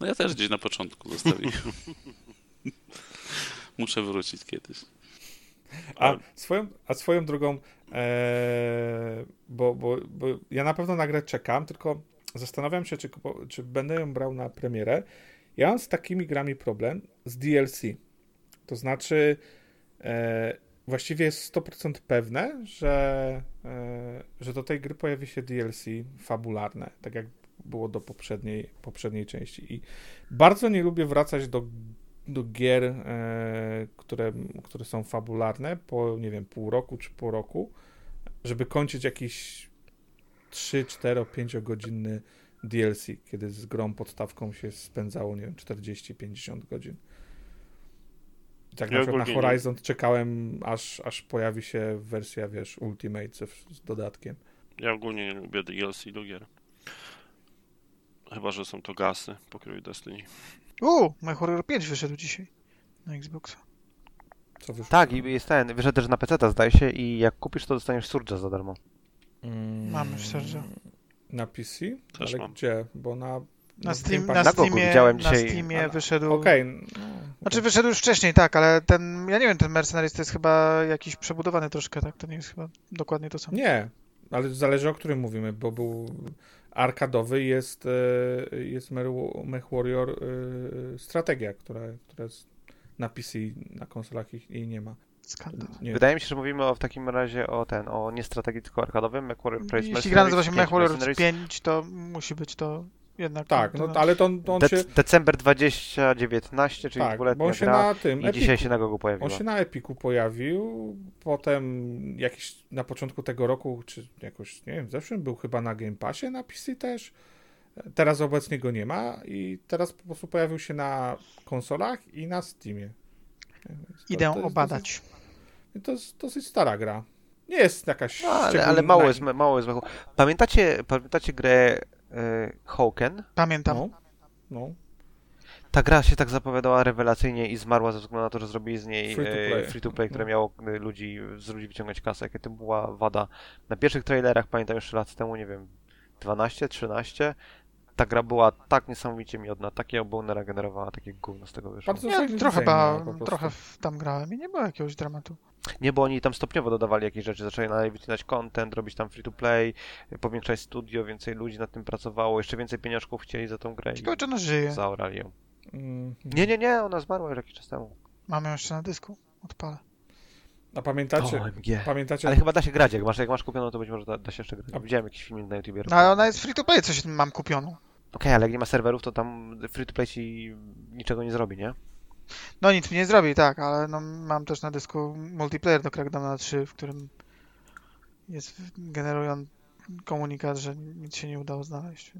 B: No ja też gdzieś na początku zostawiłem. [laughs] Muszę wrócić kiedyś.
C: A swoją, a swoją drogą, e, bo, bo, bo ja na pewno na grę czekam, tylko zastanawiam się, czy, czy będę ją brał na premierę. Ja mam z takimi grami problem z DLC. To znaczy, e, właściwie jest 100% pewne, że, e, że do tej gry pojawi się DLC fabularne, tak jak było do poprzedniej, poprzedniej części. I bardzo nie lubię wracać do do gier, e, które, które są fabularne po, nie wiem, pół roku czy pół roku, żeby kończyć jakiś 3, 4, 5 godzinny DLC, kiedy z grą podstawką się spędzało, nie wiem, 40-50 godzin. I Tak
A: Ja
C: na przykład na
A: ogólnie nie-
C: Horizon czekałem, aż, aż pojawi się wersja, wiesz, Ultimate z, dodatkiem.
A: Ja ogólnie nie lubię DLC do gier. Chyba, że są to gasy pokroju Destiny.
D: U, My Horror 5 wyszedł dzisiaj na Xboxa.
C: Co wyszło?
E: Tak, i jest ten, wyszedł też na PC, zdaje się, i jak kupisz, to dostaniesz Surge'a za darmo.
C: Mm,
D: Mamy szczerze.
C: Na PC?
A: Też
C: Ale
A: mam.
C: gdzie? Bo na...
D: Na, Steam, na, Steamie,
E: widziałem
D: na. Steamie
C: Ale-
D: wyszedł...
C: Okej. no,
D: Znaczy wyszedł już wcześniej, tak, ale ten, ja nie wiem, ten Mercenaries to jest chyba jakiś przebudowany troszkę, tak? To nie jest chyba dokładnie to samo.
C: Nie, ale zależy o którym mówimy, bo był arkadowy jest, e, jest Mech- Warrior e, strategia, która, która jest na PC, na konsolach ich, jej nie ma.
D: Skandal.
C: Nie,
E: Wydaje mi się, że mówimy o, w takim razie o ten, o nie strategii, tylko arkadowym, MechWarrior Price
D: Jeśli gra nazywa się Mech Warrior 5, to musi być to jednak...
C: tak, no, ale to, to on się,
E: Dec- December 2019, czyli
C: tak, bo
E: dwuletnia
C: on się
E: gra
C: na tym,
E: i dzisiaj
C: Epiku,
E: się na Gogu pojawiła.
C: on się na Epiku pojawił, potem jakiś na początku tego roku, czy jakoś, nie wiem, w zeszłym był chyba na Game Passie na PC też, Teraz obecnie go nie ma i teraz po prostu pojawił się na konsolach i na Steamie.
D: Idę obadać.
C: Dosyć, to jest dosyć stara gra. Nie jest jakaś
E: No, ale, ale mało jest, mało jest. Pamiętacie, pamiętacie grę e, Hawken?
D: Pamiętam.
C: No, no.
E: Ta gra się tak zapowiadała rewelacyjnie i zmarła ze względu na to, że zrobili z niej
C: Free to
E: e,
C: play,
E: które
C: No.
E: miało e, ludzi, z ludzi wyciągać kasę. Jakie to była wada. Na pierwszych trailerach, pamiętam jeszcze lat temu, nie wiem, 12, 13, ta gra była tak niesamowicie miodna, takie bonera generowała, takie gówno z tego wyszło.
C: Bardzo
D: Ja trochę,
C: design
D: ba, trochę tam grałem i nie było jakiegoś dramatu.
E: Nie, bo oni tam stopniowo dodawali jakieś rzeczy, zaczęli wycinać content, robić tam free to play, powiększać studio, więcej ludzi nad tym pracowało, jeszcze więcej pieniążków chcieli za tą grę
D: Ciekawe, czy ona żyje.
E: zaorali ją.
C: Mm.
E: Nie, nie, nie, ona zmarła już jakiś czas temu.
D: Mam ją jeszcze na dysku. Odpalę.
C: A pamiętacie,
E: OMG.
C: pamiętacie
E: Ale chyba da się grać, jak masz, jak masz kupioną, to być może da, da się jeszcze grać.
C: A-
E: Widziałem jakiś filmik na YouTubie.
D: No ale ona jest free to play, coś mam kupioną.
E: Okej, ale jak nie ma serwerów, to tam free to play ci niczego nie zrobi, nie?
D: No nic mi nie zrobi, tak, ale no, mam też na dysku multiplayer do Crackdowna 3, w którym jest generują komunikat, że nic się nie udało znaleźć.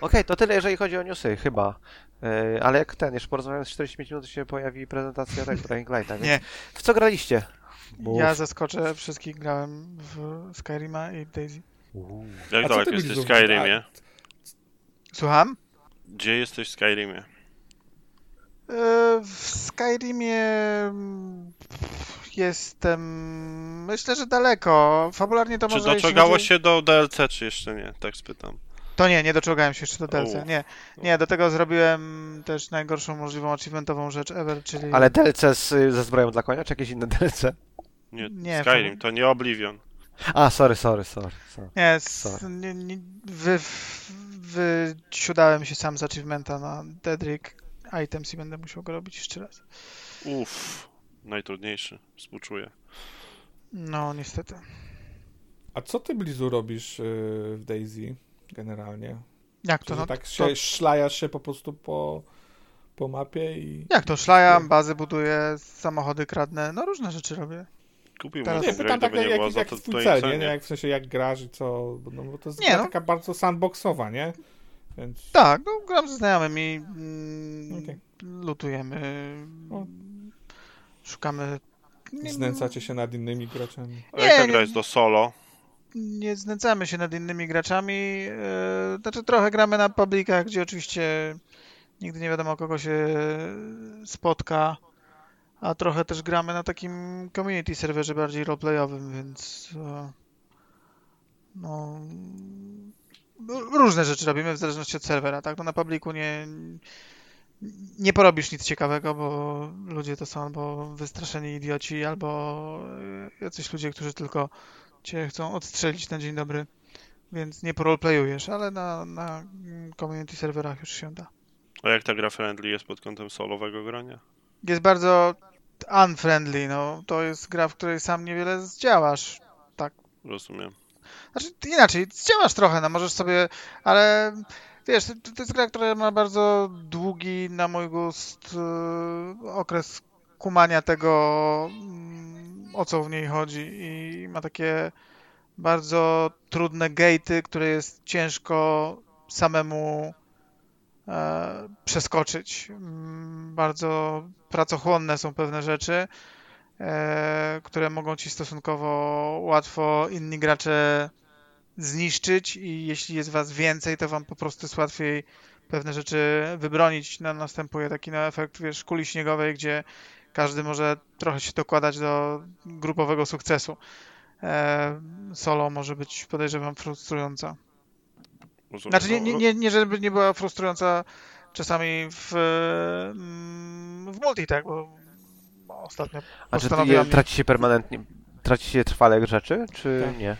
E: Okej, to tyle, jeżeli chodzi o newsy, chyba. Yy, ale jak ten, jeszcze porozmawiając 45 minut, to się pojawi prezentacja tego Dying Lighta, [laughs] więc
D: Nie.
E: w co graliście? Mów.
D: Ja zaskoczę wszystkich, grałem w Skyrima i Daisy.
E: Uuu.
A: Jak
C: A
A: daleko jesteś w Skyrimie?
D: Słucham?
A: Gdzie jesteś w Skyrimie?
D: E, W Skyrimie mm, jestem, myślę, że daleko. Fabularnie to
A: Czy
D: może...
A: doczogało
D: chodzi-
A: się do DLC, czy jeszcze nie? Tak spytam.
D: To nie, nie doczogałem się jeszcze do DLC.
A: U.
D: Nie, nie, do tego zrobiłem też najgorszą możliwą achievementową rzecz ever, czyli...
E: Ale DLC z, ze zbroją dla konia, czy jakieś inne DLC?
A: Nie,
D: Nie,
A: Skyrim,
D: to-
A: to nie Oblivion.
E: A, sorry, sorry, sorry. sorry.
D: Nie,
E: Sorry.
D: nie, nie wy, wysiudałem się sam z achievementa na Dedrick Items i będę musiał go robić jeszcze raz.
A: Uff, najtrudniejszy, współczuję.
D: No, niestety.
C: A co ty, Blizu, robisz y, w Daisy generalnie?
D: Jak to? No,
C: tak
D: to
C: się szlajasz się po prostu po, po mapie i...
D: jak to? Szlajam, bazy buduję, samochody kradnę, no różne rzeczy robię.
A: Kupiłbym
D: Teraz-
C: Nie, pytam tak, jak,
A: nie było
C: jak,
A: za
C: jak
A: to
C: twój cel, nie? nie? Jak w sensie jak grasz i co... No, bo to jest
D: Nie,
C: gra
D: no.
C: taka bardzo sandboxowa, nie? Więc...
D: Tak, no gram ze znajomymi, mm,
C: Okej.
D: lutujemy,
C: O.
D: szukamy...
C: Znęcacie się nad innymi graczami.
A: A jak ta gra
D: nie.
A: jest do solo?
D: Nie znęcamy się nad innymi graczami. e, Znaczy trochę gramy na publikach, gdzie oczywiście nigdy nie wiadomo kogo się spotka, a trochę też gramy na takim community serwerze bardziej roleplayowym, więc e, no różne rzeczy robimy w zależności od serwera, tak? No na publiku nie nie porobisz nic ciekawego, bo ludzie to są albo wystraszeni idioci, albo e, jacyś ludzie, którzy tylko cię chcą odstrzelić na dzień dobry, więc nie poroleplayujesz, ale na, na mm, community serwerach już się da.
A: A jak ta gra friendly jest pod kątem solowego grania?
D: Jest bardzo unfriendly, no to jest gra, w której sam niewiele zdziałasz.
A: Rozumiem.
D: Znaczy inaczej, zdziałasz trochę, no możesz sobie, ale wiesz, to, to jest gra, która ma bardzo długi, na mój gust, yy, okres kumania tego, mm, o co w niej chodzi i ma takie bardzo trudne gate'y, które jest ciężko samemu e, przeskoczyć. Mm, Bardzo pracochłonne są pewne rzeczy, e, które mogą ci stosunkowo łatwo inni gracze zniszczyć i jeśli jest was więcej, to wam po prostu jest łatwiej pewne rzeczy wybronić. No, następuje taki no, efekt, wiesz, kuli śniegowej, gdzie każdy może trochę się dokładać do grupowego sukcesu. E, solo może być, podejrzewam, frustrująca. Znaczy, nie,
A: No,
D: nie, nie, nie żeby nie była frustrująca czasami w, mm, w multi, tak, bo ostatnio
E: A czy
D: postanowiłam...
E: traci się permanentnie, traci się trwale rzeczy, czy
C: Tak.
E: nie?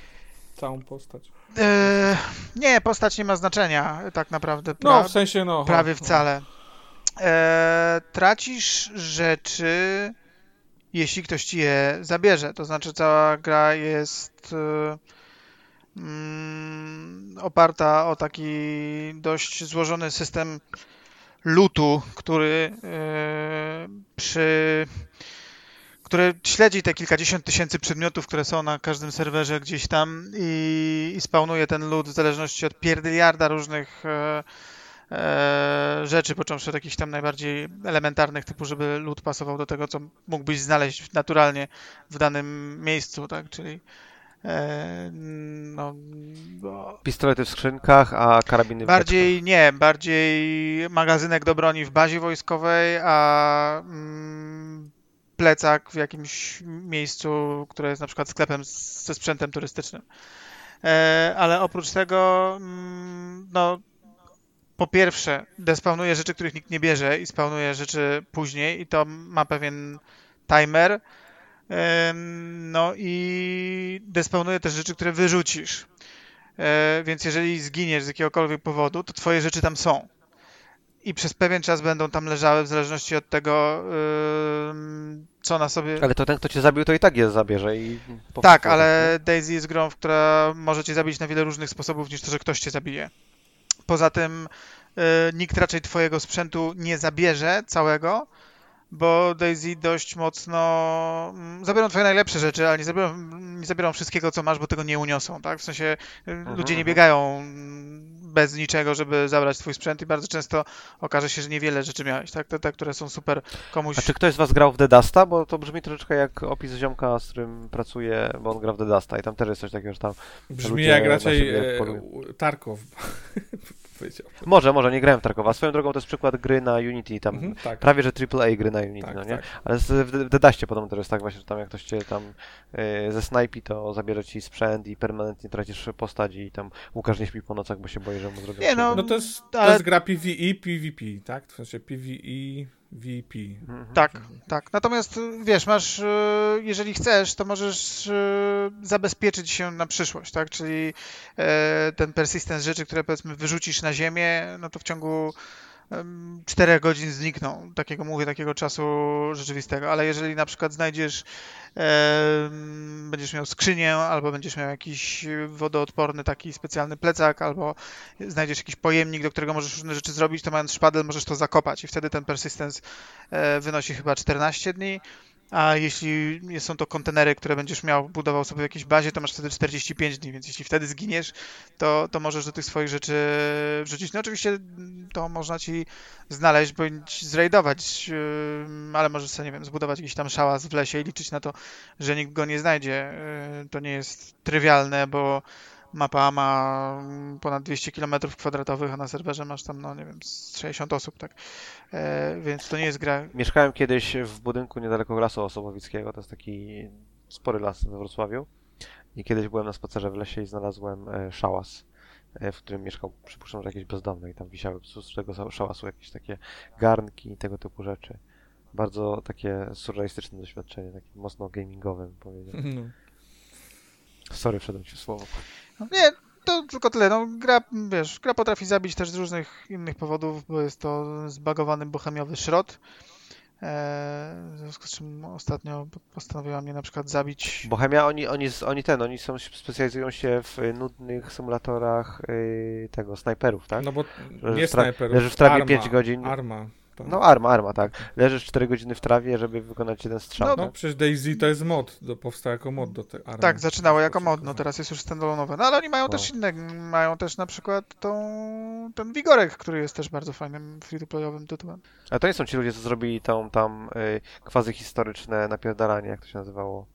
C: Całą postać.
D: E, nie, postać nie ma znaczenia tak naprawdę. Pra,
C: No, w sensie, no...
D: prawie
C: no.
D: wcale. E, tracisz rzeczy, jeśli ktoś ci je zabierze. To znaczy, cała gra jest e, mm, oparta o taki dość złożony system lutu, który e, przy śledzi te kilkadziesiąt tysięcy przedmiotów, które są na każdym serwerze gdzieś tam i, i spawnuje ten lód w zależności od pierdyliarda różnych e, rzeczy, począwszy od jakichś tam najbardziej elementarnych, typu żeby lód pasował do tego, co mógłbyś znaleźć naturalnie w danym miejscu, tak, czyli e, no,
E: Pistolety w skrzynkach, a karabiny w
D: Bardziej nie, bardziej magazynek do broni w bazie wojskowej, a mm, plecak w jakimś miejscu, które jest na przykład sklepem z- ze sprzętem turystycznym. E, ale oprócz tego, mm, no, po pierwsze, despawnuje rzeczy, których nikt nie bierze i spawnuje rzeczy później i to ma pewien timer. No i despawnuje też rzeczy, które wyrzucisz. E, więc jeżeli zginiesz z jakiegokolwiek powodu, to twoje rzeczy tam są. I przez pewien czas będą tam leżały w zależności od tego, co na sobie.
E: Ale to ten, kto cię zabił, to i tak je zabierze i...
D: Tak, ale Daisy jest grą, która może cię zabić na wiele różnych sposobów niż to, że ktoś cię zabije. Poza tym y, nikt raczej twojego sprzętu nie zabierze całego, bo Daisy dość mocno mm, zabiorą twoje najlepsze rzeczy, ale nie zabiorą, nie zabiorą wszystkiego, co masz, bo tego nie uniosą, tak? W sensie y, ludzie nie
E: mhm.
D: biegają bez niczego, żeby zabrać twój sprzęt i bardzo często okaże się, że niewiele rzeczy miałeś, tak? Te, te które są super komuś...
E: A czy ktoś z was grał w The Dusta? Bo to brzmi troszeczkę jak opis ziomka, z którym pracuję, bo on gra w The Dusta i tam też jest coś takiego, że tam...
C: Brzmi jak raczej e,
E: polują.
C: Powiedział.
E: Może, może, nie grałem w Tarkowa. Swoją drogą to jest przykład gry na Unity, tam
C: Mhm, tak,
E: prawie, że AAA gry na Unity,
C: tak,
E: no nie?
C: tak.
E: Ale z- w Dustie podobno to jest tak właśnie, że tam jak ktoś cię tam e, ze snajpi, to zabierze ci sprzęt i permanentnie tracisz postać i tam Łukasz nie śpi po nocach, bo się boi, że mu zrobią
D: Nie, no.
C: No to jest, to
D: Ale-
C: jest gra PvE, PvP, tak? W sensie PvE, VP.
E: Mhm.
D: Tak, tak. Natomiast wiesz, masz, y, jeżeli chcesz, to możesz y, zabezpieczyć się na przyszłość, tak? Czyli e, ten persistence rzeczy, które powiedzmy wyrzucisz na ziemię, no to w ciągu 4 godzin znikną. Takiego mówię, takiego czasu rzeczywistego. Ale jeżeli na przykład znajdziesz, em, będziesz miał skrzynię, albo będziesz miał jakiś wodoodporny taki specjalny plecak, albo znajdziesz jakiś pojemnik, do którego możesz różne rzeczy zrobić, to mając szpadel możesz to zakopać i wtedy ten persistence e, wynosi chyba 14 dni, a jeśli są to kontenery, które będziesz miał, budował sobie w jakiejś bazie, to masz wtedy 45 dni, więc jeśli wtedy zginiesz, to, to możesz do tych swoich rzeczy wrzucić. No oczywiście to można ci znaleźć bądź zrajdować, ym, ale możesz sobie, nie wiem, zbudować jakiś tam szałas w lesie i liczyć na to, że nikt go nie znajdzie. Yy, To nie jest trywialne, bo mapa ma mm, ponad 200 km kwadratowych, a na serwerze masz tam, no nie wiem, z 60 osób, tak. E, więc to nie jest gra.
E: Mieszkałem kiedyś w budynku niedaleko Lasu Osobowickiego, to jest taki spory las we Wrocławiu. I kiedyś byłem na spacerze w lesie i znalazłem e, szałas, e, w którym mieszkał, przypuszczam, że jakiś bezdomny i tam wisiały z tego szałasu jakieś takie garnki i tego typu rzeczy. Bardzo takie surrealistyczne doświadczenie, takie mocno gamingowe bym powiedział. [laughs]
C: No.
E: Sorry, wszedłem ci w słowo.
D: No, nie, to tylko tyle. No, gra, wiesz, gra potrafi zabić też z różnych innych powodów, bo jest to zbagowany bohemiowy szrot. E, w związku z czym ostatnio postanowiła mnie na przykład zabić.
E: Bohemia, oni, oni, oni ten, oni są, specjalizują się w nudnych symulatorach y, tego, snajperów, tak?
C: No bo nie
E: w tra-
C: snajperów,
E: leży w trawie
C: arma,
E: pięć godzin.
C: Arma. To.
E: No arma, arma, tak. Leżysz 4 godziny w trawie, żeby wykonać jeden strzał.
C: No,
E: tak?
C: przecież Daisy to jest mod, do, powstał jako mod do tej army.
D: Tak, zaczynało jako mod, no teraz jest już standalone'owe. No ale oni mają
E: No.
D: też inne, mają też na przykład tą, ten Wigorek, który jest też bardzo fajnym free-to-playowym tytułem.
E: A to nie są ci ludzie, co zrobili tą tam y, quasi historyczne napierdalanie, jak to się nazywało,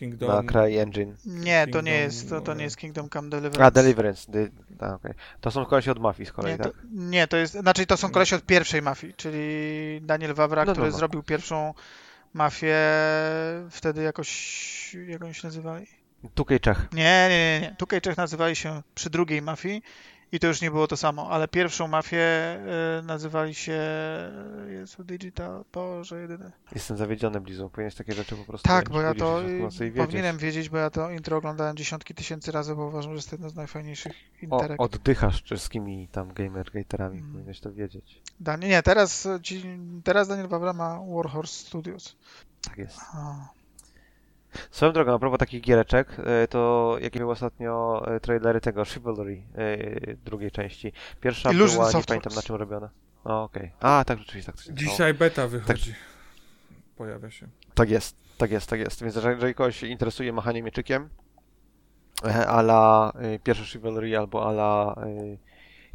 C: Kingdom.
E: na Cry Engine.
D: Nie, to
C: Kingdom,
D: nie jest, to, to nie jest Kingdom Come Deliverance.
E: A, Deliverance. Dy, a, okej. To są koleś od Mafii z kolei,
D: Nie,
E: tak?
D: to, nie, to jest, znaczy to są kolesi od pierwszej mafii, czyli Daniel Wawra,
E: No, no,
D: który
E: no.
D: zrobił pierwszą mafię wtedy jakoś, jak oni się nazywali?
E: Tukej Czech.
D: Nie, nie, nie, nie. Tukaj Czech nazywali się przy drugiej mafii i to już nie było to samo, ale pierwszą mafię y, nazywali się Jezu, Digital, Boże, jedyny.
E: Jestem zawiedziony, Blizu. Powinieneś takie rzeczy po prostu
D: Tak, bo ja to powinienem wiedzieć, bo ja to intro oglądałem dziesiątki tysięcy razy, bo uważam, że jest to jedno z najfajniejszych
E: O,
D: interek.
E: oddychasz czeskimi tam gamer-gaterami,
D: Mm.
E: powinieneś to wiedzieć.
D: Dan- nie, teraz, ci, teraz Daniel Wawra ma Warhorse Studios.
E: Tak jest.
D: A.
E: Swoją drogą, a propos takich giereczek, e, to jakie były ostatnio e, trailery tego Chivalry e, drugiej części. Pierwsza
D: Illusion
E: była, nie
D: Softworks.
E: pamiętam na czym robiona. O, okej. A, tak, rzeczywiście tak.
C: Dzisiaj beta wychodzi. pojawia się.
E: Tak jest, tak jest, tak jest. Więc jeżeli, kogoś się interesuje machanie mieczykiem, ala pierwsze Chivalry albo ala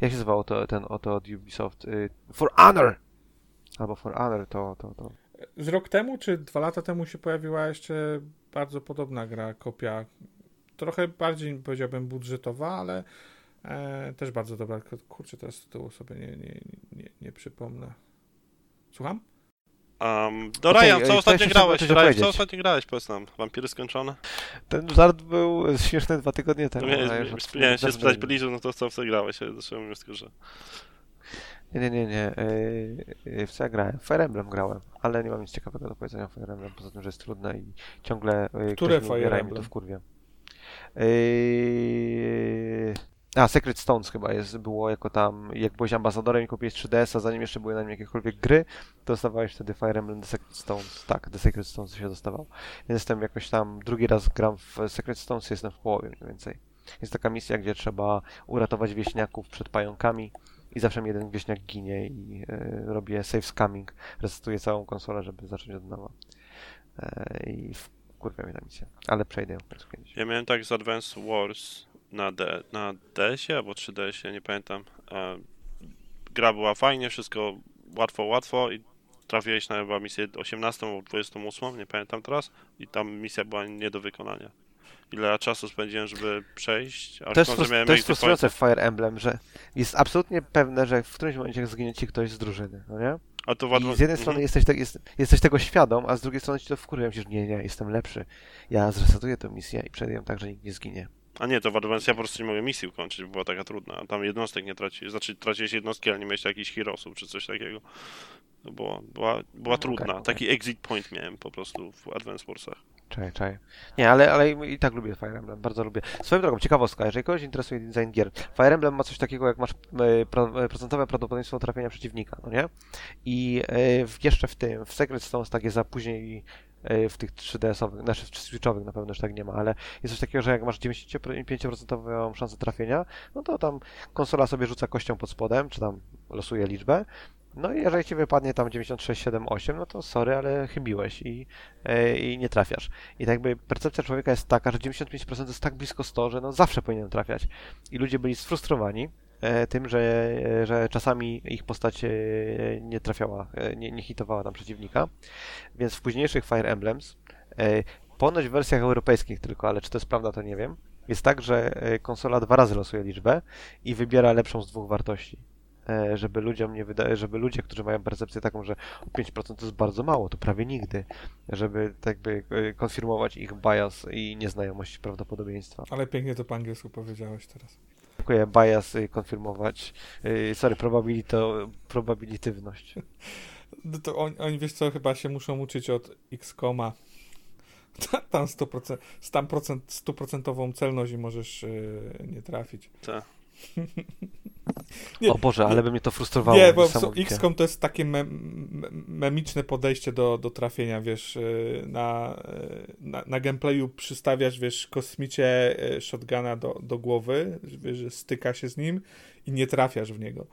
E: jak się nazywało to, ten oto od Ubisoft? For Honor! Albo For Honor, to, to, to.
C: Z rok temu czy dwa lata temu się pojawiła jeszcze bardzo podobna gra, kopia. Trochę bardziej powiedziałbym budżetowa, ale e, też bardzo dobra. Kurczę, teraz tytułu sobie nie, nie, nie, nie przypomnę. Słucham?
A: Um, do Ryan, co
E: to
A: ostatnio grałeś? Ryan, co ostatnio grałeś, powiedz nam. Wampiry skończone?
E: Ten żart był śmieszny dwa tygodnie temu.
A: Nie,
E: a
A: nie,
E: już
A: nie,
E: od-
A: nie, się spytać
E: nie.
A: Belizu, no to co w grałeś? Zacząłem wniosku, że...
E: Nie, nie, nie, nie. Yy, w co ja grałem? Fire Emblem grałem, ale nie mam nic ciekawego do powiedzenia o Fire Emblem, poza tym, że jest trudne i ciągle yy,
C: Które Fire
E: umiera
C: Emblem?
E: to wkurwia. Yy... A, Secret Stones chyba jest, było jako tam, jak byłeś ambasadorem i kupiłeś 3DS-a, zanim jeszcze były na nim jakiekolwiek gry, to dostawałeś wtedy Fire Emblem The Secret Stones. Tak, The Secret Stones się dostawał. Więc jestem jakoś tam, drugi raz gram w Secret Stones, jestem w połowie mniej więcej. Jest taka misja, gdzie trzeba uratować wieśniaków przed pająkami i zawsze mi jeden wieśniak ginie i e, robię save scamming, resetuję całą konsolę, żeby zacząć od nowa. E, I wkurwia mnie ta misja, ale przejdę ją kiedyś.
A: Ja miałem tak z Advance Wars na, D, na DS-ie albo 3DS-ie, nie pamiętam. E, gra była fajnie, wszystko łatwo, łatwo i trafiłeś na chyba misję 18 albo 28, nie pamiętam teraz i tam misja była nie do wykonania. Ile czasu spędziłem, żeby przejść, a
E: To jest,
A: w końcu
E: frus-
A: miałem
E: to jest frustrujące w Fire Emblem, że jest absolutnie pewne, że w którymś momencie zginie ci ktoś z drużyny, no nie?
A: A to w
E: I z jednej
A: mhm.
E: strony jesteś, tak, jest, jesteś tego świadom, a z drugiej strony ci to wkurwia, myślisz, nie, nie, jestem lepszy. Ja zresetuję tę misję i przejdę ją tak, że nikt nie zginie.
A: A nie, to w Advance ja po prostu nie mogłem misji ukończyć, bo była taka trudna. Tam jednostek nie traciłeś, znaczy traciłeś jednostki, ale nie miałeś jakichś heroesów czy coś takiego. To było, była, była
E: No,
A: trudna.
E: okej, okej.
A: Taki exit point miałem po prostu w Advance Warsach.
E: Czaj, czaj. Nie, ale, ale i tak lubię Fire Emblem, bardzo lubię. Swoją drogą, ciekawostka, jeżeli kogoś interesuje design gier, Fire Emblem ma coś takiego, jak masz e, pro, e, procentowe prawdopodobieństwo trafienia przeciwnika, no nie? I e, jeszcze w tym, w Secret Stones tak jest za później w tych 3DS-owych, znaczy w Switchowych na pewno już tak nie ma, ale jest coś takiego, że jak masz 95% szansę trafienia, no to tam konsola sobie rzuca kością pod spodem, czy tam losuje liczbę, no i jeżeli ci wypadnie tam 96, 7, 8, no to sorry, ale chybiłeś i, e, i nie trafiasz. I tak jakby percepcja człowieka jest taka, że 95% jest tak blisko 100, że no zawsze powinien trafiać. I ludzie byli sfrustrowani e, tym, że, e, że czasami ich postać nie trafiała, nie, nie hitowała tam przeciwnika. Więc w późniejszych Fire Emblems, ponoć w wersjach europejskich tylko, ale czy to jest prawda, to nie wiem, jest tak, że konsola dwa razy losuje liczbę i wybiera lepszą z dwóch wartości. E, Żeby ludziom nie wydaje, żeby ludzie, którzy mają percepcję taką, że 5% to jest bardzo mało, to prawie nigdy, żeby tak by e, konfirmować ich bias i nieznajomość prawdopodobieństwa.
C: Ale pięknie to po angielsku powiedziałeś teraz.
E: Dziękuję, bias y, konfirmować, y, sorry, probabilito, probabilitywność. [laughs]
C: No to oni, oni, wiesz co, chyba się muszą uczyć od X-Koma. [laughs] Tam 100%, tam procent, stuprocentową celność i możesz yy, nie trafić.
A: Tak. [laughs]
E: O Boże, ale by mnie to frustrowało
C: Nie, bo. XCOM to jest takie me, me, memiczne podejście do, do trafienia, wiesz, yy, na, yy, na, na gameplayu przystawiasz, wiesz, kosmicie yy, shotguna do, do głowy, wiesz, że styka się z nim i nie trafiasz w niego.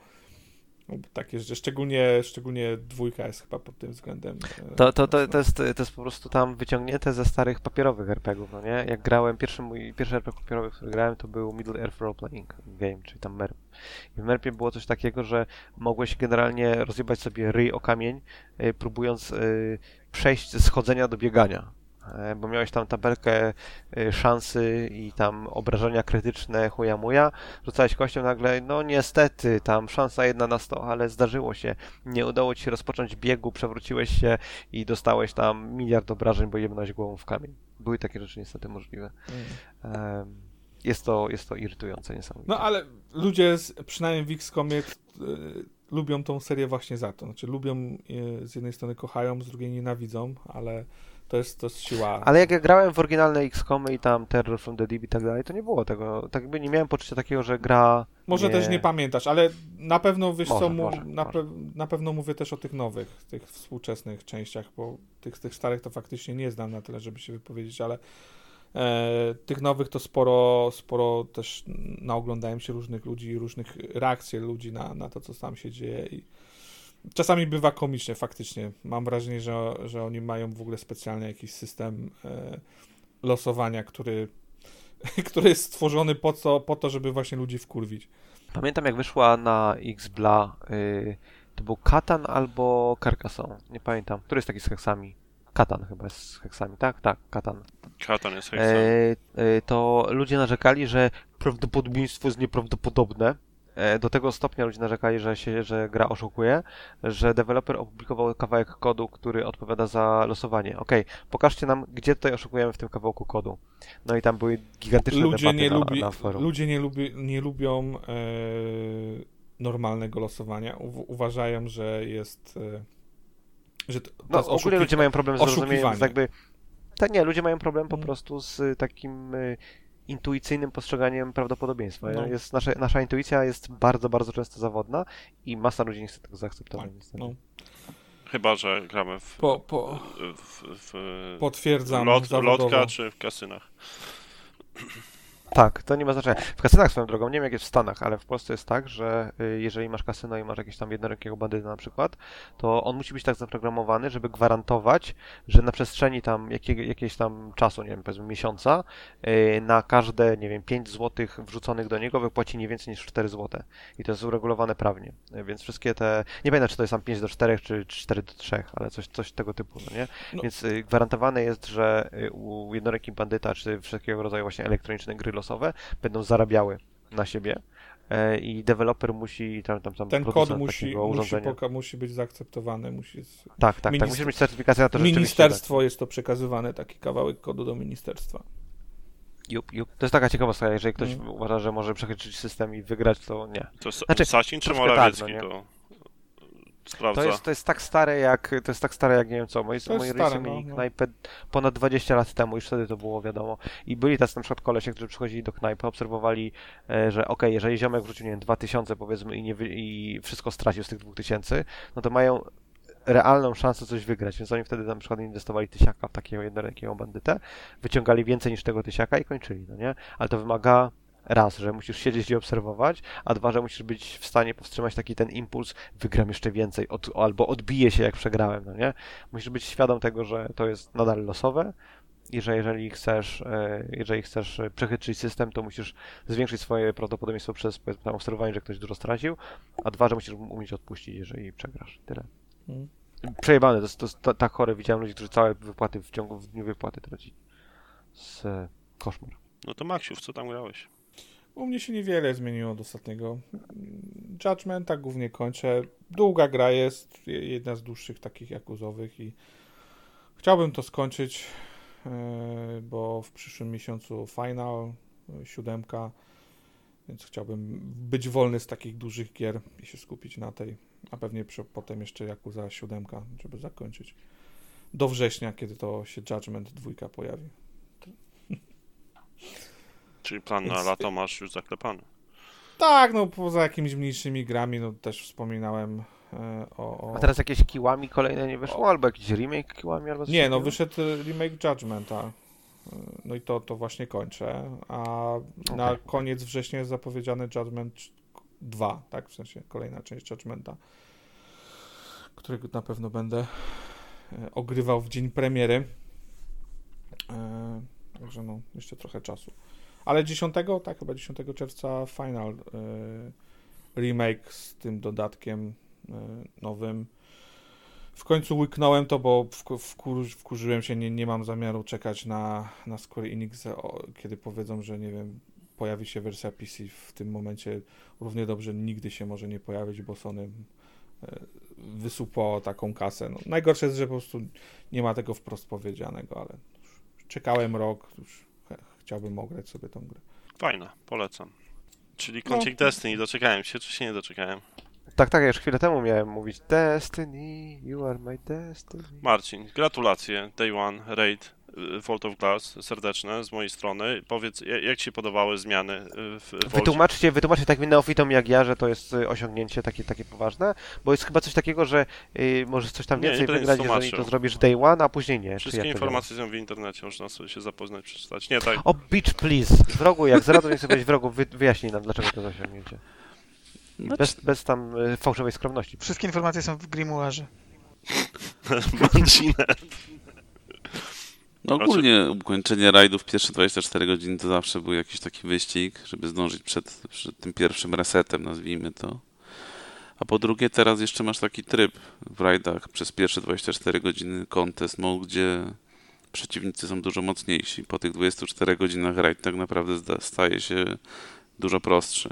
C: No, Takie, że szczególnie, szczególnie dwójka jest chyba pod tym względem. yy,
E: To, to, to, to, jest, to jest po prostu tam wyciągnięte ze starych papierowych RPGów, no nie? Jak grałem, pierwszy mój, pierwszy RPG papierowy, który grałem, to był Middle Earth Role Playing Game, czyli tam MERP. I w MERPie było coś takiego, że mogłeś generalnie rozjebać sobie ryj o kamień, y, próbując y, przejść ze schodzenia do biegania. E, Bo miałeś tam tabelkę y, szansy i tam obrażenia krytyczne, chuja muja. Rzucałeś kością nagle, no niestety, tam szansa jedna na sto, ale zdarzyło się. Nie udało ci się rozpocząć biegu, przewróciłeś się i dostałeś tam miliard obrażeń, bo jebnąłeś głową w kamień. Były takie rzeczy niestety możliwe.
C: Mm.
E: Jest to, jest to irytujące niesamowicie.
C: No ale ludzie, z, przynajmniej w XCOMie, y, lubią tą serię właśnie za to. Znaczy lubią, y, z jednej strony kochają, z drugiej nienawidzą, ale to jest, to jest siła.
E: Ale jak ja grałem w oryginalne XCOMy i tam Terror from the Deep i tak dalej, to nie było tego. Tak jakby nie miałem poczucia takiego, że gra.
C: Może też nie pamiętasz, ale na pewno wiesz
E: Może,
C: co, mu,
E: może,
C: na,
E: może.
C: na pewno mówię też o tych nowych, tych współczesnych częściach, bo tych, tych starych to faktycznie nie znam na tyle, żeby się wypowiedzieć, ale e, tych nowych to sporo, sporo też naoglądałem się różnych ludzi, różnych reakcji ludzi na, na to, co tam się dzieje i Czasami bywa komicznie, faktycznie. Mam wrażenie, że, że oni mają w ogóle specjalny jakiś system e, losowania, który, [laughs] który jest stworzony po, co, po to, żeby właśnie ludzi wkurwić.
E: Pamiętam jak wyszła na Xbla, y, to był Katan albo Carcassonne, nie pamiętam. Który jest taki z heksami? Katan chyba jest z heksami, tak? Tak, Katan.
A: Katan jest.
E: E, e, to ludzie narzekali, że prawdopodobieństwo jest nieprawdopodobne. E, do tego stopnia ludzie narzekali, że, się, że gra oszukuje, że deweloper opublikował kawałek kodu, który odpowiada za losowanie. Okej, pokażcie nam, gdzie tutaj oszukujemy w tym kawałku kodu. No i tam były gigantyczne
C: Ludzie
E: debaty
C: nie,
E: na,
C: lubi,
E: na forum.
C: ludzie nie, lubi, nie lubią e, normalnego losowania. U, uważają, że jest. E, że to, to
E: No,
C: jest
E: ogólnie ludzie mają problem z zrozumieniem, jakby... Tak, nie, ludzie mają problem po
C: Mm.
E: prostu z takim y, intuicyjnym postrzeganiem prawdopodobieństwa.
C: No.
E: Jest, nasza, nasza intuicja jest bardzo, bardzo często zawodna i masa ludzi nie chce tego zaakceptować.
C: Tak,
E: niestety.
C: no.
A: Chyba, że gramy w,
C: Po, po,
A: w, w
C: potwierdzam.
A: lot, lotka czy w kasynach. [clears throat]
E: Tak, to nie ma znaczenia. W kasynach swoją drogą, nie wiem jak jest w Stanach, ale w Polsce jest tak, że y, jeżeli masz kasyno i masz jakiegoś tam jednorękiego bandyta na przykład, to on musi być tak zaprogramowany, żeby gwarantować, że na przestrzeni tam jakiego, jakiegoś tam czasu, nie wiem, powiedzmy miesiąca, y, na każde, nie wiem, 5 zł wrzuconych do niego wypłaci nie więcej niż 4 zł. I to jest uregulowane prawnie. Y, Więc wszystkie te, nie pamiętam czy to jest tam 5 do 4 czy 4 do 3, ale coś, coś tego typu, no nie?
C: No.
E: Więc gwarantowane jest, że u jednoręki bandyta, czy wszelkiego rodzaju właśnie elektroniczne gry losowe będą zarabiały na siebie e, i deweloper musi, tam, tam, tam
C: Ten kod musi, musi, poka- musi być zaakceptowany. Musi z...
E: Tak, tak, tak,
C: minister-
E: musi mieć certyfikację na to, że
C: Ministerstwo jest to przekazywane, taki kawałek kodu do ministerstwa.
E: Jup, jup. To jest taka ciekawostka, jeżeli ktoś
C: Mm.
E: uważa, że może przechytrzyć system i wygrać, to nie.
A: To jest
E: Znaczy,
A: Sasin czy Morawiecki
E: tak, no
A: to sprawdza.
E: To jest, to jest tak stare jak, to jest tak stare jak nie wiem co, moi,
C: To jest
E: moi
C: stare,
E: rodzice
C: no,
E: mieli
C: no.
E: knajpę ponad 20 lat temu, już wtedy to było wiadomo. I byli tacy na przykład kolesie, którzy przychodzili do knajpy, obserwowali, e, że okej, jeżeli ziomek wrzucił, nie wiem, 2000 powiedzmy i, nie i wszystko stracił z tych 2000, no to mają realną szansę coś wygrać, więc oni wtedy na przykład inwestowali tysiaka w takiego jednorękiego bandytę, wyciągali więcej niż tego tysiaka i kończyli, no nie? Ale to wymaga raz, że musisz siedzieć i obserwować, a dwa, że musisz być w stanie powstrzymać taki ten impuls, wygram jeszcze więcej, od, albo odbiję się jak przegrałem, no nie? Musisz być świadom tego, że to jest nadal losowe i że jeżeli chcesz, e, jeżeli chcesz e, przechytrzyć system, to musisz zwiększyć swoje prawdopodobieństwo przez tam obserwowanie, że ktoś dużo stracił, a dwa, że musisz umieć odpuścić, jeżeli przegrasz. Tyle.
C: Mm.
E: Przejebane, to jest, to jest ta- tak chore. Widziałem ludzi, którzy całe wypłaty w ciągu w dniu wypłaty tracili. Z koszmar.
A: No to Maksiu, w co tam grałeś?
C: U mnie się niewiele zmieniło od ostatniego. Judgmenta głównie kończę. Długa gra jest, je- jedna z dłuższych takich jakuzowych i chciałbym to skończyć, e, bo w przyszłym miesiącu final, siódemka, więc chciałbym być wolny z takich dużych gier i się skupić na tej, a pewnie przy, potem jeszcze Yakuza siódemka, żeby zakończyć. Do września, kiedy to się Judgment dwójka pojawi.
A: Czyli plan na
C: Więc-
A: lato masz już zaklepany.
C: Tak, no poza jakimiś mniejszymi grami, no też wspominałem e, o... o...
E: A teraz jakieś kiłami kolejne nie wyszło? Albo jakiś remake kiłami, albo coś
C: Nie, no wyszedł remake Judgmenta. E, No i to, to właśnie kończę. A na
E: Okej.
C: koniec września jest zapowiedziany Judgment 2, tak? W sensie kolejna część Judgmenta, którego na pewno będę e, ogrywał w dzień premiery. E, Także no, jeszcze trochę czasu. Ale 10, tak, chyba 10 czerwca Final e, remake z tym dodatkiem e, nowym. W końcu łyknąłem to, bo wku- wkur, wkurzyłem się, nie, nie mam zamiaru czekać na, na Square Enix, o, kiedy powiedzą, że nie wiem, pojawi się wersja PC w tym momencie równie dobrze nigdy się może nie pojawić, bo Sony e, wysupłało taką kasę. No, najgorsze jest, że po prostu nie ma tego wprost powiedzianego, ale czekałem rok, już chciałbym ograć sobie tą grę.
A: Fajne, polecam. Czyli
C: No.
A: kącik Destiny, doczekałem się, czy się nie doczekałem?
E: Tak, tak, ja już chwilę temu miałem mówić Destiny, you are my destiny.
A: Marcin, gratulacje, Day One, Raid, Vault of Glass, serdeczne z mojej strony. Powiedz, ja- jak Ci się podobały zmiany y, w?
E: Wytłumaczcie, wytłumaczcie takim neofitom jak ja, że to jest y, osiągnięcie takie, takie poważne, bo jest chyba coś takiego, że y, możesz coś tam
A: Nie,
E: więcej
A: nie, to
E: wygrać, jeżeli to zrobisz day one, a później nie.
A: Wszystkie informacje są w internecie, można sobie się zapoznać, przeczytać. Nie, tak,
E: O, bitch, please. Wrogu, jak zradł, niech sobie w wrogu wy, wyjaśnij nam, dlaczego to jest osiągnięcie. Bez, bez tam fałszywej skromności.
D: Wszystkie informacje są w Grimoire. [laughs]
A: Marcinę.
B: No ogólnie ukończenie rajdów pierwsze 24 godziny to zawsze był jakiś taki wyścig, żeby zdążyć przed, przed tym pierwszym resetem, nazwijmy to. A po drugie teraz jeszcze masz taki tryb w rajdach przez pierwsze 24 godziny contest mode, gdzie przeciwnicy są dużo mocniejsi. Po tych 24 godzinach rajd tak naprawdę staje się dużo prostszy.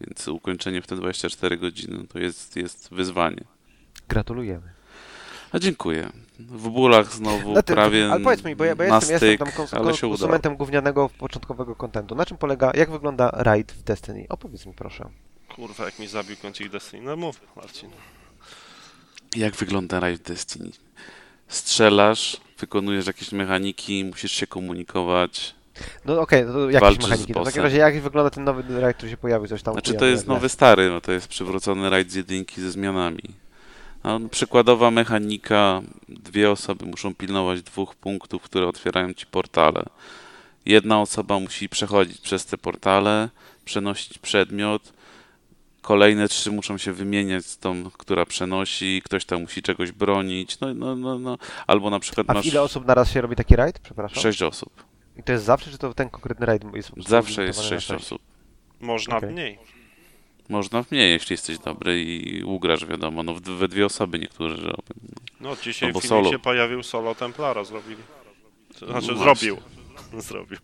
B: Więc ukończenie w te 24 godziny to jest, jest wyzwanie.
E: Gratulujemy.
B: A dziękuję. W bólach znowu
E: Na tym-
B: prawie
E: ale powiedz mi, bo ja, bo ja jestem, jestem
B: styk,
E: tam kons- konsumentem gównianego początkowego kontentu. Na czym polega, jak wygląda raid w Destiny? Opowiedz mi proszę.
A: Kurwa, jak mi zabił kącik Destiny. No mów, Marcin.
B: Jak wygląda rajd w Destiny? Strzelasz, wykonujesz jakieś mechaniki, musisz się komunikować.
E: No okej, no to jakieś mechaniki. No, w takim razie jak wygląda ten nowy raid, który się pojawił? Coś tam
B: Znaczy to jest nowy stary, no to jest przywrócony rajd z jedynki ze zmianami. No, przykładowa mechanika, dwie osoby muszą pilnować dwóch punktów, które otwierają ci portale. Jedna osoba musi przechodzić przez te portale, przenosić przedmiot, kolejne trzy muszą się wymieniać z tą, która przenosi, ktoś tam musi czegoś bronić, no, no, no, no. albo na przykład
E: A
B: masz
E: ile osób naraz się robi taki raid? Przepraszam.
B: sześć osób.
E: I to jest zawsze, czy to ten konkretny raid jest
B: Zawsze jest
E: na
B: sześć osób.
A: Można
E: Okej.
A: mniej.
B: Można mniej, jeśli jesteś dobry i ugrasz, wiadomo. No w- we dwie osoby niektórzy robią.
A: No, dzisiaj
B: Albo
A: w filmie
B: solo.
A: się pojawił solo Templara, zrobili. To Znaczy,
B: No
A: zrobił. [laughs] Zrobił.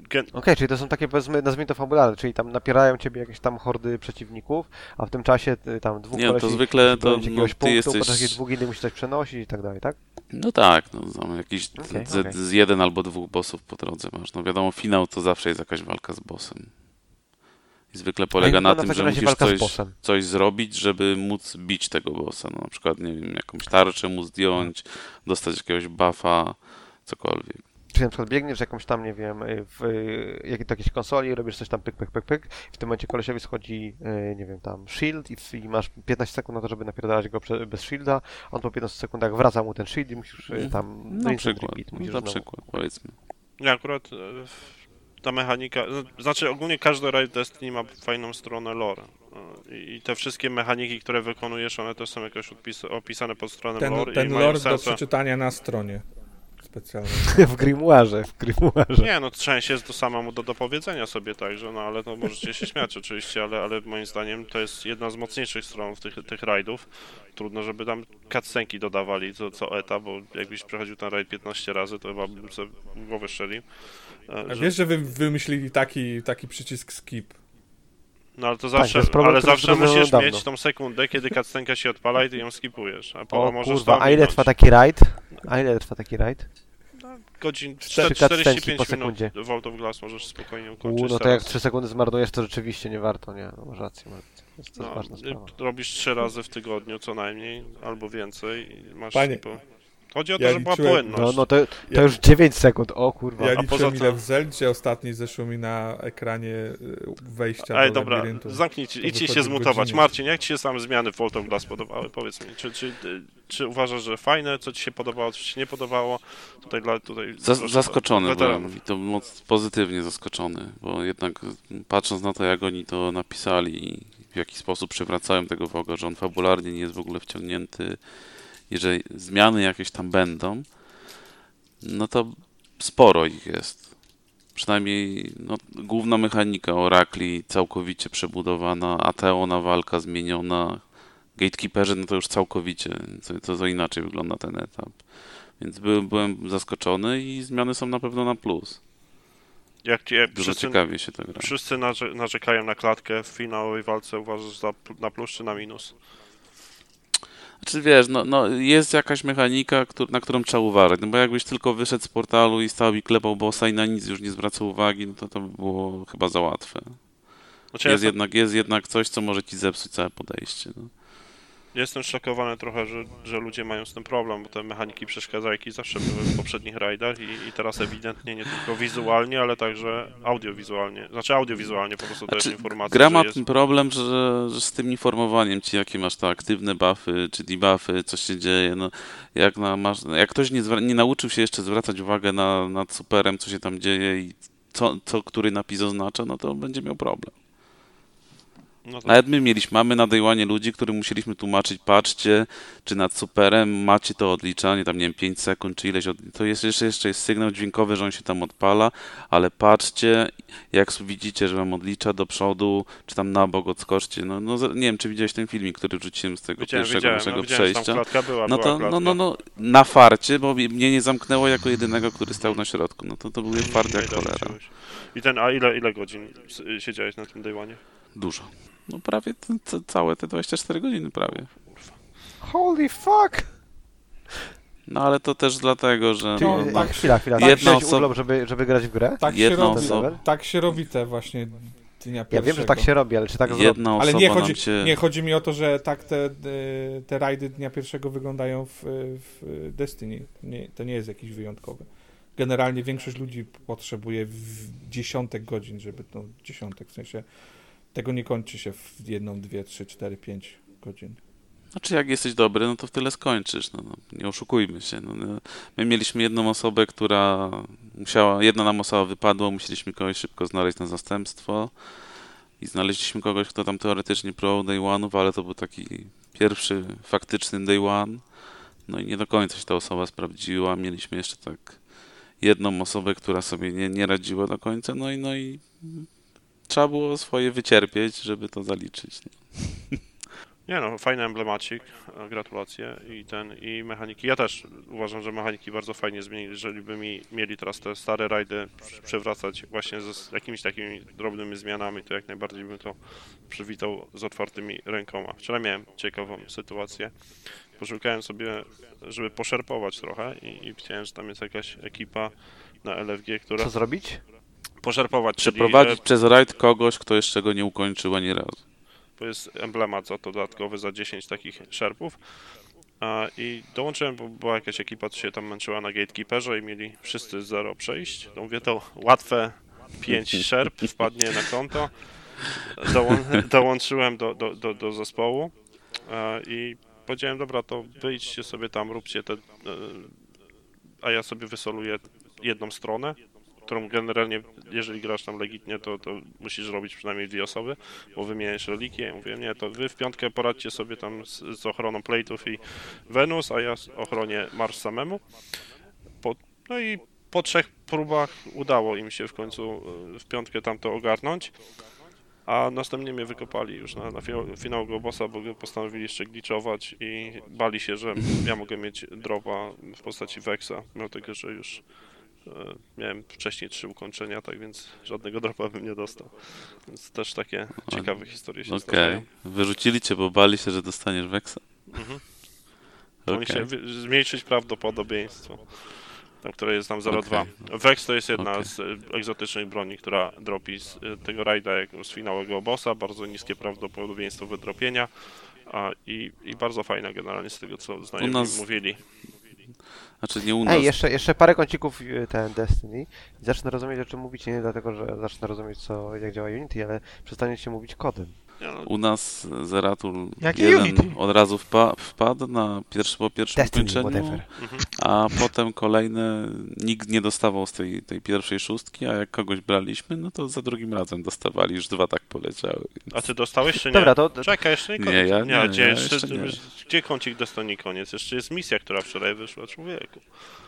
A: Gen...
E: Okej, czyli to są takie, powiedzmy, nazwijmy to fabularne, czyli tam napierają ciebie jakieś tam hordy przeciwników, a w tym czasie y, tam dwóch
B: Nie, no to zwykle to no,
E: jakiegoś
B: ty
E: punktu,
B: jesteś...
E: jakieś dwóch innych musi coś przenosić i tak dalej, tak?
B: No tak, no tam jakiś
E: Okej,
B: z,
E: okej.
B: z jeden albo dwóch bossów po drodze masz. No wiadomo, finał to zawsze jest jakaś walka z bossem. I zwykle polega na tym, że musisz coś, coś zrobić, żeby móc bić tego bossa. No na przykład, nie wiem, jakąś tarczę mu zdjąć, dostać jakiegoś buffa, cokolwiek.
E: Czyli na przykład biegniesz jakąś tam, nie wiem, y, w y, jak- do jakiejś konsoli, robisz coś tam pyk, pyk, pyk, pyk, w tym momencie kolesiowi schodzi, y, nie wiem, tam shield i, i masz 15 sekund na to, żeby napierdalać go prze, bez shielda, on po 15 sekundach wraca mu ten shield i musisz tam
B: Na przykład,
E: repeat,
B: no,
E: musisz
B: na
E: znowu.
B: przykład, powiedzmy.
A: Nie, akurat ta mechanika, z- znaczy ogólnie każdy raid Destiny ma fajną stronę lore. E, I te wszystkie mechaniki, które wykonujesz, one też są jakoś opisane pod stroną
C: Ten,
A: lore
C: ten
A: i mają
C: lore do przeczytania na stronie specjalnie. [laughs]
E: w grimoire, w grimoire.
A: Nie, no część jest to samemu do dopowiedzenia sobie także, no ale to możecie się śmiać [laughs] oczywiście, ale, ale moim zdaniem to jest jedna z mocniejszych stron tych, tych rajdów. Trudno, żeby tam cutscenki dodawali co, co eta, bo jakbyś przechodził ten rajd 15 razy, to chyba bym sobie głowę strzelił.
C: A
A: że-
C: wiesz, że wy wymyślili taki, taki przycisk skip.
A: No ale to
E: to
A: zawsze,
E: jest problem,
A: ale zawsze musisz
E: dawno.
A: mieć tą sekundę, kiedy cutscenka się odpala i ty ją skipujesz. A po,
E: O
A: możesz
E: kurwa, a ile trwa taki raid? A ile trwa taki raid?
A: Godzin
E: Cztery
A: 45
E: cutscenki po
A: minut
E: sekundzie.
A: Vault of Glass możesz spokojnie ukończyć
E: U, no to
A: teraz.
E: jak 3 sekundy zmarnujesz, to rzeczywiście nie warto, nie? No, masz rację, masz. To to
A: No,
E: ważna sprawa.
A: robisz trzy razy w tygodniu co najmniej, albo więcej i masz
C: Panie.
A: Chodzi o to,
C: ja
A: żeby była
C: liczyłem-
A: płynność.
E: No, no to, to
C: Ja-
E: już 9 sekund, o kurwa.
C: Ja
A: a poza
C: liczyłem, ile
A: to-
C: w Zeldzie ostatni zeszło mi na ekranie y, wejścia
A: Ej,
C: do
A: dobra,
C: labiryntu.
A: zamknijcie, idźcie się zmutować.
C: godzinie.
A: Marcin, jak ci się same zmiany w Vault of Glass podobały? Powiedz mi, czy, czy, y, czy uważasz, że fajne, co ci się podobało, co ci się nie podobało? Tutaj dla, tutaj...
B: Zas-
A: proszę,
B: zaskoczony byłem i to moc pozytywnie zaskoczony, bo jednak m, patrząc na to, jak oni to napisali i w jaki sposób przywracają tego Woga, że on fabularnie nie jest w ogóle wciągnięty i że zmiany jakieś tam będą, no to sporo ich jest. Przynajmniej no, główna mechanika Orakli całkowicie przebudowana, Ateona walka zmieniona, Gatekeeperzy no to już całkowicie, to, to, inaczej wygląda ten etap. Więc byłem, byłem zaskoczony i zmiany są na pewno na plus.
A: Jak ci,
B: Dużo
A: wszyscy,
B: ciekawie się to gra.
A: wszyscy narze, narzekają na klatkę w finałowej walce, uważasz za, na plus czy na minus?
B: Znaczy wiesz, no, no jest jakaś mechanika, któr- na którą trzeba uważać, no bo jakbyś tylko wyszedł z portalu i stał i klepał bossa i na nic już nie zwracał uwagi, no to to by było chyba za łatwe.
A: Znaczy, ja
B: Jest
A: jestem,
B: jednak, jest jednak coś, co może ci zepsuć całe podejście. No.
A: Jestem szokowany trochę, że, że ludzie mają z tym problem, bo te mechaniki przeszkadzajki zawsze były w poprzednich rajdach i, i teraz ewidentnie nie tylko wizualnie, ale także audiowizualnie. Znaczy audiowizualnie po prostu to jest
B: Znaczy,
A: informacja,
B: gra ma
A: jest...
B: ten problem, że, że z tym informowaniem ci, jakie masz te aktywne buffy czy debuffy, co się dzieje. No, jak, na, masz, jak ktoś nie, nie nauczył się jeszcze zwracać uwagę na, nad superem, co się tam dzieje i co, co który napis oznacza, no to będzie miał problem.
A: No to
B: Nawet my mieliśmy, mamy na One ludzi, którym musieliśmy tłumaczyć, patrzcie, czy nad superem macie to odliczanie, tam nie wiem, 5 sekund, czy ileś, od... to jest jeszcze, jeszcze jest sygnał dźwiękowy, że on się tam odpala, ale patrzcie, jak widzicie, że wam odlicza do przodu, czy tam na bok odskoczcie, no, no nie wiem, czy widziałeś ten filmik, który wrzuciłem z tego
A: widziałem,
B: pierwszego
A: widziałem,
B: naszego
A: no,
B: przejścia.
A: była,
B: No to, no, no, no, na farcie, bo mnie nie zamknęło jako jedynego, który stał na środku, no to to był fart jak cholera.
A: I ten, a ile, ile godzin siedziałeś na tym One?
B: Dużo. No prawie całe te 24 godziny prawie.
E: Holy fuck!
B: No ale to też dlatego, że
E: Ty,
B: no,
C: No,
E: no,
C: tak.
E: chwila, chwila.
B: Jedna
E: Tak
B: osoba-
E: urlop, żeby, żeby grać w grę?
C: Tak się,
B: Jedna
C: robi,
B: osoba.
C: tak się robi te właśnie dnia
E: Ja wiem, że tak
C: pierwszego.
E: się robi, ale czy tak
B: jedna
C: Ale nie chodzi,
B: się...
C: nie chodzi mi o to, że tak te, e, te rajdy dnia pierwszego wyglądają w, w Destiny. Nie, to nie jest jakiś wyjątkowy. Generalnie większość ludzi potrzebuje w dziesiątek godzin, żeby to dziesiątek, w sensie tego nie kończy się w jedną, dwie, trzy, cztery, pięć godzin.
B: Znaczy jak jesteś dobry, no to w tyle skończysz, no, no nie oszukujmy się. No, no. My mieliśmy jedną osobę, która musiała, jedna nam osoba wypadła, musieliśmy kogoś szybko znaleźć na zastępstwo i znaleźliśmy kogoś, kto tam teoretycznie próbował day one'ów, ale to był taki pierwszy faktyczny day one, no i nie do końca się ta osoba sprawdziła. Mieliśmy jeszcze tak jedną osobę, która sobie nie, nie radziła do końca, no i, no i trzeba było swoje wycierpieć, żeby to zaliczyć. Nie?
A: Nie no, fajny emblemacik, e, gratulacje i ten, i mechaniki. Ja też uważam, że mechaniki bardzo fajnie zmienili, jeżeli by mi mieli teraz te stare rajdy przywracać właśnie z jakimiś takimi drobnymi zmianami, to jak najbardziej bym to przywitał z otwartymi rękoma. Wczoraj miałem ciekawą sytuację. Poszukałem sobie, żeby poszerpować trochę i, i widziałem, że tam jest jakaś ekipa na LFG, która
E: Co zrobić?
A: Poszerpować, czyli
B: Przeprowadzić
A: e,
B: przez rajd kogoś, kto jeszcze go nie ukończył ani razu.
A: To jest emblemat za to dodatkowy za 10 takich szerpów. I dołączyłem, bo była jakaś ekipa, co się tam męczyła na gatekeeperze i mieli wszyscy zero przejść. To mówię, to łatwe 5 [laughs] szerp wpadnie na konto. Dołą [laughs] dołączyłem do, do, do, do zespołu i powiedziałem, dobra, to wyjdźcie sobie tam, róbcie te, e, a ja sobie wysoluję jedną stronę, którą generalnie, jeżeli grasz tam legitnie, to, to musisz robić przynajmniej dwie osoby, bo wymieniasz relikie. Mówię, nie, to wy w piątkę poradźcie sobie tam z, z ochroną plate'ów i Venus, a ja ochronię Mars samemu. Po, no i po trzech próbach udało im się w końcu w piątkę tam to ogarnąć. A następnie mnie wykopali już na, na finał, finałowego bossa, bo postanowili jeszcze glitchować i bali się, że ja mogę mieć dropa w postaci Vexa, mimo tego, że już miałem wcześniej trzy ukończenia, tak więc żadnego dropa bym nie dostał. Więc też takie ciekawe historie się
B: Okej.
A: zdarzają.
B: Wyrzucili cię, bo bali się, że dostaniesz weksa.
A: Mhm. Oni się zmniejszyć prawdopodobieństwo, tam, które jest tam 0,2.
B: Okej.
A: Vex to jest jedna
B: Okej.
A: z e, egzotycznych broni, która dropi z e, tego rajda jak z finałowego bossa, bardzo niskie prawdopodobieństwo wydropienia a, i, i bardzo fajna generalnie z tego co znajomi
B: nas-
A: mówili.
B: Znaczy nie u nas.
E: Ej, jeszcze, jeszcze parę kącików y, ten Destiny. I zacznę rozumieć, o czym mówicie, nie dlatego, że zacznę rozumieć, co, jak działa Unity, ale przestaniecie mówić kodem.
A: Nie, no,
B: U nas Zeratul jeden
D: Unity?
B: od razu wpa wpadł na pierwszy, po pierwszym
E: Destiny,
B: ukończeniu,
E: whatever.
B: a potem kolejne nikt nie dostawał z tej, tej pierwszej szóstki, a jak kogoś braliśmy, no to za drugim razem dostawali, już dwa tak poleciały.
A: A ty dostałeś czy nie?
E: Dobra, to,
A: Czekaj, jeszcze nie
B: Nie,
A: koniec.
B: ja nie,
A: gdzie,
B: ja
A: jeszcze,
B: jeszcze nie.
A: gdzie kącik Destiny koniec? Jeszcze jest misja, która wczoraj wyszła, człowieku.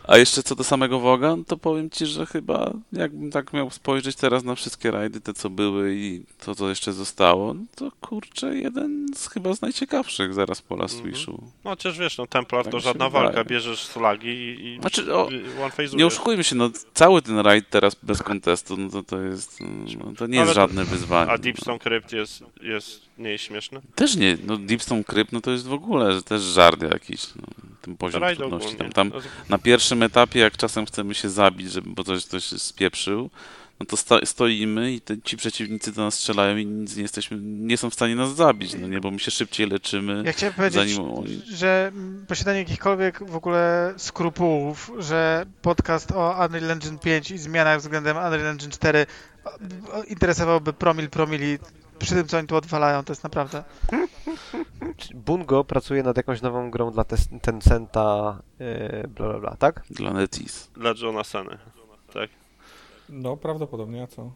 B: A jeszcze co do samego Woga, no to powiem ci, że chyba jakbym tak miał spojrzeć teraz na wszystkie rajdy, te co były i to co jeszcze zostało, no to kurczę, jeden z chyba z najciekawszych zaraz po Last
A: Mhm.
B: Wishu.
A: No chociaż wiesz, no Templar
B: Tak
A: to żadna
B: wydaje.
A: walka, bierzesz flagi i, i
B: Znaczy, o,
A: one face
B: Nie oszukujmy się, no cały ten rajd teraz bez kontestu, no to, to jest, no, to nie jest
A: Ale to-
B: żadne wyzwanie.
A: A Deepstone Crypt jest, jest nie jest śmieszny?
B: Też nie, no Deepstone Crypt, no to jest w ogóle że też żart jakiś, no, ten poziom
A: Rajd
B: trudności. Tam, tam na pierwszym etapie, jak czasem chcemy się zabić, żeby, bo coś ktoś się spieprzył, no to sto, stoimy i te, ci przeciwnicy do nas strzelają i nic nie jesteśmy, nie są w stanie nas zabić, no nie, bo my się szybciej leczymy,
D: Ja chciałem powiedzieć,
B: oni...
D: że posiadanie jakichkolwiek w ogóle skrupułów, że podcast o Unreal Engine 5 i zmianach względem Unreal Engine 4 o, o, interesowałby promil promili przy tym, co oni tu odwalają, to jest naprawdę...
E: Bungo pracuje nad jakąś nową grą dla Tencenta, yy, bla bla bla, tak?
B: Dla Netis.
A: Dla Johna Seny. Tak.
C: No, prawdopodobnie, a co?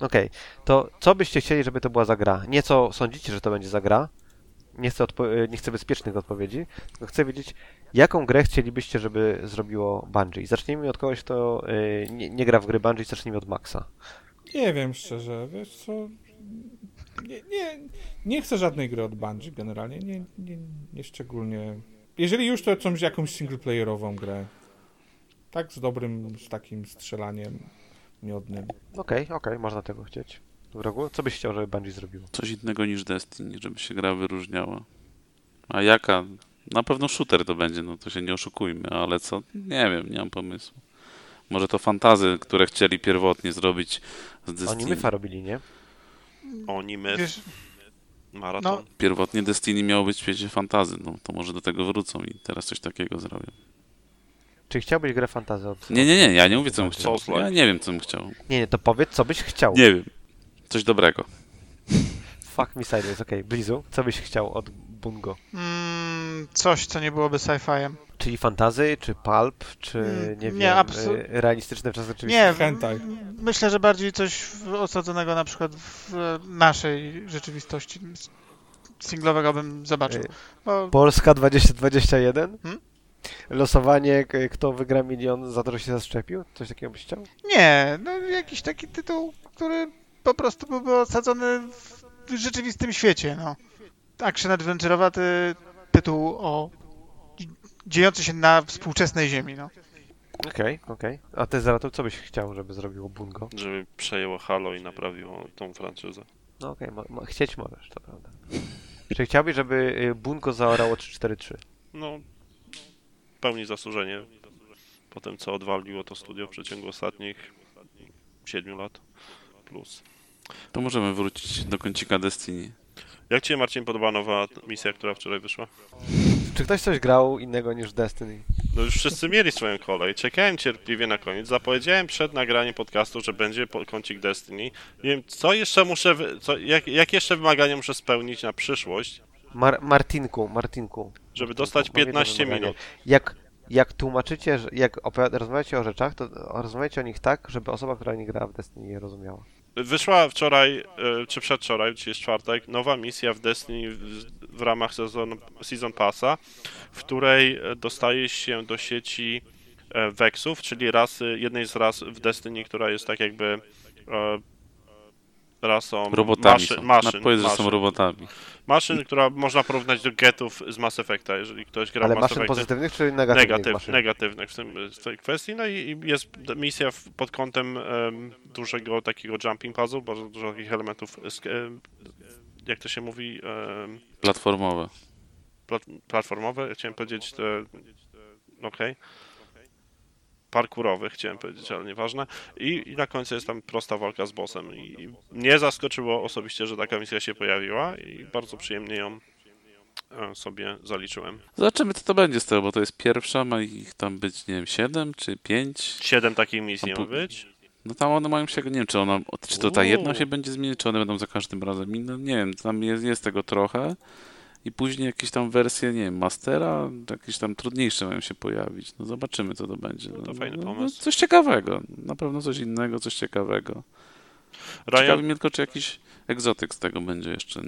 E: Okej, to co byście chcieli, żeby to była za gra? Nie co sądzicie, że to będzie za gra. Nie chcę, odpo- e, nie chcę bezpiecznych odpowiedzi, tylko chcę wiedzieć, jaką grę chcielibyście, żeby zrobiło Bungie. Zacznijmy od kogoś, kto e, nie, nie gra w gry Bungie, zacznijmy od Maxa.
C: Nie wiem szczerze, wiesz co... Nie, nie, nie chcę żadnej gry od Bungie generalnie, nie, nie, nie szczególnie... Jeżeli już, to czymś, jakąś singleplayerową grę. Tak z dobrym, z takim strzelaniem miodnym.
E: Okej, okej, można tego chcieć. Wrogu, co byś chciał, żeby Bungie zrobiło?
B: Coś innego niż Destiny, żeby się gra wyróżniała. A jaka? Na pewno shooter to będzie, no to się nie oszukujmy, ale co? Nie wiem, nie mam pomysłu. Może to fantazy, które chcieli pierwotnie zrobić z
E: Oni
B: Destiny.
E: Myfa robili, nie?
A: Oni, my,
D: Wiesz,
A: maraton.
B: Pierwotnie Destiny miało być w świecie fantazy, no to może do tego wrócą i teraz coś takiego zrobią.
E: Czy chciałbyś grę fantazy od...
B: Nie, nie, nie, ja nie mówię co bym chciał. Ja nie wiem co bym chciał.
E: Nie, nie, to powiedz, co byś chciał.
B: Nie wiem. Coś dobrego.
E: Fuck me sideways, okej. Blizu, co byś chciał od Bungo?
D: mm, coś, co nie byłoby sci-fiem.
E: Czyli fantazy, czy pulp, czy
D: Mm,
E: nie,
D: nie,
E: wiem,
D: absu-
E: y, realistyczne czasy oczywiście?
D: Nie,
C: Hentai.
D: myślę, że bardziej coś w- osadzonego na przykład w naszej rzeczywistości singlowego bym zobaczył.
E: Y,
D: Bo
E: Polska 2021?
D: Hmm?
E: Losowanie, kto wygra milion za to, że się zaszczepił? Coś takiego byś chciał?
D: nie, no jakiś taki tytuł, który po prostu byłby osadzony w rzeczywistym świecie, no. Action adventure'owaty tytuł o dziejący się na współczesnej ziemi, no.
E: Okej, okej. A ty Zaratul, co byś chciał, żeby zrobiło Bungo?
A: Żeby przejęło Halo i naprawiło tą franczyzę.
E: No okej, mo- mo- chcieć możesz, to prawda. Czy chciałbyś, żeby y, Bungo zaorało 343?
A: No, w pełni zasłużenie po tym, co odwaliło to studio w przeciągu ostatnich 7 lat plus.
B: To możemy wrócić do kącika Destiny.
A: Jak Ci się, Marcin, podoba nowa misja, która wczoraj wyszła?
E: Czy ktoś coś grał innego niż Destiny?
A: No już wszyscy mieli swoją kolej. Czekałem cierpliwie na koniec. Zapowiedziałem przed nagraniem podcastu, że będzie kącik Destiny. Nie wiem, co jeszcze muszę, co, jak, jak jeszcze wymagania muszę spełnić na przyszłość,
E: Mar- Martinku, Martinku.
A: żeby dostać
E: Powiedz
A: 15
E: wymagania.
A: minut.
E: Jak, jak tłumaczycie, jak rozmawiacie o rzeczach, to rozmawiacie o nich tak, żeby osoba, która nie grała w Destiny je rozumiała.
A: Wyszła wczoraj, e, czy przedwczoraj, dzisiaj jest czwartek, nowa misja w Destiny w, w ramach sezon, Season Passa, w której e, dostaje się do sieci e, Vexów, czyli rasy, jednej z ras w Destiny, która jest tak jakby e, rasą
B: Robotami
A: maszyn,
B: są.
A: maszyn,
B: powiedz, że są
A: maszyn,
B: robotami.
A: maszyn, która można porównać do getów z Mass Effecta, jeżeli ktoś gra
E: Ale
A: w Mass
E: maszyn
A: Effecta.
E: pozytywnych czy negatywnych
A: Negatyw,
E: maszyn?
A: negatywnych w, tym, w tej kwestii. No i i jest misja w, pod kątem em, dużego takiego jumping puzzle, bardzo dużo takich elementów, jak to się mówi, em,
B: Platformowe.
A: plat, platformowe, chciałem powiedzieć, te, okej. Parkurowych, chciałem powiedzieć, ale nieważne. I, I na końcu jest tam prosta walka z bossem. I, I mnie zaskoczyło osobiście, że taka misja się pojawiła i bardzo przyjemnie ją e, sobie zaliczyłem.
B: Zobaczymy, co to będzie z tego, bo to jest pierwsza, ma ich tam być, nie wiem, 7 czy 5.
A: Siedem takich misji ma być.
B: No tam one mają się, nie wiem, czy ona, czy to ta jedna się będzie zmieniać, czy one będą za każdym razem inne, nie wiem, tam jest, jest tego trochę. I później jakieś tam wersje, nie wiem, Mastera, jakieś tam trudniejsze mają się pojawić. No zobaczymy, co to będzie.
A: No to fajny
B: no,
A: pomysł.
B: coś ciekawego, na pewno coś innego, coś ciekawego. Ciekawi
A: Ryan,
B: mnie tylko, czy jakiś egzotyk z tego będzie jeszcze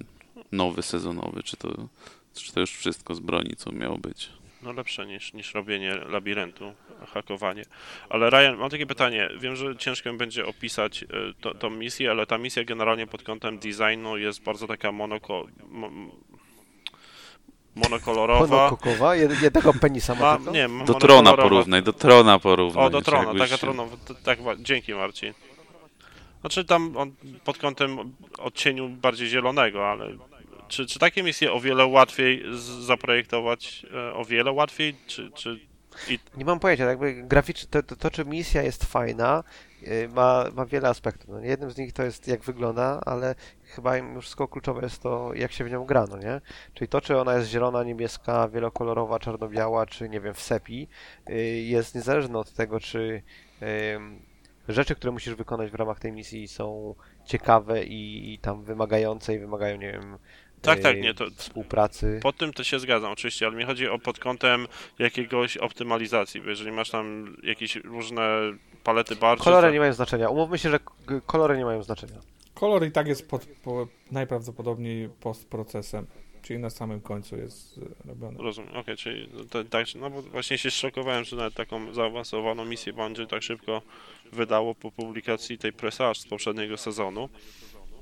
B: nowy, sezonowy, czy to, czy to już wszystko z broni, co miało być.
A: no lepsze niż, niż robienie labiryntu, hakowanie. Ale Ryan, mam takie pytanie. Wiem, że ciężko będzie opisać e, to, tą misję, ale ta misja generalnie pod kątem designu jest bardzo taka monoko, mo, monokolorowa.
E: Monokokowa? Jed- Jednego penisa ma
A: nie,
B: Do trona porównaj, do trona porównaj.
A: O, do trona, taka
B: się-
A: tak, dzięki Marcin. Znaczy tam on, pod kątem odcieniu bardziej zielonego, ale czy, czy takie misje o wiele łatwiej zaprojektować, e, o wiele łatwiej, czy, czy
E: Nie mam pojęcia, jakby graficznie, to, to, to czy misja jest fajna, ma, ma wiele aspektów. No, jednym z nich to jest jak wygląda, ale chyba już wszystko kluczowe jest to, jak się w nią gra, no nie? Czyli to, czy ona jest zielona, niebieska, wielokolorowa, czarno-biała, czy nie wiem, w sepi, yy, jest niezależne od tego, czy rzeczy, które musisz wykonać w ramach tej misji są ciekawe i, i tam wymagające i wymagają, nie wiem,
A: tak, tak,
E: yy,
A: nie, to
E: współpracy.
A: pod tym to się zgadzam oczywiście, ale mi chodzi o pod kątem jakiegoś optymalizacji, bo jeżeli masz tam jakieś różne palety bardziej.
E: Kolory nie mają znaczenia. Umówmy się, że kolory nie mają znaczenia.
C: Kolor i tak jest pod, po, najprawdopodobniej postprocesem, czyli na samym końcu jest y, robiony.
A: Rozumiem, okej, czyli to, tak, no bo właśnie się szokowałem, że nawet taką zaawansowaną misję Bungie tak szybko wydało po publikacji tej presage z poprzedniego sezonu.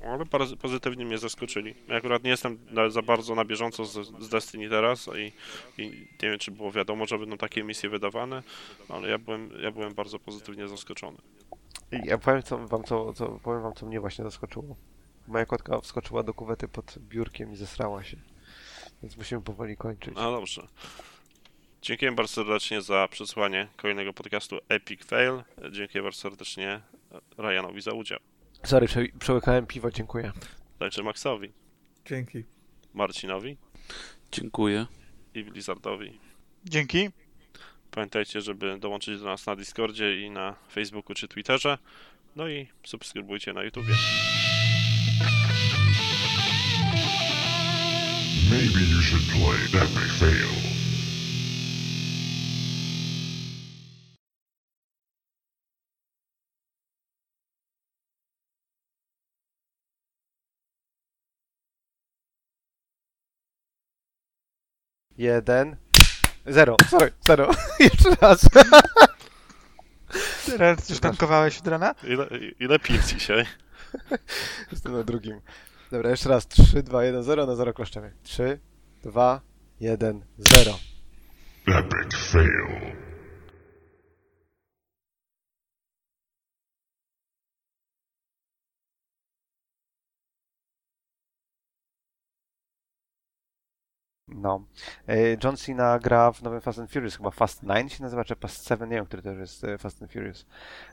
A: Ale pozytywnie mnie zaskoczyli. Ja akurat nie jestem za bardzo na bieżąco z, z Destiny teraz i, i nie wiem, czy było wiadomo, że będą takie misje wydawane, ale ja byłem, ja byłem bardzo pozytywnie zaskoczony.
E: Ja powiem, co, wam, co, co, powiem wam, co mnie właśnie zaskoczyło. Moja kotka wskoczyła do kuwety pod biurkiem i zesrała się. Więc musimy powoli kończyć.
A: No dobrze. Dziękuję bardzo serdecznie za przesłanie kolejnego podcastu Epic Fail. Dziękuję bardzo serdecznie Ryanowi za udział.
E: Sorry, prze, przełykałem piwo, dziękuję.
A: Także Maxowi,
C: Dzięki.
A: Marcinowi
B: Dziękuję.
A: i Blizzardowi.
D: Dzięki.
A: Pamiętajcie, żeby dołączyć do nas na Discordzie i na Facebooku czy Twitterze. No i subskrybujcie na YouTubie.
F: Maybe you should play Epic Fail.
E: Jeden. Zero. Sorry, zero. [laughs] Jeszcze raz.
D: Red, już tankowałeś od rana?
A: Ile, ile piw dzisiaj? [laughs]
E: Jestem na drugim. Dobra, jeszcze raz. 3, 2, 1, 0. Na 0 klaszczemy. 3, 2, 1, 0.
F: Epic Fail.
E: No. E, John Cena gra w nowym Fast and Furious, chyba Fast 9 się nazywa, czy Fast 7, nie wiem, który już jest e, Fast and Furious.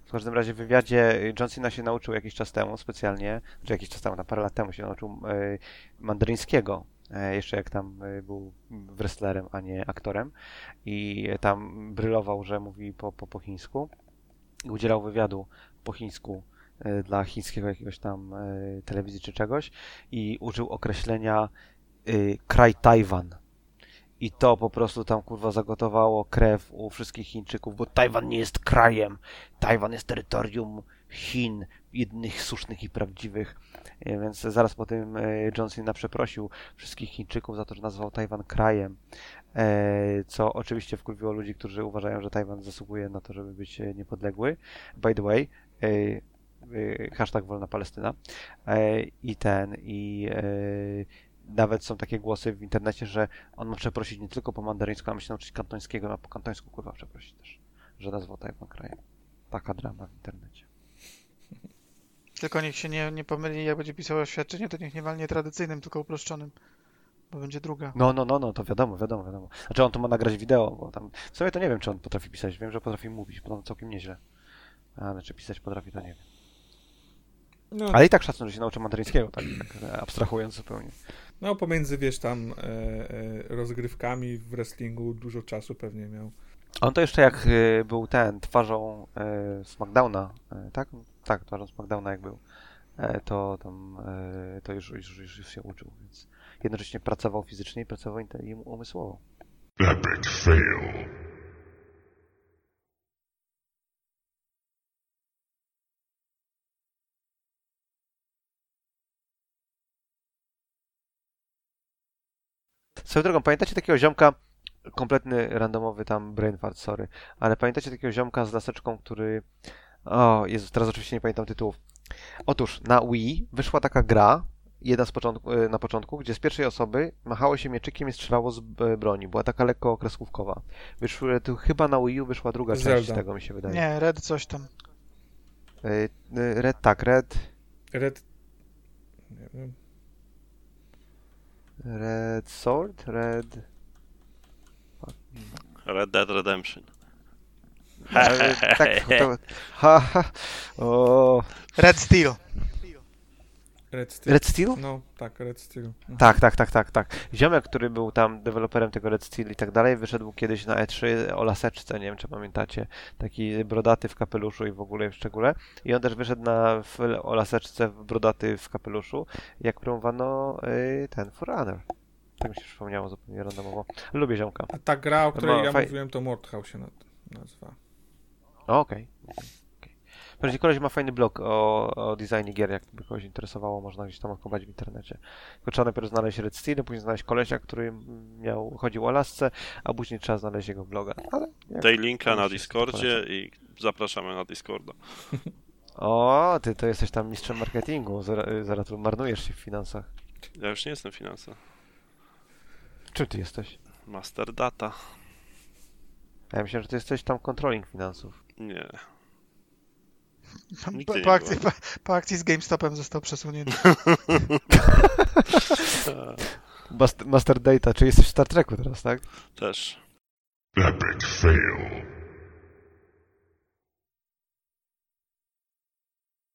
E: W każdym razie w wywiadzie e, John Cena się nauczył jakiś czas temu specjalnie, czy jakiś czas temu, na parę lat temu się nauczył mandaryńskiego, jeszcze jak tam był wrestlerem, a nie aktorem i tam brylował, że mówi po, po, po chińsku udzielał wywiadu po chińsku dla chińskiego jakiegoś tam telewizji czy czegoś i użył określenia y, kraj Tajwan. I to po prostu tam kurwa zagotowało krew u wszystkich Chińczyków, bo Tajwan nie jest krajem. Tajwan jest terytorium Chin, jedynych słusznych i prawdziwych. Y, Więc zaraz po tym y, John Cena przeprosił wszystkich Chińczyków za to, że nazwał Tajwan krajem. E, Co oczywiście wkurwiło ludzi, którzy uważają, że Tajwan zasługuje na to, żeby być e, niepodległy. By the way, e, hashtag wolna Palestyna. I ten, i nawet są takie głosy w internecie, że on ma przeprosić nie tylko po mandaryńsku, a ma się nauczyć kantońskiego, a po kantońsku kurwa przeprosić też, że nazwał Tajwan krajem. Taka drama w internecie.
D: Tylko niech się nie, nie pomyli, jak będzie pisał oświadczenie, to niech nie walnie tradycyjnym, tylko uproszczonym. Bo będzie druga.
E: No, no, no, no, to wiadomo, wiadomo, wiadomo. Znaczy on to ma nagrać wideo, bo tam... W sumie to nie wiem, czy on potrafi pisać. Wiem, że potrafi mówić, bo całkiem nieźle. Ale czy pisać potrafi, to nie wiem.
C: No,
E: Ale i tak szacun, że się nauczy mandaryńskiego, tak, tak abstrahując zupełnie.
C: No pomiędzy, wiesz, tam e, e, rozgrywkami w wrestlingu dużo czasu pewnie miał.
E: On to jeszcze jak y, był ten, twarzą SmackDowna, tak? Tak, twarzą SmackDowna jak był, e, to tam, to już, już, już, już się uczył, więc jednocześnie pracował fizycznie i pracował umysłowo.
F: Epic Fail.
E: Swoją drogą, pamiętacie takiego ziomka, kompletny randomowy tam brain fart, sorry, ale pamiętacie takiego ziomka z laseczką, który... O, Jezus, teraz oczywiście nie pamiętam tytułów. Otóż na Wii wyszła taka gra, jedna z początku, e, na początku, gdzie z pierwszej osoby machało się mieczykiem i strzelało z e, broni. Była taka lekko okresłówkowa. Wyszły, tu chyba na Wii U wyszła druga część
C: Zelda.
E: tego, mi się wydaje.
D: Nie, Red coś tam.
E: E, Red, tak, Red,
C: Red... Nie wiem.
E: Red Sword, Red...
A: Red Dead Redemption. [laughs]
E: Tak, to, ha, ha, o,
D: Red Steel.
C: Red Steel.
E: Red Steel?
C: No, tak, Red Steel. Mhm.
E: Tak, tak, tak, tak, tak. Ziomek, który był tam deweloperem tego Red Steel i tak dalej, wyszedł kiedyś na E3 o laseczce, nie wiem czy pamiętacie, taki brodaty w kapeluszu i w ogóle w szczególe. I on też wyszedł na w, o laseczce w brodaty w kapeluszu, jak promowano y, ten Forerunner. Tak mi się przypomniało zupełnie randomowo. Lubię ziomka.
C: A ta gra, o której
E: No,
C: ja
E: faj-
C: mówiłem, to Mordhau się na- nazywa.
E: Okej. okej. Wprawdzie koleś ma fajny blog o, o designie gier, jakby kogoś interesowało, można gdzieś tam odkopać w internecie. Tylko trzeba najpierw znaleźć Red Steel, później znaleźć kolesia, który miał, chodził o lasce, a później trzeba znaleźć jego bloga. Ale jak
A: Daj linka na Discordzie i zapraszamy na Discorda.
E: O, ty to jesteś tam mistrzem marketingu, zaraz, zaraz marnujesz się w finansach.
A: Ja już nie jestem finansa.
E: Czym ty jesteś?
A: Master Data.
E: Ja myślałem, że ty jesteś tam controlling finansów.
A: Nie.
D: Po,
A: Nigdy nie
D: po, akcji, po, po akcji z GameStopem został przesunięty. [laughs]
E: Master, master Data, czy jesteś w Star Treku teraz, tak?
A: Też.
F: Epic fail.